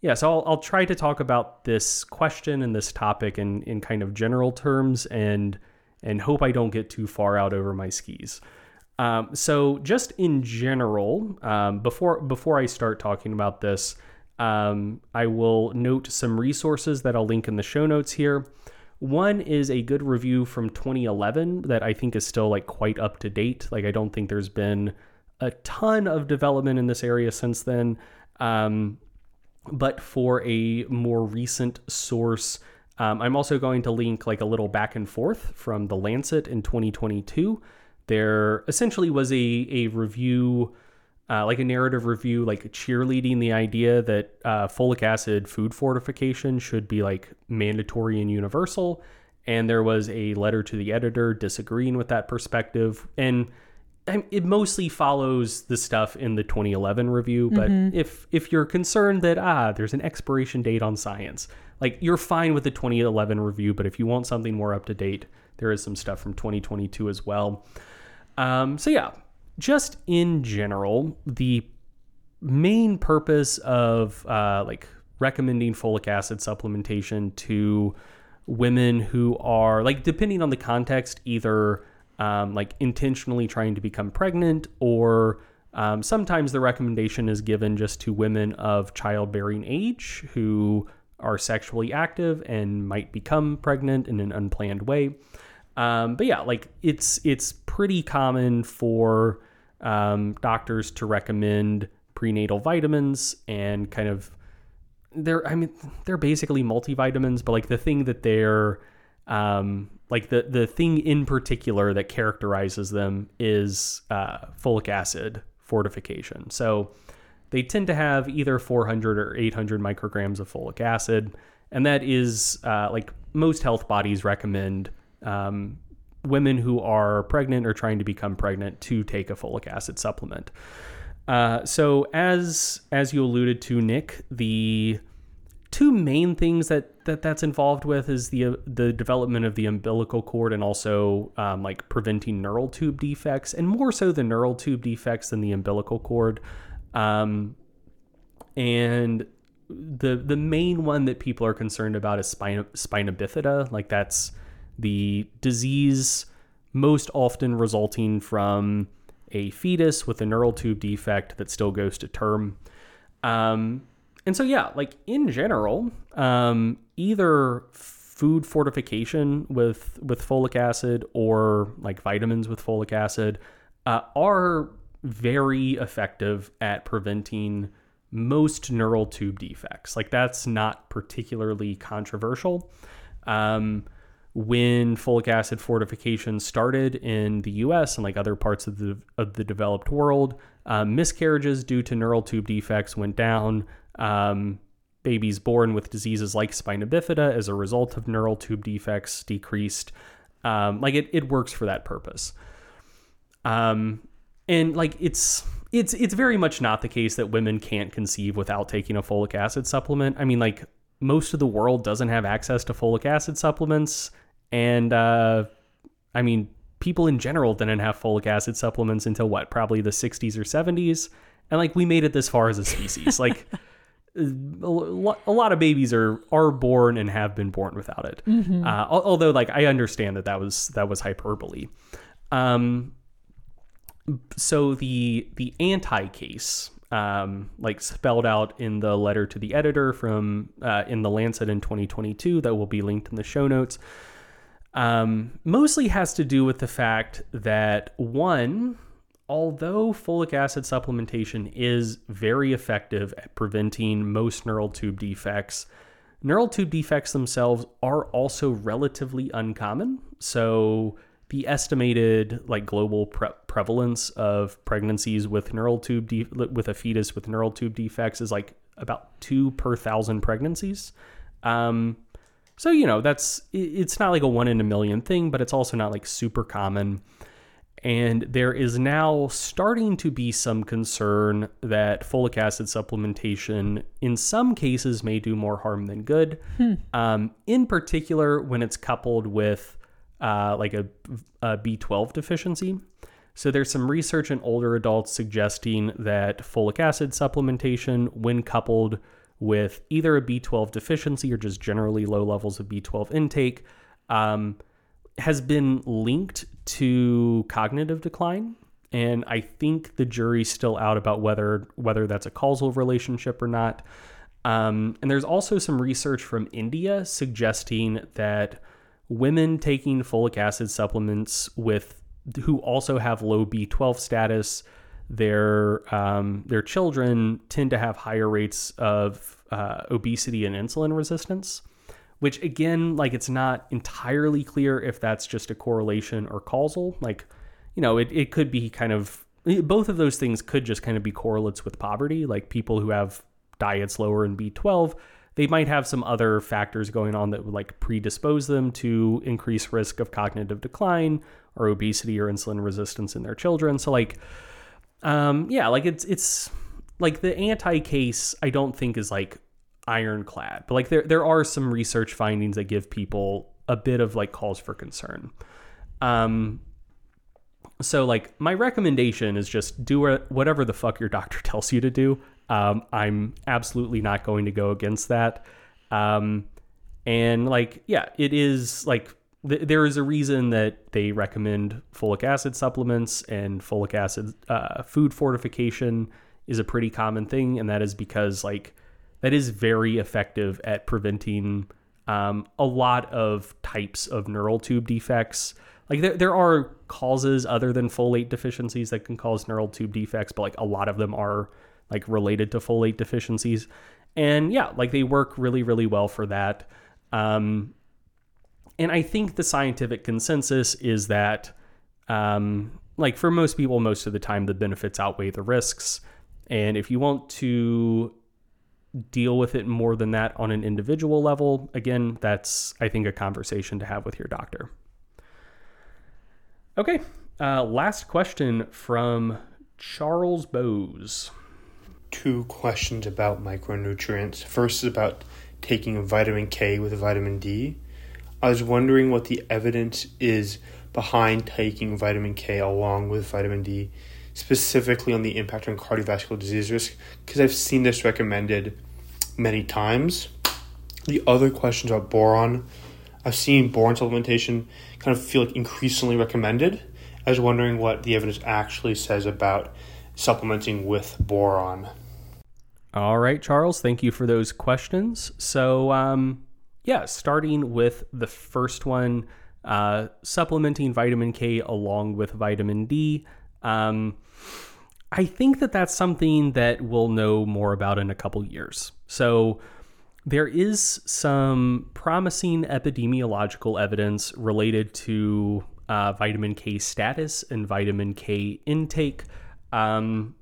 yeah, so I'll, I'll try to talk about this question and this topic in, in kind of general terms and and hope I don't get too far out over my skis. Um, so, just in general, um, before before I start talking about this, um, I will note some resources that I'll link in the show notes here. One is a good review from 2011 that I think is still like quite up to date. Like I don't think there's been a ton of development in this area since then. Um, but for a more recent source, um, I'm also going to link like a little back and forth from the Lancet in 2022. There essentially was a a review, uh, like a narrative review, like cheerleading the idea that uh, folic acid food fortification should be like mandatory and universal. And there was a letter to the editor disagreeing with that perspective. And it mostly follows the stuff in the 2011 review but mm-hmm. if if you're concerned that ah there's an expiration date on science like you're fine with the 2011 review but if you want something more up to date there is some stuff from 2022 as well um, so yeah just in general the main purpose of uh, like recommending folic acid supplementation to women who are like depending on the context either um, like intentionally trying to become pregnant, or um, sometimes the recommendation is given just to women of childbearing age who are sexually active and might become pregnant in an unplanned way. Um, but yeah, like it's it's pretty common for um, doctors to recommend prenatal vitamins and kind of they're I mean they're basically multivitamins, but like the thing that they're um, like the the thing in particular that characterizes them is uh, folic acid fortification. So they tend to have either 400 or 800 micrograms of folic acid, and that is uh, like most health bodies recommend um, women who are pregnant or trying to become pregnant to take a folic acid supplement. Uh, so as as you alluded to, Nick, the two main things that, that that's involved with is the uh, the development of the umbilical cord and also um, like preventing neural tube defects and more so the neural tube defects than the umbilical cord. Um, and the the main one that people are concerned about is spina, spina bifida like that's the disease most often resulting from a fetus with a neural tube defect that still goes to term. Um, and so yeah, like in general, um, either food fortification with with folic acid or like vitamins with folic acid uh, are very effective at preventing most neural tube defects. Like that's not particularly controversial. Um, when folic acid fortification started in the U.S. and like other parts of the of the developed world, um, miscarriages due to neural tube defects went down. Um, babies born with diseases like spina bifida as a result of neural tube defects decreased. Um, like it, it works for that purpose. Um, and like it's it's it's very much not the case that women can't conceive without taking a folic acid supplement. I mean, like most of the world doesn't have access to folic acid supplements, and uh, I mean, people in general didn't have folic acid supplements until what, probably the 60s or 70s, and like we made it this far as a species, like a lot of babies are are born and have been born without it. Mm-hmm. Uh, although, like, I understand that that was that was hyperbole. Um, so the the anti case, um, like spelled out in the letter to the editor from uh, in the Lancet in 2022, that will be linked in the show notes. Um, mostly has to do with the fact that one although folic acid supplementation is very effective at preventing most neural tube defects, neural tube defects themselves are also relatively uncommon. So the estimated like global pre- prevalence of pregnancies with neural tube de- with a fetus with neural tube defects is like about two per thousand pregnancies. Um, so you know that's it's not like a one in a million thing, but it's also not like super common. And there is now starting to be some concern that folic acid supplementation, in some cases, may do more harm than good. Hmm. Um, in particular, when it's coupled with uh, like a a B12 deficiency. So there's some research in older adults suggesting that folic acid supplementation, when coupled with either a B12 deficiency or just generally low levels of B12 intake, um, has been linked to cognitive decline and I think the jury's still out about whether whether that's a causal relationship or not. Um, and there's also some research from India suggesting that women taking folic acid supplements with who also have low B12 status, their um, their children tend to have higher rates of uh, obesity and insulin resistance. Which again, like it's not entirely clear if that's just a correlation or causal. Like, you know, it, it could be kind of both of those things could just kind of be correlates with poverty. Like people who have diets lower in B12, they might have some other factors going on that would like predispose them to increase risk of cognitive decline or obesity or insulin resistance in their children. So like um yeah, like it's it's like the anti case I don't think is like ironclad, but like there there are some research findings that give people a bit of like calls for concern. Um so like my recommendation is just do whatever the fuck your doctor tells you to do. Um, I'm absolutely not going to go against that. Um, and like, yeah, it is like th- there is a reason that they recommend folic acid supplements and folic acid uh, food fortification is a pretty common thing, and that is because like that is very effective at preventing um, a lot of types of neural tube defects. Like there, there are causes other than folate deficiencies that can cause neural tube defects, but like a lot of them are like related to folate deficiencies. And yeah, like they work really, really well for that. Um, and I think the scientific consensus is that, um, like for most people, most of the time, the benefits outweigh the risks. And if you want to deal with it more than that on an individual level, again, that's, I think, a conversation to have with your doctor. Okay, uh, last question from Charles Bowes two questions about micronutrients. First is about taking vitamin K with vitamin D. I was wondering what the evidence is behind taking vitamin K along with vitamin D, specifically on the impact on cardiovascular disease risk, because I've seen this recommended many times. The other questions about boron. I've seen boron supplementation kind of feel like increasingly recommended. I was wondering what the evidence actually says about supplementing with boron. All right, Charles, thank you for those questions. So, um, yeah, starting with the first one, uh, supplementing vitamin K along with vitamin D. Um, I think that that's something that we'll know more about in a couple years. So, there is some promising epidemiological evidence related to uh, vitamin K status and vitamin K intake. Um,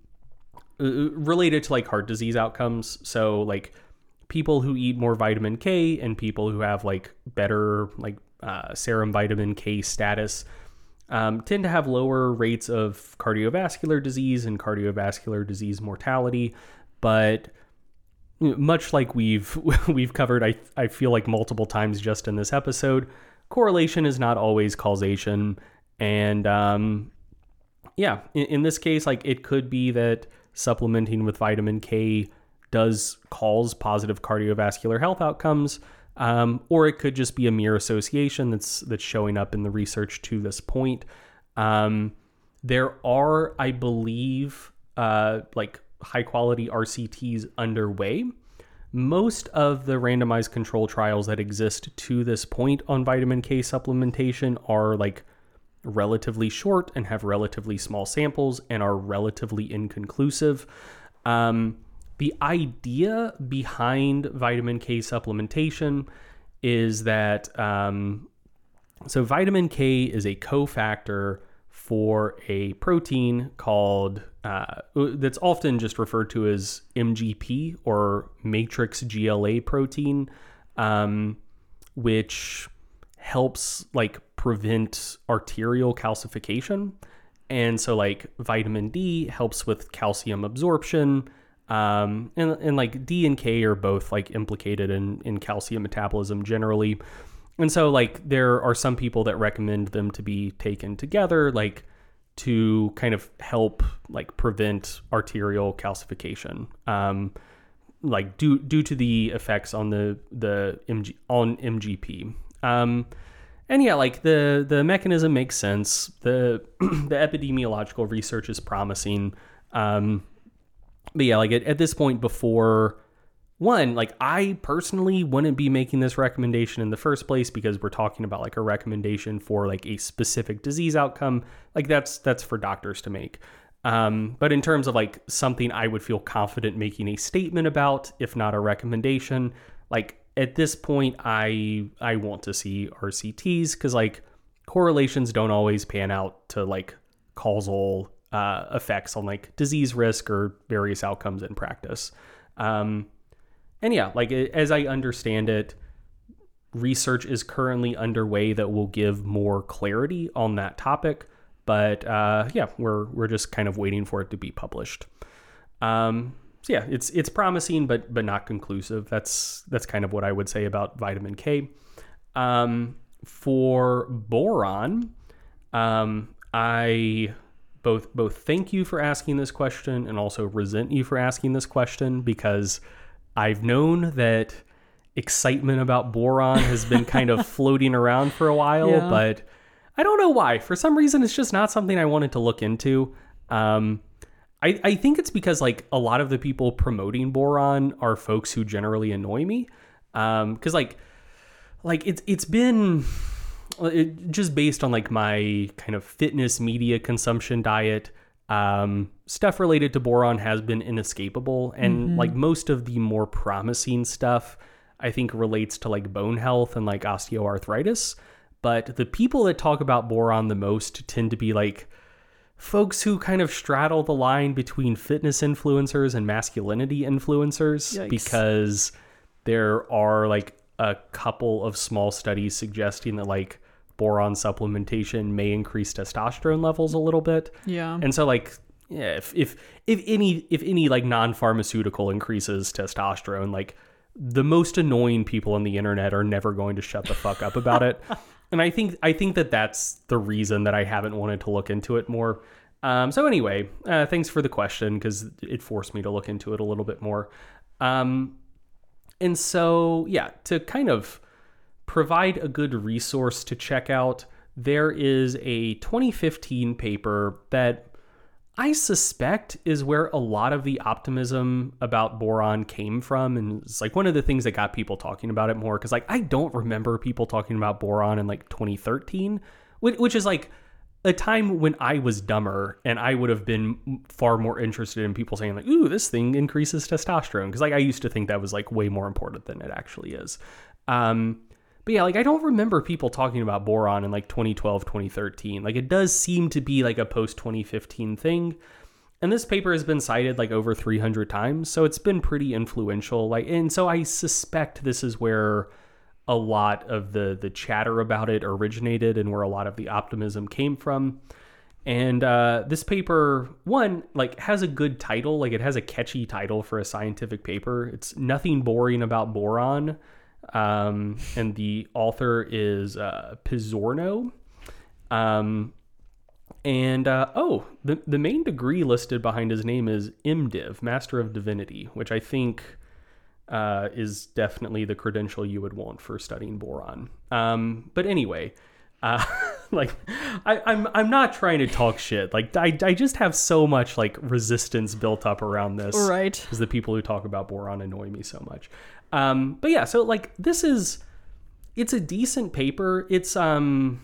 uh, related to like heart disease outcomes. So like people who eat more vitamin K and people who have like better like uh, serum vitamin K status um, tend to have lower rates of cardiovascular disease and cardiovascular disease mortality. But much like we've we've covered, I I feel like multiple times just in this episode, correlation is not always causation, and um, yeah, in, in this case, like it could be that supplementing with vitamin K does cause positive cardiovascular health outcomes, um, or it could just be a mere association that's that's showing up in the research to this point. Um, there are, I believe, uh, like high quality RCTs underway. Most of the randomized control trials that exist to this point on vitamin K supplementation are like relatively short and have relatively small samples and are relatively inconclusive. Um, the idea behind vitamin K supplementation is that um, so vitamin K is a cofactor for a protein called uh, that's often just referred to as MGP or matrix GLA protein, um, which helps like prevent arterial calcification. And so, like, vitamin D helps with calcium absorption. Um, and, and like D and K are both like implicated in, in calcium metabolism generally. And so, like, there are some people that recommend them to be taken together, like, to kind of help like prevent arterial calcification. Um, like due due to the effects on the the MG on MGP. Um, and yeah, like the the mechanism makes sense. The the epidemiological research is promising. Um, but yeah, like at, at this point, before one, like I personally wouldn't be making this recommendation in the first place because we're talking about like a recommendation for like a specific disease outcome. Like that's that's for doctors to make. Um, but in terms of like something I would feel confident making a statement about, if not a recommendation, like at this point, I I want to see RCTs because like correlations don't always pan out to like causal uh, effects on like disease risk or various outcomes in practice. Um, and yeah, like as I understand it, research is currently underway that will give more clarity on that topic. But uh, yeah, we're we're just kind of waiting for it to be published. Um, so yeah, it's it's promising, but but not conclusive. That's that's kind of what I would say about vitamin K. Um, for boron, um, I both both thank you for asking this question and also resent you for asking this question because I've known that excitement about boron has been kind of floating around for a while, Yeah. but I don't know why. For some reason, it's just not something I wanted to look into. Um, I, I think it's because like a lot of the people promoting boron are folks who generally annoy me. Um, because like like it's it's been it, just based on like my kind of fitness media consumption diet um stuff related to boron has been inescapable. And like most of the more promising stuff i think relates to like bone health and like osteoarthritis. But the people that talk about boron the most tend to be like folks who kind of straddle the line between fitness influencers and masculinity influencers Yikes. because there are like a couple of small studies suggesting that like boron supplementation may increase testosterone levels a little bit. Yeah. And so like yeah, if if if any if any like non-pharmaceutical increases testosterone, like the most annoying people on the internet are never going to shut the fuck up about it. And I think I think that that's the reason that I haven't wanted to look into it more. Um, so anyway, uh, thanks for the question because it forced me to look into it a little bit more. Um, and so yeah, to kind of provide a good resource to check out, there is a 2015 paper that I suspect is where a lot of the optimism about boron came from. And it's like one of the things that got people talking about it more. Cause like I don't remember people talking about boron in like 2013, which, is like a time when I was dumber and I would have been far more interested in people saying like, ooh, this thing increases testosterone. Cause like I used to think that was like way more important than it actually is. Um, but yeah, like I don't remember people talking about boron in like 2012, 2013. Like it does seem to be like a post 2015 thing. And this paper has been cited like over 300 times, so it's been pretty influential. Like and so I suspect this is where a lot of the the chatter about it originated and where a lot of the optimism came from. And uh, this paper, one, like has a good title, like it has a catchy title for a scientific paper. It's nothing boring about boron um, and the author is uh, Pizzorno. Um, and uh, oh, the the main degree listed behind his name is MDiv, Master of Divinity, which I think uh, is definitely the credential you would want for studying boron. Um, but anyway, uh, like I, I'm I'm not trying to talk shit. Like I, I just have so much like resistance built up around this Right. because the people who talk about boron annoy me so much. Um, but yeah, so like this is it's a decent paper. It's um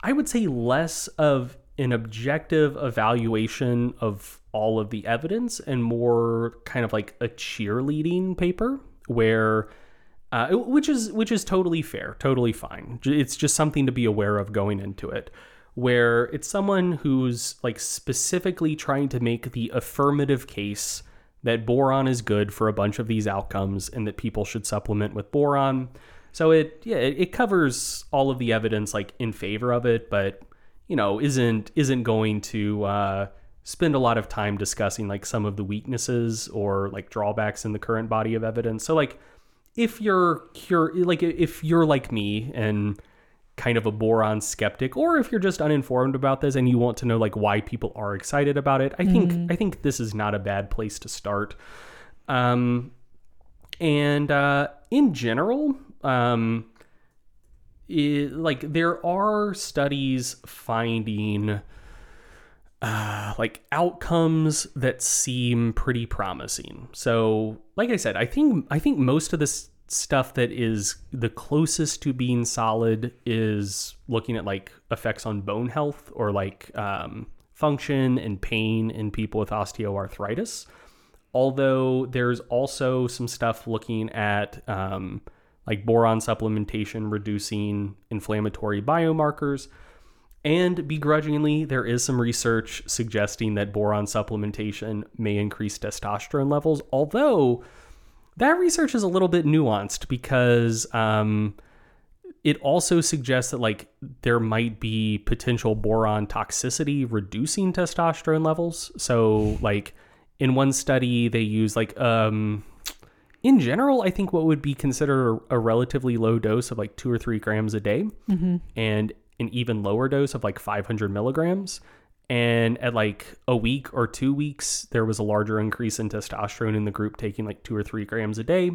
I would say less of an objective evaluation of all of the evidence and more kind of like a cheerleading paper where uh, which is which is totally fair, totally fine. It's just something to be aware of going into it, where it's someone who's like specifically trying to make the affirmative case that boron is good for a bunch of these outcomes and that people should supplement with boron. So it yeah it, covers all of the evidence like in favor of it, but you know isn't isn't going to uh, spend a lot of time discussing like some of the weaknesses or like drawbacks in the current body of evidence. So like if you're cur- like if you're like me and kind of a boron skeptic or if you're just uninformed about this and you want to know like why people are excited about it i think i think this is not a bad place to start um and uh in general um it, like there are studies finding uh, like outcomes that seem pretty promising. So, like I said, I think I think most of this stuff that is the closest to being solid is looking at like effects on bone health or like um, function and pain in people with osteoarthritis. Although there's also some stuff looking at um, like boron supplementation reducing inflammatory biomarkers. And begrudgingly, there is some research suggesting that boron supplementation may increase testosterone levels, although that research is a little bit nuanced because um, it also suggests that like there might be potential boron toxicity reducing testosterone levels. So like in one study they use like um in general, I think what would be considered a, a relatively low dose of like two or three grams a day, and an even lower dose of like 500 milligrams. And at like a week or two weeks, there was a larger increase in testosterone in the group taking like two or three grams a day.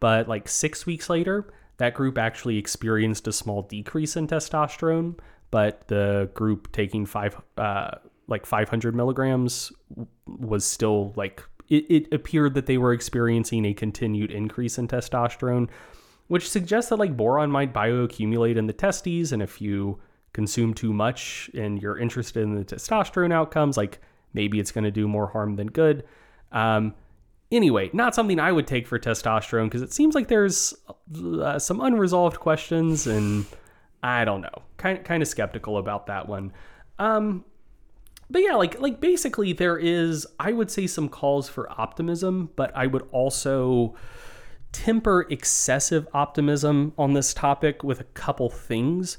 But like six weeks later, that group actually experienced a small decrease in testosterone. But the group taking five, uh, like 500 milligrams was still like, it, it appeared that they were experiencing a continued increase in testosterone which suggests that like boron might bioaccumulate in the testes and if you consume too much and you're interested in the testosterone outcomes like maybe it's going to do more harm than good. Um, anyway not something i would take for testosterone because it seems like there's uh, some unresolved questions and i don't know. Kind, kind of skeptical about that one. Um, but yeah, like like basically there is I would say some calls for optimism, but I would also temper excessive optimism on this topic with a couple things.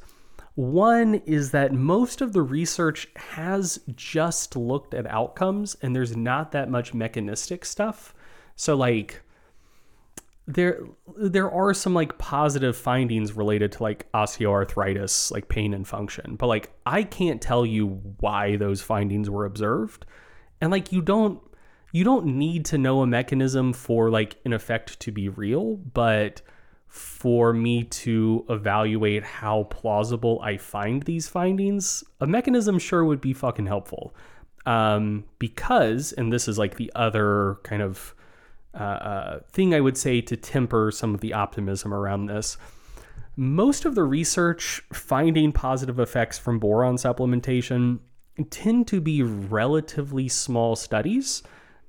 One is that most of the research has just looked at outcomes and there's not that much mechanistic stuff. So like there there are some like positive findings related to like osteoarthritis, like pain and function. But like I can't tell you why those findings were observed. And like you don't you don't need to know a mechanism for like an effect to be real, but for me to evaluate how plausible I find these findings, a mechanism sure would be fucking helpful. Um, because, and this is like the other kind of uh, uh, thing I would say to temper some of the optimism around this. Most of the research finding positive effects from boron supplementation tend to be relatively small studies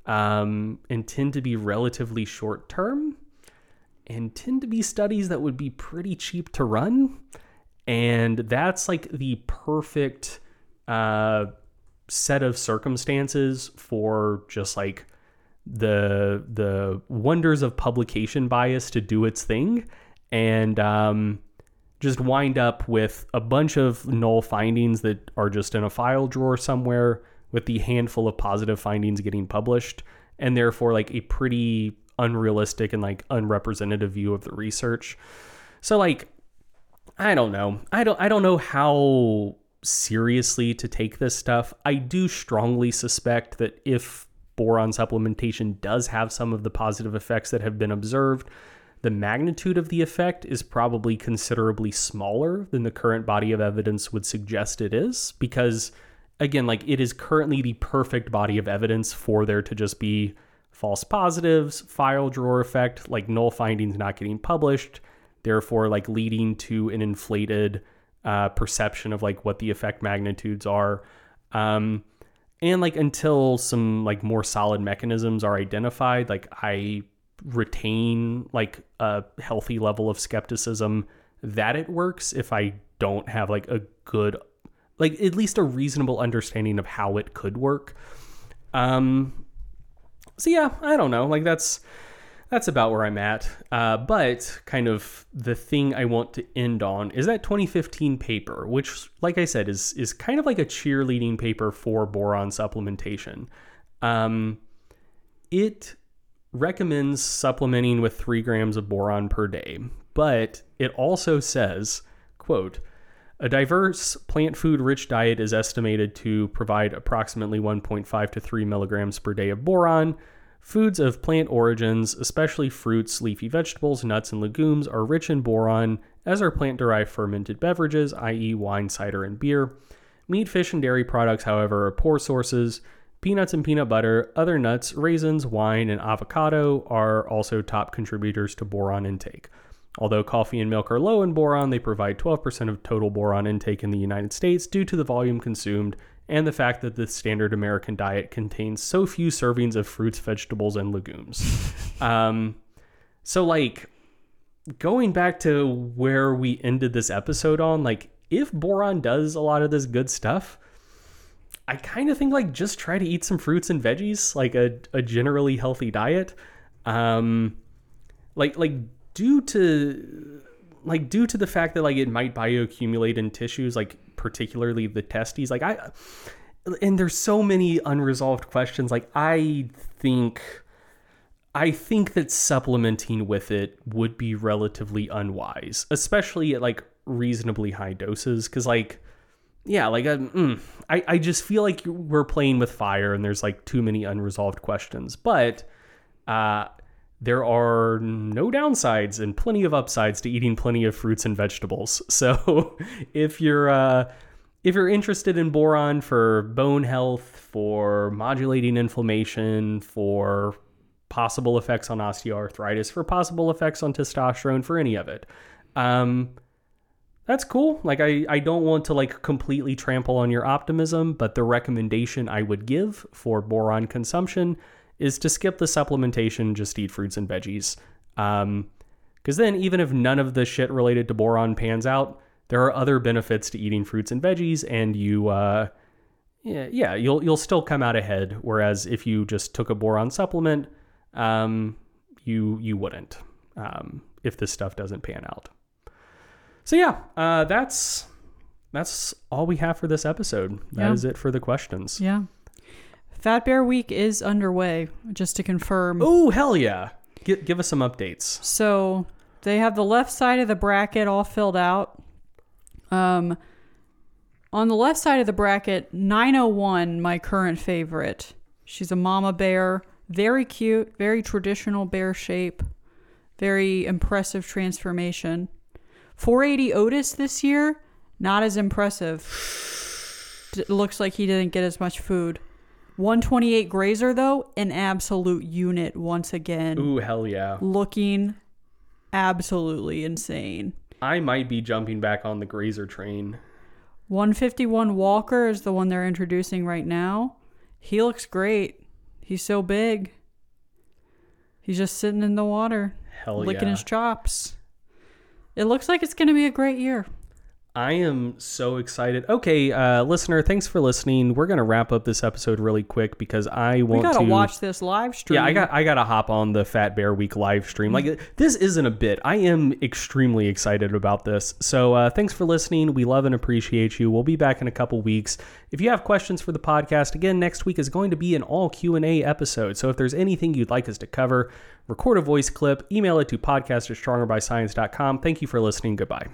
um, and tend to be relatively short term and tend to be studies that would be pretty cheap to run. And that's like the perfect uh, set of circumstances for just like the the wonders of publication bias to do its thing and um, just wind up with a bunch of null findings that are just in a file drawer somewhere with the handful of positive findings getting published and therefore like a pretty unrealistic and like unrepresentative view of the research. So like i don't know. I don't i don't know how seriously to take this stuff. I do strongly suspect that if boron supplementation does have some of the positive effects that have been observed the magnitude of the effect is probably considerably smaller than the current body of evidence would suggest it is because again like it is currently the perfect body of evidence for there to just be false positives file drawer effect like null findings not getting published therefore like leading to an inflated uh, perception of like what the effect magnitudes are. Um, and like until some like more solid mechanisms are identified like i retain like a healthy level of skepticism that it works if i don't have like a good like at least a reasonable understanding of how it could work. Um so yeah i don't know. Like that's that's about where i'm at. Uh, but kind of the thing i want to end on is that 2015 paper which like i said is is kind of like a cheerleading paper for boron supplementation. Um, it recommends supplementing with three grams of boron per day but it also says quote a diverse plant food rich diet is estimated to provide approximately 1.5 to 3 milligrams per day of boron. Foods of plant origins, especially fruits, leafy vegetables, nuts, and legumes, are rich in boron, as are plant derived fermented beverages, i.e., wine, cider, and beer. Meat, fish, and dairy products, however, are poor sources. Peanuts and peanut butter, other nuts, raisins, wine, and avocado are also top contributors to boron intake. Although coffee and milk are low in boron, they provide 12% of total boron intake in the United States due to the volume consumed and the fact that the standard American diet contains so few servings of fruits, vegetables, and legumes. um, so, like, going back to where we ended this episode on, like, if boron does a lot of this good stuff, I kind of think like just try to eat some fruits and veggies, like a, a generally healthy diet. Um, like like due to like due to the fact that like it might bioaccumulate in tissues, like particularly the testes. Like I and there's so many unresolved questions. Like I think I think that supplementing with it would be relatively unwise, especially at like reasonably high doses. Because like, yeah, like uh, mm, I I just feel like we're playing with fire, and there's like too many unresolved questions. But uh, there are no downsides and plenty of upsides to eating plenty of fruits and vegetables. So if you're uh, if you're interested in boron for bone health, for modulating inflammation, for possible effects on osteoarthritis, for possible effects on testosterone, for any of it. Um, that's cool. Like I, I don't want to like completely trample on your optimism, but the recommendation I would give for boron consumption is to skip the supplementation, just eat fruits and veggies. Um, because then even if none of the shit related to boron pans out, there are other benefits to eating fruits and veggies, and you, uh, yeah, yeah, you'll you'll still come out ahead. Whereas if you just took a boron supplement, um, you you wouldn't um, if this stuff doesn't pan out. So yeah, uh, that's that's all we have for this episode. That is Yeah. it for the questions. Yeah. Fat Bear Week is underway, just to confirm. Oh hell yeah! Give, give us some updates. So they have the left side of the bracket all filled out. Um, on the left side of the bracket, 901, my current favorite. She's a mama bear, very cute, very traditional bear shape, very impressive transformation. 480 Otis this year, not as impressive. D- looks like he didn't get as much food. 128 Grazer though, an absolute unit once again Ooh hell yeah! looking absolutely insane. I might be jumping back on the grazer train. 151 Walker is the one they're introducing right now. He looks great. He's so big. He's just sitting in the water, Hell licking yeah! his chops. It looks like it's going to be a great year. I am so excited. Okay, uh, listener, thanks for listening. We're gonna wrap up this episode really quick because I We want got to to watch this live stream. Yeah, I got I got to hop on the Fat Bear Week live stream. Like this isn't a bit. I am extremely excited about this. So uh, thanks for listening. We love and appreciate you. We'll be back in a couple weeks. If you have questions for the podcast, again, next week is going to be an all Q and A episode. So if there's anything you'd like us to cover, record a voice clip, email it to podcast at strongerbyscience.com. Thank you for listening. Goodbye.